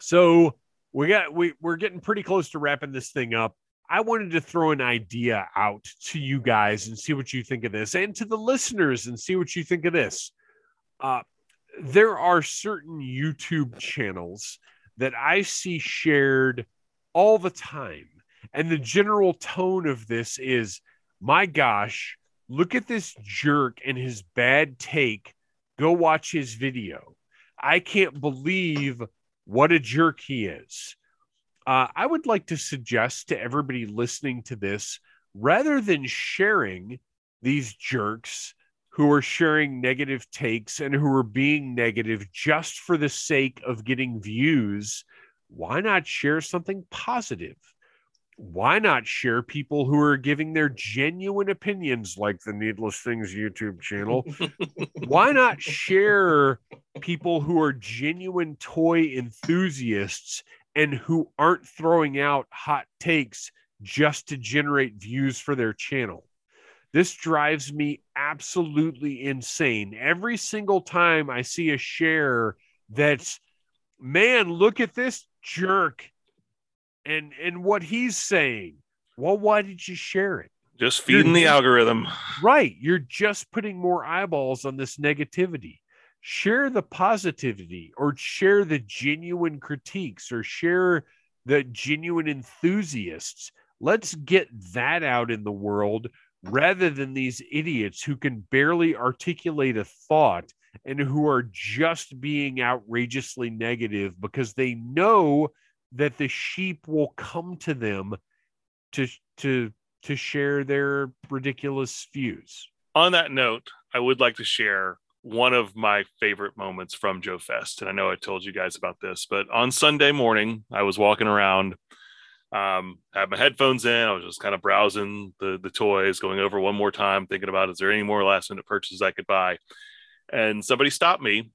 So we got we we're getting pretty close to wrapping this thing up. I wanted to throw an idea out to you guys and see what you think of this, and to the listeners and see what you think of this. Uh, there are certain YouTube channels that I see shared all the time, and the general tone of this is, "My gosh, look at this jerk and his bad take. Go watch his video. I can't believe what a jerk he is. Uh, I would like to suggest to everybody listening to this rather than sharing these jerks who are sharing negative takes and who are being negative just for the sake of getting views, why not share something positive? why not share people who are giving their genuine opinions like the needless things youtube channel [LAUGHS] why not share people who are genuine toy enthusiasts and who aren't throwing out hot takes just to generate views for their channel this drives me absolutely insane every single time i see a share that's man look at this jerk and and what he's saying. Well, why did you share it? Just feeding the algorithm. Right, you're just putting more eyeballs on this negativity. Share the positivity or share the genuine critiques or share the genuine enthusiasts. Let's get that out in the world rather than these idiots who can barely articulate a thought and who are just being outrageously negative because they know that the sheep will come to them to to to share their ridiculous views. On that note, I would like to share one of my favorite moments from Joe Fest. And I know I told you guys about this, but on Sunday morning, I was walking around, um, had my headphones in. I was just kind of browsing the, the toys, going over one more time, thinking about is there any more last minute purchases I could buy? And somebody stopped me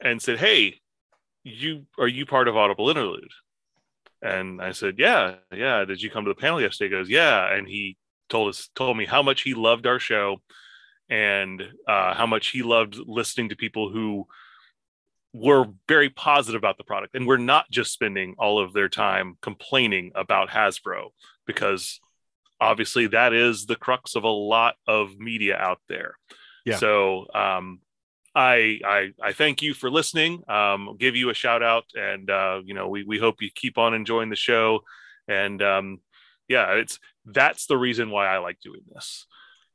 and said, Hey, you are you part of Audible Interlude? And I said, Yeah, yeah. Did you come to the panel yesterday? He goes, Yeah. And he told us told me how much he loved our show and uh, how much he loved listening to people who were very positive about the product and we're not just spending all of their time complaining about Hasbro because obviously that is the crux of a lot of media out there. Yeah. So um, I, I I thank you for listening. Um, give you a shout out, and uh, you know we we hope you keep on enjoying the show. And um, yeah, it's that's the reason why I like doing this.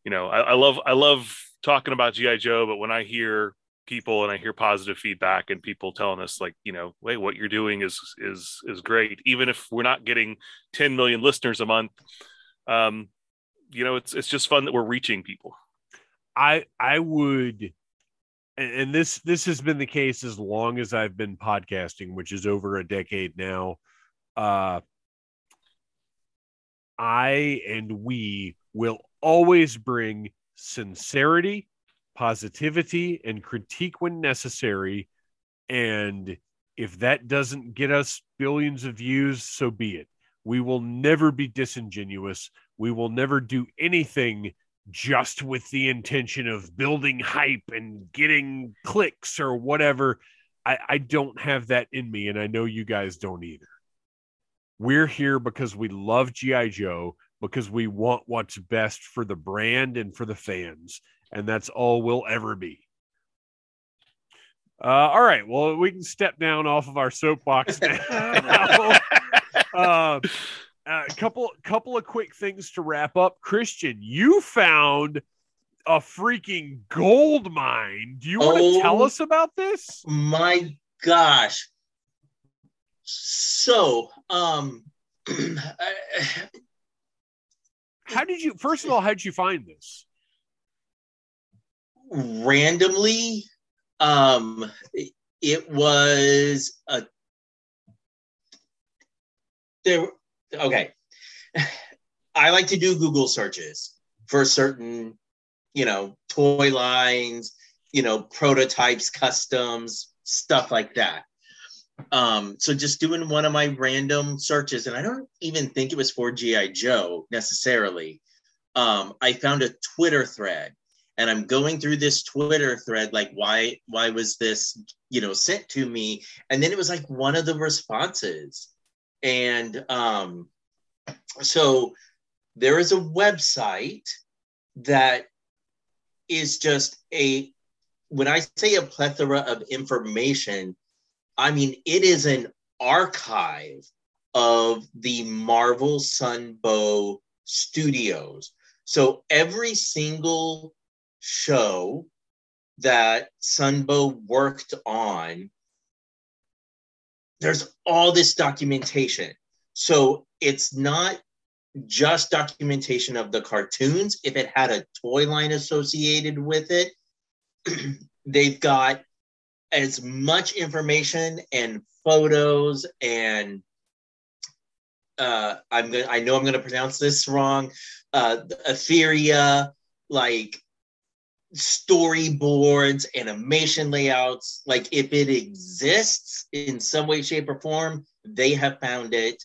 You know, I, I love I love talking about GI Joe, but when I hear people and I hear positive feedback and people telling us like, you know, wait, what you're doing is is is great, even if we're not getting 10 million listeners a month. Um, you know, it's it's just fun that we're reaching people. I I would and this this has been the case as long as I've been podcasting, which is over a decade now. Uh I and we will always bring sincerity, positivity, and critique when necessary. And if that doesn't get us billions of views, so be it. We will never be disingenuous. We will never do anything just with the intention of building hype and getting clicks or whatever. I, I don't have that in me, and I know you guys don't either. We're here because we love G.I. Joe, because we want what's best for the brand and for the fans. And that's all we'll ever be. Uh, all right. Well, we can step down off of our soapbox [LAUGHS] now. [LAUGHS] uh, a couple couple of quick things to wrap up. Christian, you found a freaking gold mine. Do you want to Oh. tell us about this? My gosh. So, um, [CLEARS THROAT] How did you first of all, how did you find this? randomly, um, it was a there. Okay, [LAUGHS] I like to do Google searches for certain, you know, toy lines, you know, prototypes, customs, stuff like that. Um, so just doing one of my random searches, and I don't even think it was for GI Joe necessarily. Um, I found a Twitter thread, and I'm going through this Twitter thread, like why why was this you know sent to me? And then it was like one of the responses, and um, so there is a website that is just a when I say a plethora of information, I mean it is an archive of the Marvel Sunbow studios. So every single show that Sunbow worked on, there's all this documentation. So it's not just documentation of the cartoons. If it had a toy line associated with it, [CLEARS THROAT] they've got as much information and photos and uh, I'm gonna I know I'm gonna pronounce this wrong. Uh, Etheria, like storyboards, animation layouts. Like if it exists in some way, shape, or form, they have found it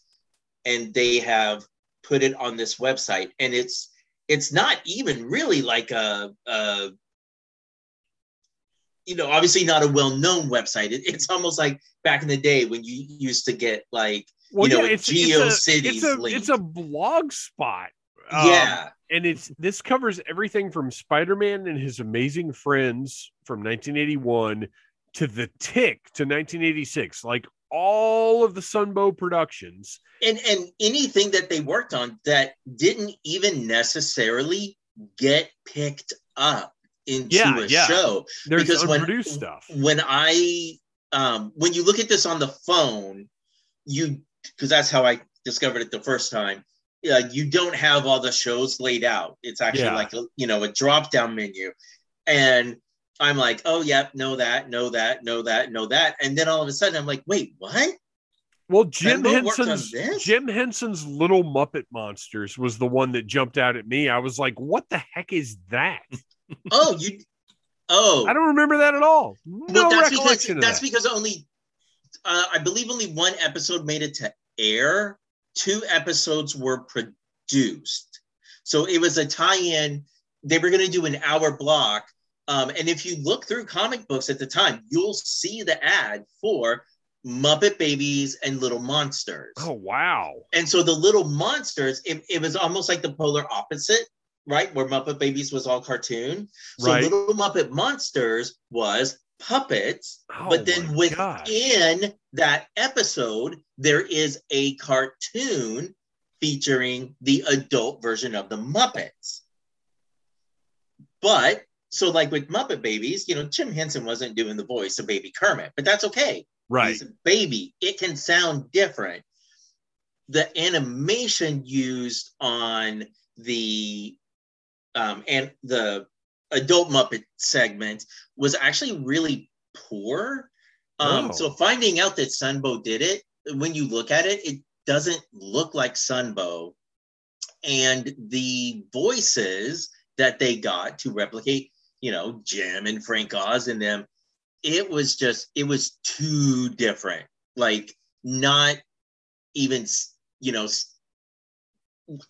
and they have put it on this website. And it's it's not even really like a, a you know, obviously not a well-known website. It, it's almost like back in the day when you used to get like Well, You know, yeah, it's, it's, a, it's, a, it's a blog spot. Um, yeah, and it's this covers everything from Spider-Man and his amazing friends from 1981 to the Tick to 1986, like all of the Sunbow productions. and and anything that they worked on that didn't even necessarily get picked up into Yeah, a yeah. show There's Because when- stuff. when i um when you look at this on the phone you because that's how i discovered it the first time uh, you don't have all the shows laid out it's actually Yeah. like a you know a drop down menu and i'm like oh yep know that know that know that know that and then all of a sudden i'm like wait what Well, Jim Sunbow worked on Henson's? Jim Henson's Little Muppet Monsters was the one that jumped out at me. I was like, "What the heck is that?" Oh you oh I don't remember that at all. Well, No that's because recollection of that's that. because only uh, I believe only one episode made it to air. Two episodes were produced, so it was a tie-in. They were going to do an hour block, um, and if you look through comic books at the time, you'll see the ad for Muppet Babies and Little Monsters. Oh wow! And so the Little Monsters, it, it was almost like the polar opposite right? Where Muppet Babies was all cartoon. So Right. Little Muppet Monsters was puppets. Oh but then my gosh. within that episode, there is a cartoon featuring the adult version of the Muppets. But so, like with Muppet Babies, you know, Jim Henson wasn't doing the voice of Baby Kermit, but that's okay. right. He's a baby. It can sound different. The animation used on the um, and the adult Muppet segment was actually really poor. Um, Oh. So finding out that Sunbow did it, when you look at it, it doesn't look like Sunbow. And the voices that they got to replicate, you know, Jim and Frank Oz and them, it was just, it was too different. Like, not even, you know,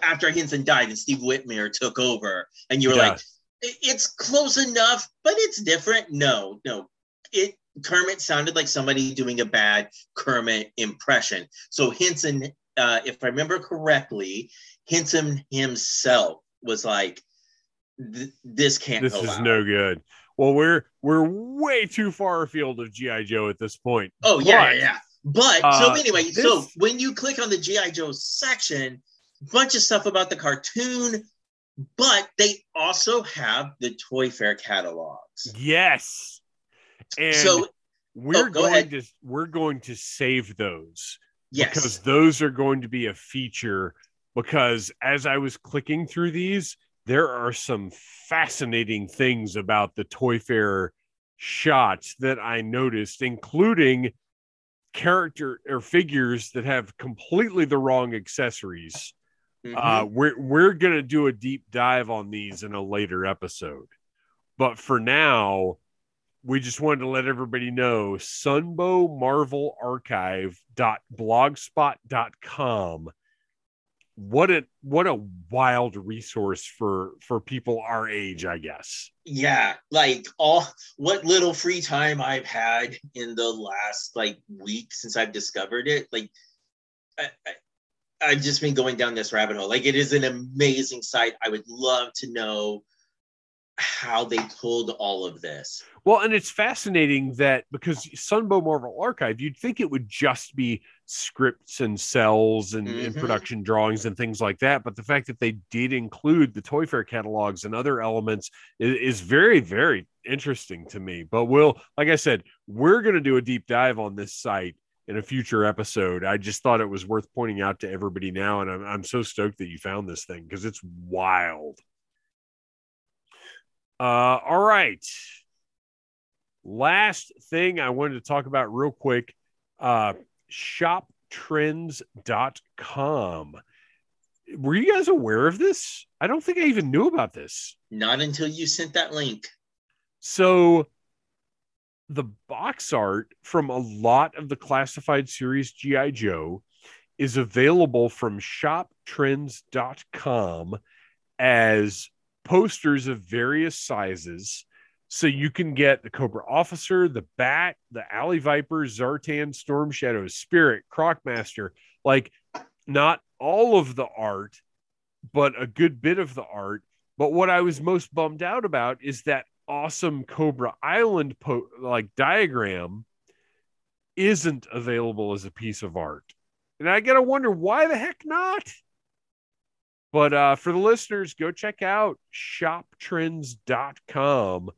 after Henson died and Steve Whitmire took over, and you were Yeah. like, it's close enough, but it's different. No, no. It Kermit sounded like somebody doing a bad Kermit impression. So Henson, uh, if I remember correctly, Henson himself was like, "This can't This is out." no good. Well, we're we're way too far afield of GI Joe at this point. Oh yeah, But- yeah, yeah. But so Uh, anyway, so when you click on the GI Joe section, bunch of stuff about the cartoon, but they also have the Toy Fair catalogs. Yes. And so oh, we're oh, go going ahead. to we're going to save those yes, because those are going to be a feature because as I was clicking through these, there are some fascinating things about the Toy Fair shots that I noticed, including character or figures that have completely the wrong accessories. Mhm. Uh, we're we're gonna do a deep dive on these in a later episode, but for now, we just wanted to let everybody know Sunbow Marvel Archive What a what a wild resource for for people our age, I guess. yeah, like all what little free time I've had in the last like week since I've discovered it, like I, I, I've just been going down this rabbit hole. Like it is an amazing site. I would love to know how they pulled all of this. Well, and it's fascinating that because Sunbow Marvel Archive, you'd think it would just be scripts and cells and, and Mhm. production drawings and things like that. But the fact that they did include the Toy Fair catalogs and other elements is, is very, very interesting to me. But we'll, like I said, we're going to do a deep dive on this site in a future episode. I just thought it was worth pointing out to everybody now. And I'm, I'm so stoked that you found this thing because it's wild. Uh, all right last thing I wanted to talk about real quick uh, shoptrends.com. Were you guys aware of this? I don't think I even knew about this. Not until you sent that link. So, the box art from a lot of the classified series G.I. Joe is available from shoptrends.com as posters of various sizes. So you can get the Cobra Officer, the Bat, the Alley Viper, Zartan, Storm Shadow, Spirit, Crocmaster. Like, not all of the art, but a good bit of the art. But what I was most bummed out about is that awesome Cobra Island po- like diagram isn't available as a piece of art. And I gotta wonder why the heck not? But uh, for the listeners, go check out shoptrends.com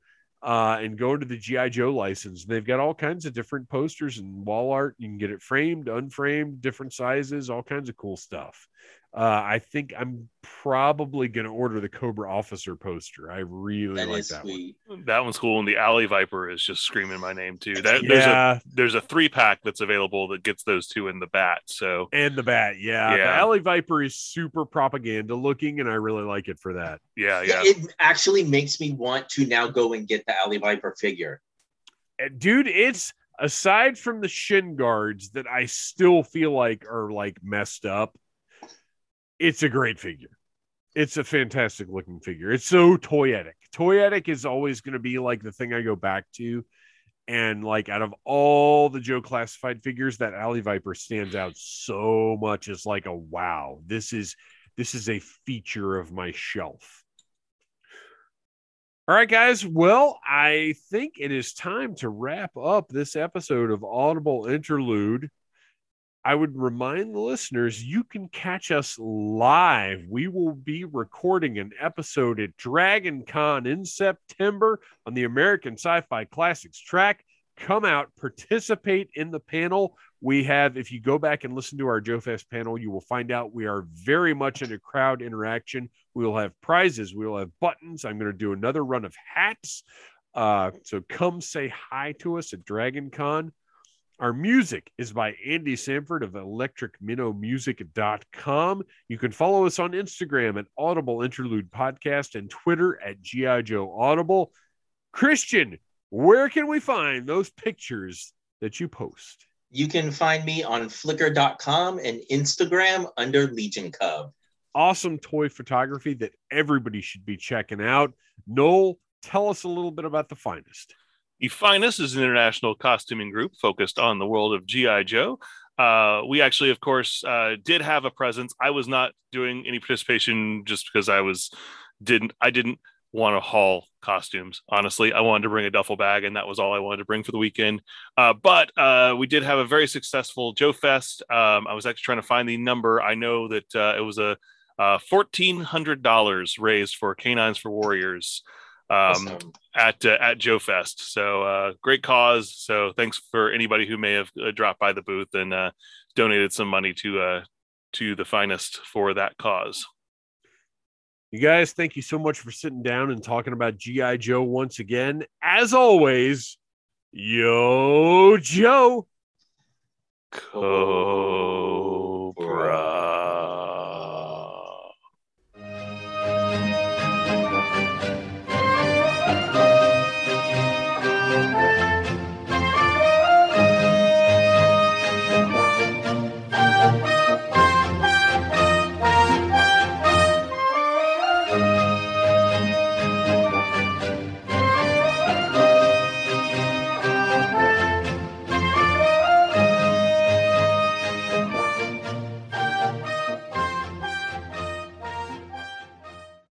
uh, and go to the GI Joe license. They've got all kinds of different posters and wall art. You can get it framed, unframed, different sizes, all kinds of cool stuff. Uh, I think I'm probably going to order the Cobra Officer poster. I really That like that sweet. That one's cool, and the Alley Viper is just screaming my name too. That one. there's a Yeah, there's a three pack that's available that gets those two in the bat. So and the bat. Yeah, the Alley Viper is super propaganda looking, and I really like it for that. yeah, Yeah, yeah, it actually makes me want to now go and get the Alley Viper figure. Uh, Dude, it's aside from the shin guards that I still feel like are like messed up. It's a great figure. It's a fantastic looking figure. It's so toyetic. Toyetic is always going to be like the thing I go back to. And like out of all the Joe classified figures, that Alley Viper stands out so much as like a wow. This is this is a feature of my shelf. All right, guys. Well, I think it is time to wrap up this episode of Audible Interlude. I would remind the listeners you can catch us live. We will be recording an episode at Dragon Con in September on the American Sci Fi Classics track. Come out, participate in the panel. We have, if you go back and listen to our Joe Fest panel, you will find out we are very much in a crowd interaction. We will have prizes, we will have buttons. I'm going to do another run of hats. Uh, so come say hi to us at Dragon Con. Our music is by Andy Sanford of electricminnowmusic.com. You can follow us on Instagram at Audible Interlude Podcast and Twitter at G.I. Joe Audible. Christian, where can we find those pictures that you post? You can find me on flickr.com and Instagram under Legion Cub. Awesome toy photography that everybody should be checking out. Noel, tell us a little bit about the finest. The Finest is an international costuming group focused on the world of G.I. Joe. Uh, we actually, of course, uh, did have a presence. I was not doing any participation just because I was didn't I didn't want to haul costumes. Honestly, I wanted to bring a duffel bag, and that was all I wanted to bring for the weekend. Uh, but uh, we did have a very successful Joe Fest. Um, I was actually trying to find the number. I know that uh, it was a uh, fourteen hundred dollars raised for K9s for Warriors um, awesome. at uh, at Joe Fest. So uh, great cause. So thanks for anybody who may have uh, dropped by the booth and uh, donated some money to uh, to the finest for that cause. You guys, thank you so much for sitting down and talking about GI Joe once again. As always, yo Joe. Cobra.